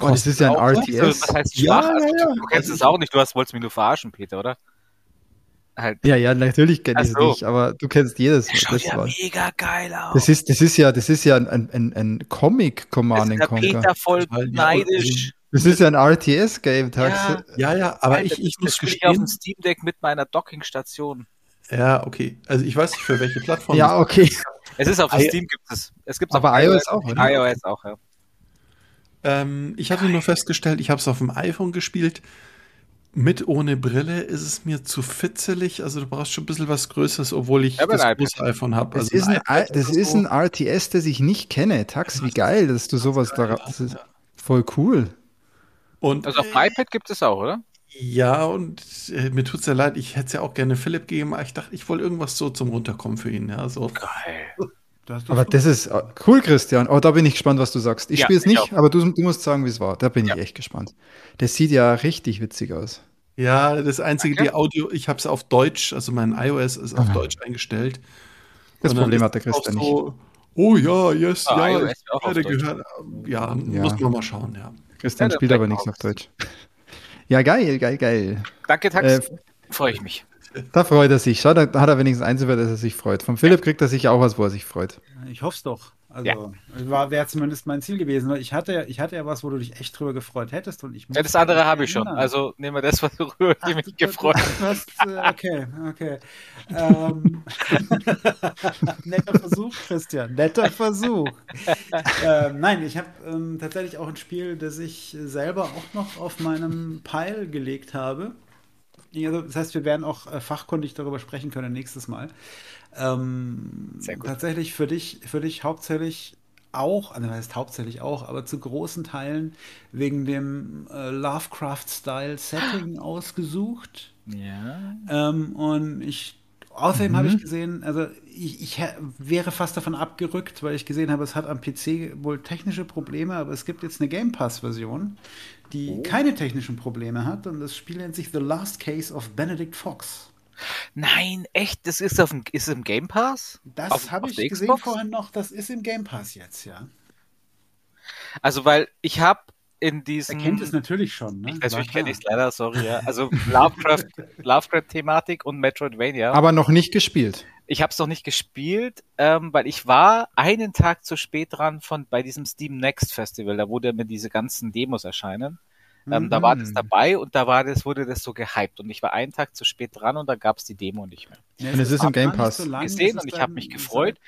Oh, das ist ja ein RTS. Was heißt schwach? Ja, also, ja, du kennst es auch nicht, du hast, wolltest mich nur verarschen, Peter, oder? Halt. Ja, ja, natürlich kenne ich es nicht, aber du kennst jedes. Das schaut ja mega geil aus. Das ist, das ist ja, das ist ja ein, ein, ein Comic Command Conquer. Peter voll neidisch. Das ist ja ein RTS-Game, ja. ja, ja, aber ich, ich muss gestehen. Ich auf dem Steam Deck mit meiner Dockingstation. Ja, okay. Also ich weiß nicht für welche Plattform. ja, okay. Es ist auf I Steam gibt es. Es gibt aber iOS auch, oder? iOS auch, ja. Ähm, ich hatte nur festgestellt, ich habe es auf dem iPhone gespielt. Mit ohne Brille ist es mir zu fitzelig. Also du brauchst schon ein bisschen was Größeres, obwohl ich ja, das große iPhone habe. Also das, ist, ein, das ist ein RTS, das ich nicht kenne. Tax, wie geil, dass du sowas da. Das ist voll cool. Und also auf dem iPad gibt es auch, oder? Ja, und äh, mir tut es ja leid, ich hätte es ja auch gerne Philipp gegeben, aber ich dachte, ich wollte irgendwas so zum Runterkommen für ihn. Ja, so. Geil. Das aber das ist äh, cool, Christian. Oh, da bin ich gespannt, was du sagst. Ich ja, spiele es nicht, auch. aber du, du, musst sagen, wie es war. Da bin ja. ich echt gespannt. Das sieht ja richtig witzig aus. Ja, das einzige, die Audio, ich habe es auf Deutsch, also mein iOS ist auf Aha. Deutsch eingestellt. Das Problem hat der Christian so, nicht. Oh ja, yes, ah, ja, ich werde gehört. Ja, ja, muss man mal schauen, ja. Christian spielt aber nichts auf Deutsch. *laughs* Ja, geil, geil, geil. Danke, Tax. Äh, Freue ich mich. Da freut er sich. Schau, da hat er wenigstens eins, über das er sich freut. Von Philipp kriegt er sicher auch was, wo er sich freut. Ich hoffe es doch. Also, ja. wäre zumindest mein Ziel gewesen. Ich hatte, ich hatte ja was, wo du dich echt drüber gefreut hättest. Und ich ja, das andere habe ich schon. Also nehmen wir das, was du worüber ich mich gefreut *laughs* hast. Äh, okay, okay. ähm, *laughs* netter Versuch, Christian. Netter Versuch. ähm, nein, ich habe ähm, tatsächlich auch ein Spiel, das ich selber auch noch auf meinem Pile gelegt habe. Also, das heißt, wir werden auch äh, fachkundig darüber sprechen können nächstes Mal. Ähm, tatsächlich für dich, für dich hauptsächlich auch, also das heißt hauptsächlich auch, aber zu großen Teilen wegen dem äh, Lovecraft-Style-Setting *gasps* ausgesucht. Ja. Ähm, und ich Außerdem mhm. habe ich gesehen, also ich, ich, wäre fast davon abgerückt, weil ich gesehen habe, es hat am PC wohl technische Probleme, aber es gibt jetzt eine Game Pass-Version, die oh. keine technischen Probleme hat und das Spiel nennt sich The Last Case of Benedict Fox. Nein, echt? Das ist, auf dem, ist im Game Pass? Das habe ich gesehen vorhin noch, das ist im Game Pass jetzt, ja. Also, weil ich habe in diesem. Er kennt es natürlich schon, ne? Ich, natürlich kenne ich es leider, sorry, ja. Also Lovecraft, *laughs* Lovecraft-Thematik und Metroidvania. Aber noch nicht gespielt. Ich habe es noch nicht gespielt, ähm, weil ich war einen Tag zu spät dran von bei diesem Steam Next Festival, da wurde mir diese ganzen Demos erscheinen. Ähm, mhm. Da war das mhm. dabei und da war das, wurde das so gehypt und ich war einen Tag zu spät dran und da gab es die Demo nicht mehr. Ja, und es ist im Game Pass. So gesehen und ich habe mich gefreut.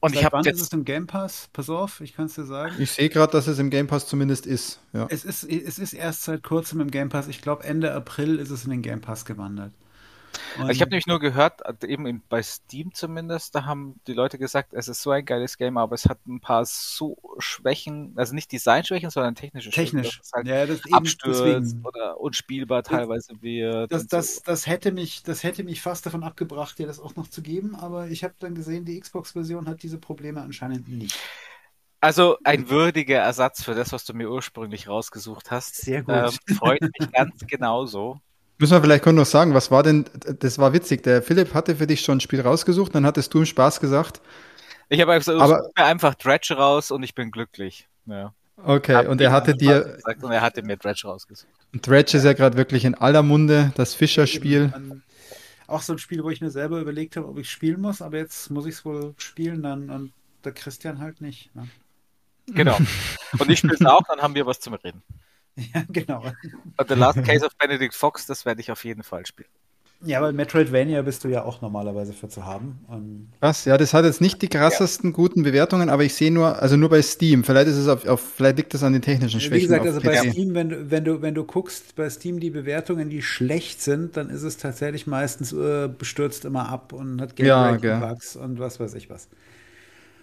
Und Seit ich habe jetzt. ist es im Game Pass? Pass auf, ich kann es dir sagen. Ich sehe gerade, dass es im Game Pass zumindest ist. Ja. Es ist. Es ist erst seit kurzem im Game Pass. Ich glaube, Ende April ist es in den Game Pass gewandert. Also ich habe nämlich nur gehört, eben bei Steam zumindest, da haben die Leute gesagt, es ist so ein geiles Game, aber es hat ein paar so Schwächen, also nicht Designschwächen, sondern technische Schwächen. Technisch. Halt ja, das abstürzt oder unspielbar teilweise wird. Das, das, so. das, hätte mich, das hätte mich fast davon abgebracht, dir das auch noch zu geben, aber ich habe dann gesehen, die Xbox-Version hat diese Probleme anscheinend nicht. Also ein würdiger Ersatz für das, was du mir ursprünglich rausgesucht hast. Sehr gut. Ähm, freut mich ganz genauso. Müssen wir vielleicht noch sagen, was war denn, das war witzig, der Philipp hatte für dich schon ein Spiel rausgesucht, dann hattest du im Spaß gesagt. Ich habe gesagt, aber, mir einfach Dredge raus und ich bin glücklich. Ja. Okay, und er hatte dir. Gesagt, und er hatte mir Dredge rausgesucht. Dredge ist ja gerade wirklich in aller Munde, das Fischerspiel. Auch so ein Spiel, wo ich mir selber überlegt habe, ob ich spielen muss, aber jetzt muss ich es wohl spielen, dann und der Christian halt nicht. Ne? Genau. Und ich spiele es auch, dann haben wir was zum Reden. *laughs* Ja, genau. Und The Last Case of Benedict Fox, das werde ich auf jeden Fall spielen. Ja, weil Metroidvania bist du ja auch normalerweise für zu haben. Und Was? Ja, das hat jetzt nicht die krassesten ja. guten Bewertungen, aber ich sehe nur, also nur bei Steam. Vielleicht ist es auf, auf vielleicht liegt das an den technischen Schwächen. Wie gesagt, also bei Steam, wenn du, wenn du, wenn du guckst, bei Steam die Bewertungen, die schlecht sind, dann ist es tatsächlich meistens äh, bestürzt immer ab und hat Game ja, okay. Bugs und was weiß ich was.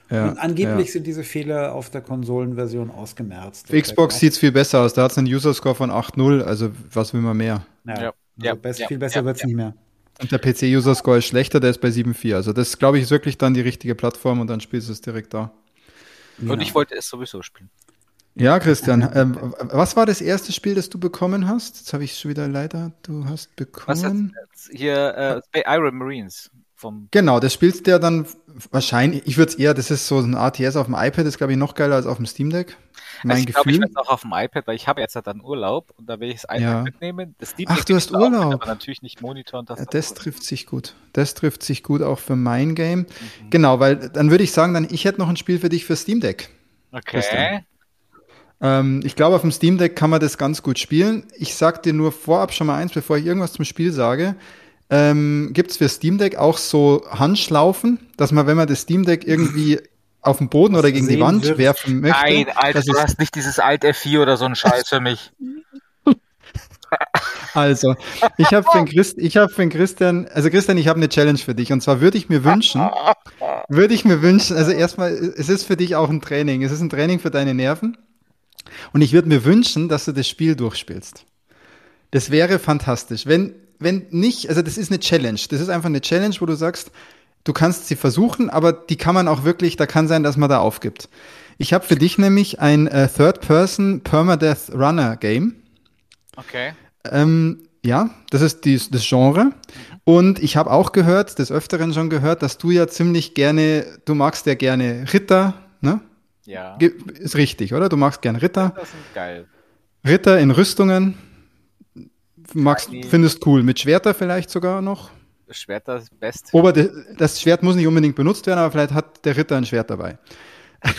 Ja, und angeblich ja. sind diese Fehler auf der Konsolenversion ausgemerzt. Auf Xbox sieht es viel besser aus. Da hat es einen User-Score von 8.0. Also was will man mehr? Ja, ja. Also best, viel besser wird es nicht mehr. Und der PC-User-Score ist schlechter, der ist bei 7.4. Also das, glaube ich, ist wirklich dann die richtige Plattform und dann spielst du es direkt da. Genau. Und ich wollte es sowieso spielen. Ja, Christian, ähm, was war das erste Spiel, das du bekommen hast? Jetzt habe ich es schon wieder leider. Du hast bekommen. Was hier äh, Iron Marines vom. Genau, das spielst du ja dann wahrscheinlich, ich würde es eher, das ist so ein RTS auf dem iPad, ist glaube ich noch geiler als auf dem Steam Deck. Mein also ich glaube, ich werde auch auf dem iPad, weil ich habe jetzt halt dann Urlaub und da will ich das iPad ja. mitnehmen. Das Steam Deck Ach, du hast Urlaub. Mit, aber natürlich nicht Monitor und das. Ja, das trifft sich gut. Das trifft sich gut auch für mein Game. Mhm. Genau, weil dann würde ich sagen, dann ich hätte noch ein Spiel für dich für Steam Deck. Okay. Ähm, ich glaube, auf dem Steam Deck kann man das ganz gut spielen. Ich sag dir nur vorab schon mal eins, bevor ich irgendwas zum Spiel sage ähm, gibt es für Steam Deck auch so Handschlaufen, dass man, wenn man das Steam Deck irgendwie auf den Boden oder gegen die Wand wird. werfen möchte. Nein, Alter, du hast nicht dieses Alt F4 oder so ein Scheiß für mich. *laughs* Also, ich habe für, Christ, hab für den Christian, also Christian, ich habe eine Challenge für dich. Und zwar würde ich mir wünschen, würde ich mir wünschen, also erstmal, es ist für dich auch ein Training. Es ist ein Training für deine Nerven. Und ich würde mir wünschen, dass du das Spiel durchspielst. Das wäre fantastisch. Wenn wenn nicht, also das ist eine Challenge. Das ist einfach eine Challenge, wo du sagst, du kannst sie versuchen, aber die kann man auch wirklich, da kann sein, dass man da aufgibt. Ich habe für dich nämlich ein äh, Third-Person Permadeath Runner Game. Okay. Ähm, ja, das ist die, das Genre. Und ich habe auch gehört, des Öfteren schon gehört, dass du ja ziemlich gerne, du magst ja gerne Ritter, ne? Ja. Ist richtig, oder? Du magst gerne Ritter. Das sind geil. Ritter in Rüstungen magst, findest cool. Mit Schwerter vielleicht sogar noch? Schwerter ist best. Aber das Schwert muss nicht unbedingt benutzt werden, aber vielleicht hat der Ritter ein Schwert dabei. *laughs*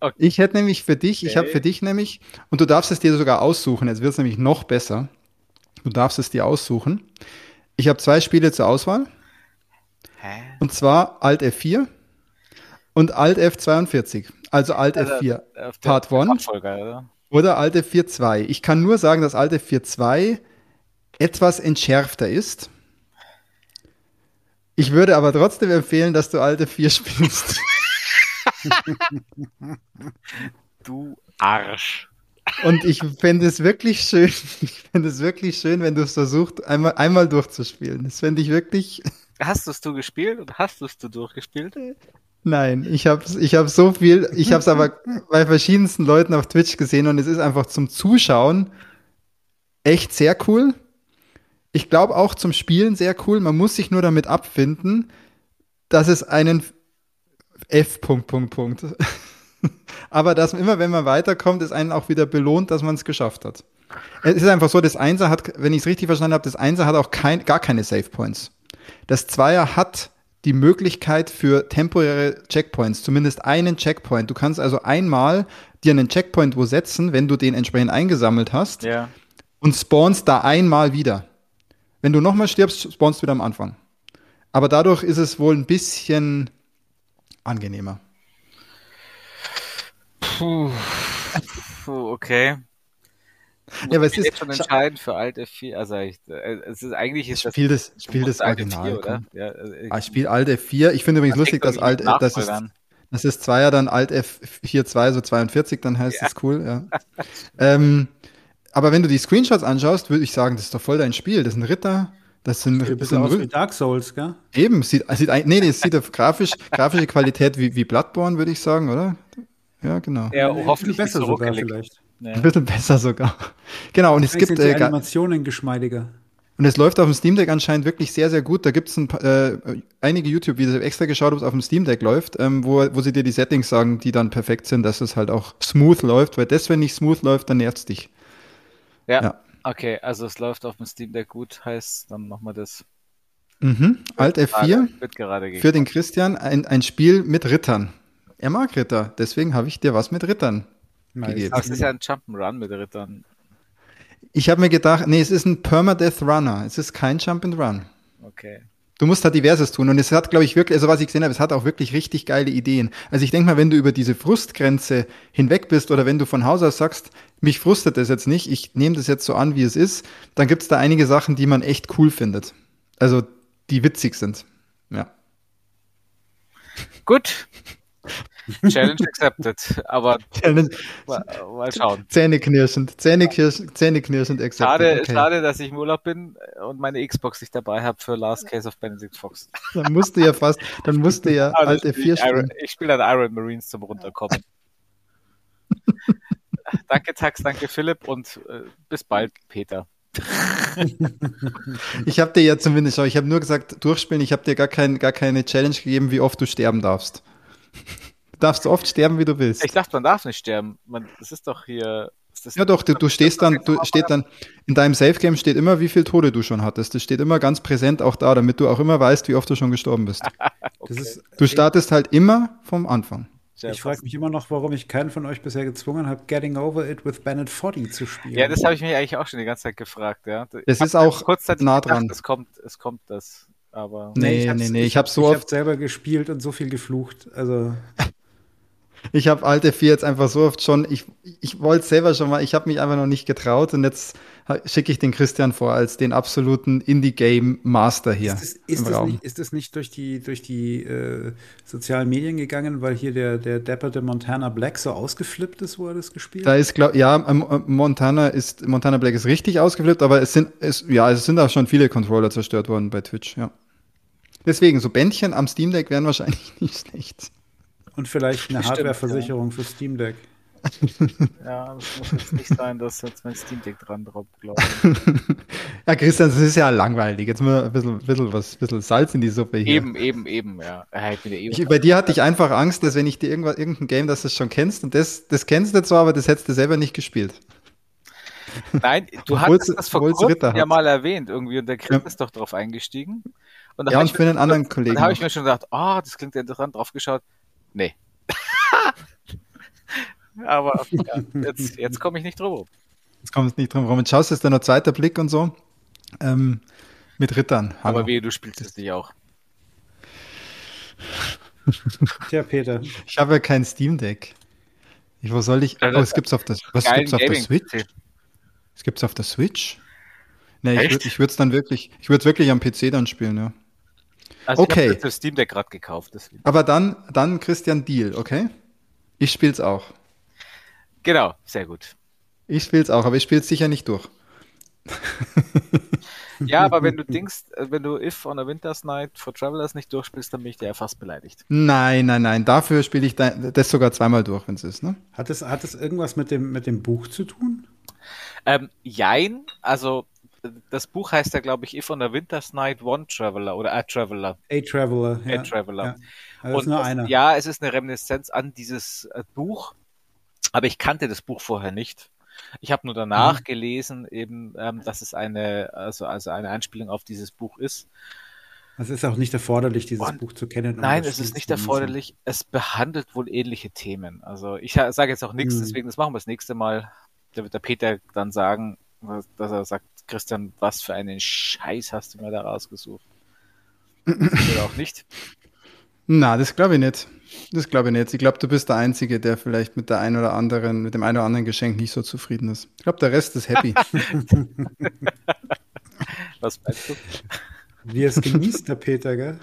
okay. Ich hätte nämlich für dich, okay. ich habe für dich nämlich, und du darfst es dir sogar aussuchen, jetzt wird es nämlich noch besser. Du darfst es dir aussuchen. Ich habe zwei Spiele zur Auswahl. Hä? Und zwar Alt F4 und Alt F42. Also Alt also, F4 Part 1. Oder alte 4.2. Ich kann nur sagen, dass alte 4.2 etwas entschärfter ist. Ich würde aber trotzdem empfehlen, dass du alte 4 spielst. *laughs* du Arsch. Und ich fände es wirklich schön, *laughs* ich fände es wirklich schön, wenn du es versuchst, einmal, einmal durchzuspielen. Das fände ich wirklich. Hast du es du gespielt und hast du es du durchgespielt? Nein, ich habe ich hab so viel, ich habe es aber bei verschiedensten Leuten auf Twitch gesehen und es ist einfach zum Zuschauen echt sehr cool. Ich glaube auch zum Spielen sehr cool. Man muss sich nur damit abfinden, dass es einen F. Punkt, Punkt, Punkt. *laughs* aber dass immer, wenn man weiterkommt, es einen auch wieder belohnt, dass man es geschafft hat. Es ist einfach so, das Einser hat, wenn ich es richtig verstanden habe, das Einser hat auch kein, gar keine Save Points. Das Zweier hat die Möglichkeit für temporäre Checkpoints, zumindest einen Checkpoint. Du kannst also einmal dir einen Checkpoint wo setzen, wenn du den entsprechend eingesammelt hast ja. und spawnst da einmal wieder. Wenn du nochmal stirbst, spawnst du wieder am Anfang. Aber dadurch ist es wohl ein bisschen angenehmer. Puh. Puh, okay. Ja, aber es ist schon entscheidend für Alt F4. Also ich, äh, es ist eigentlich ist Spiel das, Spiel das Original. 4, oder? Ja, also ich, ah, Spiel Alt F4. Ich finde übrigens lustig, dass Alt, das ist, das ist Zweier dann Alt F42, so 42, dann heißt es cool. Ja. *laughs* ähm, aber wenn du die Screenshots anschaust, würde ich sagen, das ist doch voll dein Spiel. Das ist ein Ritter. Das sind ein bisschen aus wie Dark Souls, gell? Eben, sieht, sieht nee, nee, es sieht auf grafisch, grafische Qualität wie, wie Bloodborne, würde ich sagen, oder? Ja, genau. Ja, hoffentlich besser so sogar vielleicht. Ja. Ein bisschen besser sogar. Genau, und es gibt. Sind die äh, Animationen geschmeidiger. Und es läuft auf dem Steam Deck anscheinend wirklich sehr, sehr gut. Da gibt es äh, einige YouTube-Videos, extra geschaut, ob es auf dem Steam Deck läuft, ähm, wo, wo sie dir die Settings sagen, die dann perfekt sind, dass es halt auch smooth läuft, weil das, wenn nicht smooth läuft, dann nervt es dich. Ja. ja. Okay, also es läuft auf dem Steam Deck gut, heißt dann nochmal das. Mhm. Alt F4 wird gerade für den Christian ein, ein Spiel mit Rittern. Er mag Ritter, deswegen habe ich dir was mit Rittern nice. gegeben. Aber es ist ja ein Jump'n'Run mit Rittern. Ich habe mir gedacht, nee, es ist ein Permadeath Runner. Es ist kein Jump'n'Run. Okay. Du musst halt diverses tun. Und es hat, glaube ich, wirklich, also was ich gesehen habe, es hat auch wirklich richtig geile Ideen. Also ich denke mal, wenn du über diese Frustgrenze hinweg bist oder wenn du von Haus aus sagst, mich frustet das jetzt nicht, ich nehme das jetzt so an, wie es ist, dann gibt es da einige Sachen, die man echt cool findet. Also die witzig sind. Ja. Gut. Challenge accepted. Aber Challenge. Mal, mal schauen. Zähneknirschend, Zähneknirschend, Zähneknirschend accepted. Schade, okay. schade, dass ich im Urlaub bin und meine Xbox nicht dabei habe für Last Case of Benedict Fox. Dann musste ja fast, dann musste ja *laughs* also alte vier spielen. ich spiele dann Iron Marines zum Runterkommen. *laughs* danke Tax, danke Philipp und äh, bis bald, Peter. *laughs* ich habe dir ja zumindest, ich habe nur gesagt, durchspielen, ich habe dir gar, kein, gar keine Challenge gegeben, wie oft du sterben darfst darfst so oft sterben, wie du willst. Ich dachte, man darf nicht sterben. Man, das ist doch hier. Das ja, doch, du, du stehst dann, du steht dann, in deinem Safe-Game steht immer, wie viele Tode du schon hattest. Das steht immer ganz präsent auch da, damit du auch immer weißt, wie oft du schon gestorben bist. *laughs* okay. ist, du startest halt immer vom Anfang. ich frage mich immer noch, warum ich keinen von euch bisher gezwungen habe, Getting Over It with Bennett Foddy zu spielen. Ja, das habe ich mich eigentlich auch schon die ganze Zeit gefragt. Ja. Es ist auch nah dran. Gedacht, es kommt, es kommt das. Aber nee, nee, nee, nee, ich habe so ich oft selber gespielt und so viel geflucht. Also *laughs* ich habe alte vier jetzt einfach so oft schon, ich, ich wollte selber schon mal, ich habe mich einfach noch nicht getraut und jetzt schicke ich den Christian vor als den absoluten Indie-Game-Master hier. Ist, das, ist, das nicht, ist das nicht durch die, durch die äh, sozialen Medien gegangen, weil hier der, der depperte Montana Black so ausgeflippt ist, wo er das gespielt hat? Da ist, glaub, ja, ähm, äh, Montana ist, Montana Black ist richtig ausgeflippt, aber es sind, es, ja, es sind auch schon viele Controller zerstört worden bei Twitch, ja. Deswegen, so Bändchen am Steam Deck wären wahrscheinlich *laughs* nicht schlecht. Und vielleicht eine Hardwareversicherung ja. für Steam Deck. *laughs* Ja, das muss jetzt nicht sein, dass jetzt mein Steam Deck dran droppt, glaube ich. *laughs* ja, Christian, das ist ja langweilig. Jetzt mal ein bisschen, bisschen, was, bisschen Salz in die Suppe hier. Eben, eben, eben, ja. Ich ich, bei dir hatte ich einfach Angst, dass wenn ich dir irgendwas, irgendein Game, das du schon kennst, und das, das kennst du zwar, aber das hättest du selber nicht gespielt. *laughs* Nein, du hast das vor kurzem ja mal erwähnt irgendwie und der Chris ja. ist doch drauf eingestiegen. Und ja, und für einen anderen Kollegen. Dann habe ich mir schon gedacht, ah, oh, das klingt interessant, drauf geschaut. Nee. *laughs* Aber ja, jetzt, jetzt komme ich nicht drum rum. Jetzt kommst nicht drum rum. Jetzt schaust du, ist da noch zweiter Blick und so. Ähm, mit Rittern. Hallo. Aber wie, du spielst es nicht auch. Tja, Peter. Ich habe ja kein Steam Deck. Ich, wo soll ich. Oh, es gibt's auf das. Was gibt's auf der Switch? Es gibt's auf der Switch? Nee, ich würde es dann wirklich, ich würde es wirklich am PC dann spielen, ja. Also okay. ich habe das Steam Deck gerade gekauft. Deswegen. Aber dann, dann Christian Deal, okay? Ich spiel's auch. Genau, sehr gut. Ich spiel's auch, aber ich spiel's sicher nicht durch. ja, aber wenn du *laughs* denkst, äh, wenn du If on a Winter's Night for Travelers nicht durchspielst, dann bin ich dir ja fast beleidigt. Nein, nein, nein. Dafür spiele ich das sogar zweimal durch, wenn es ist, ne? Hat es, hat es irgendwas mit dem, mit dem Buch zu tun? Ähm, jein, also das Buch heißt ja, glaube ich, If on a Winter's Night One Traveler oder A Traveler. A Traveler, ja. A Traveler. Ja. Also und nur einer. ja, es ist eine Reminiszenz an dieses äh, Buch, aber ich kannte das Buch vorher nicht. Ich habe nur danach mhm. gelesen, eben, ähm, dass es eine, also, also eine Anspielung auf dieses Buch ist. Es ist auch nicht erforderlich, dieses und Buch zu kennen. Nein, es ist nicht erforderlich. Es behandelt wohl ähnliche Themen. Also ich sage jetzt auch nichts, mhm. deswegen das machen wir das nächste Mal. Da wird der Peter dann sagen, dass er sagt, Christian, was für einen Scheiß hast du mir da rausgesucht? Oder auch nicht? Na, das glaube ich nicht. Das glaube ich nicht. Ich glaube, du bist der Einzige, der vielleicht mit der ein oder anderen, mit dem einen oder anderen Geschenk nicht so zufrieden ist. Ich glaube, der Rest ist happy. *laughs* Was meinst du? Wie es *laughs* genießt, der Peter, gell?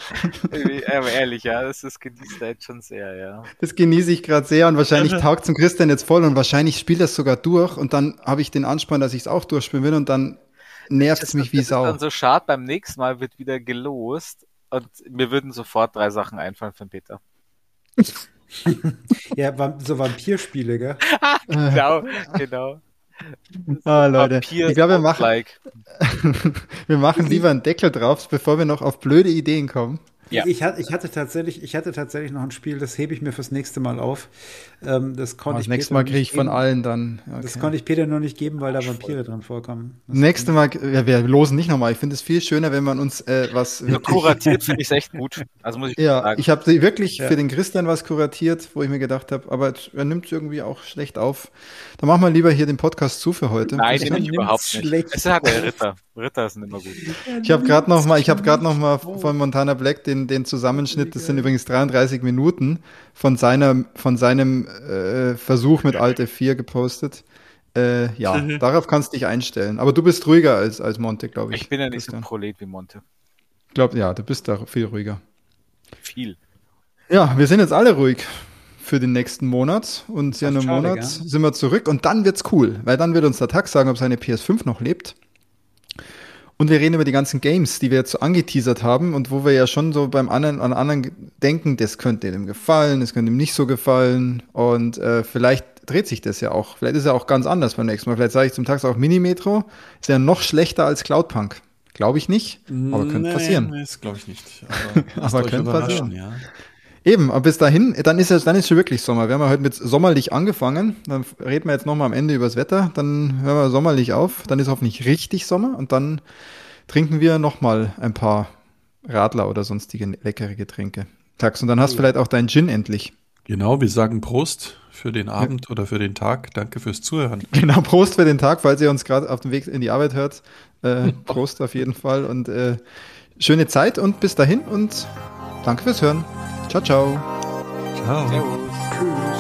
Aber ehrlich, ja, das ist genießt er jetzt schon sehr, ja. Das genieße ich gerade sehr und wahrscheinlich taugt zum Christian jetzt voll und wahrscheinlich spielt das sogar durch und dann habe ich den Ansporn, dass ich es auch durchspielen will und dann nervt es mich wie Sau. Das ist dann so schade, beim nächsten Mal wird wieder gelost und mir würden sofort drei Sachen einfallen von Peter. *laughs* ja, so Vampirspiele, gell? *laughs* genau, genau. Ah, Leute. ich glaube, wir machen, *laughs* wir machen lieber einen Deckel drauf, bevor wir noch auf blöde Ideen kommen. Ja. Ich, hatte, ich, hatte tatsächlich, ich hatte tatsächlich noch ein Spiel, das hebe ich mir fürs nächste Mal auf. Ähm, das konnte oh, das ich nächste Mal kriege ich von allen dann. Okay. Das konnte ich Peter noch nicht geben, weil da Vampire dran vorkommen. Das nächste Mal, ja, wir losen nicht nochmal. Ich finde es viel schöner, wenn man uns äh, was. Ja, *laughs* kuratiert finde ich echt gut. Also muss ich ja, sagen. ich habe wirklich ja. für den Christian was kuratiert, wo ich mir gedacht habe, aber er nimmt es irgendwie auch schlecht auf. Dann machen wir lieber hier den Podcast zu für heute. Nein, den ich überhaupt nicht. Schlecht. Es hat der Ritter. Ritter sind immer gut. Ich habe gerade noch mal, ich habe gerade noch mal von Montana Black den, den Zusammenschnitt. Das sind übrigens 33 Minuten von seiner, von seinem äh, Versuch mit Alt F4 gepostet. Äh, ja, mhm. darauf kannst du dich einstellen. Aber du bist ruhiger als, als Monte, glaube ich. Ich bin ja nicht so prolet wie Monte. Ich glaube, ja, du bist da viel ruhiger. Viel. Ja, wir sind jetzt alle ruhig für den nächsten Monat und ja, in einem Monat ja. sind wir zurück und dann wird's cool, weil dann wird uns der Tag sagen, ob seine PS5 noch lebt. Und wir reden über die ganzen Games, die wir jetzt so angeteasert haben und wo wir ja schon so beim anderen, an anderen denken, das könnte ihm gefallen, das könnte ihm nicht so gefallen. Und äh, vielleicht dreht sich das ja auch. Vielleicht ist er auch ganz anders beim nächsten Mal. Vielleicht sage ich zum Tag auch Mini-Metro ist ja noch schlechter als Cloudpunk. Glaube ich nicht, aber könnte nee, passieren. Nee, das glaube ich nicht. *laughs* Aber, aber könnte passieren. Ja. Eben, aber bis dahin, dann ist es, dann ist schon wirklich Sommer. Wir haben ja heute mit sommerlich angefangen. Dann reden wir jetzt nochmal am Ende über das Wetter. Dann hören wir sommerlich auf. Dann ist hoffentlich richtig Sommer und dann trinken wir nochmal ein paar Radler oder sonstige leckere Getränke. Tags. Und dann hast du vielleicht auch deinen Gin endlich. Genau, wir sagen Prost für den Abend ja. oder für den Tag. Danke fürs Zuhören. *laughs* Genau, Prost für den Tag, falls ihr uns gerade auf dem Weg in die Arbeit hört. Äh, *laughs* Prost auf jeden Fall und äh, schöne Zeit und bis dahin und danke fürs Hören. Ciao, ciao. Ciao. Servus. Tschüss.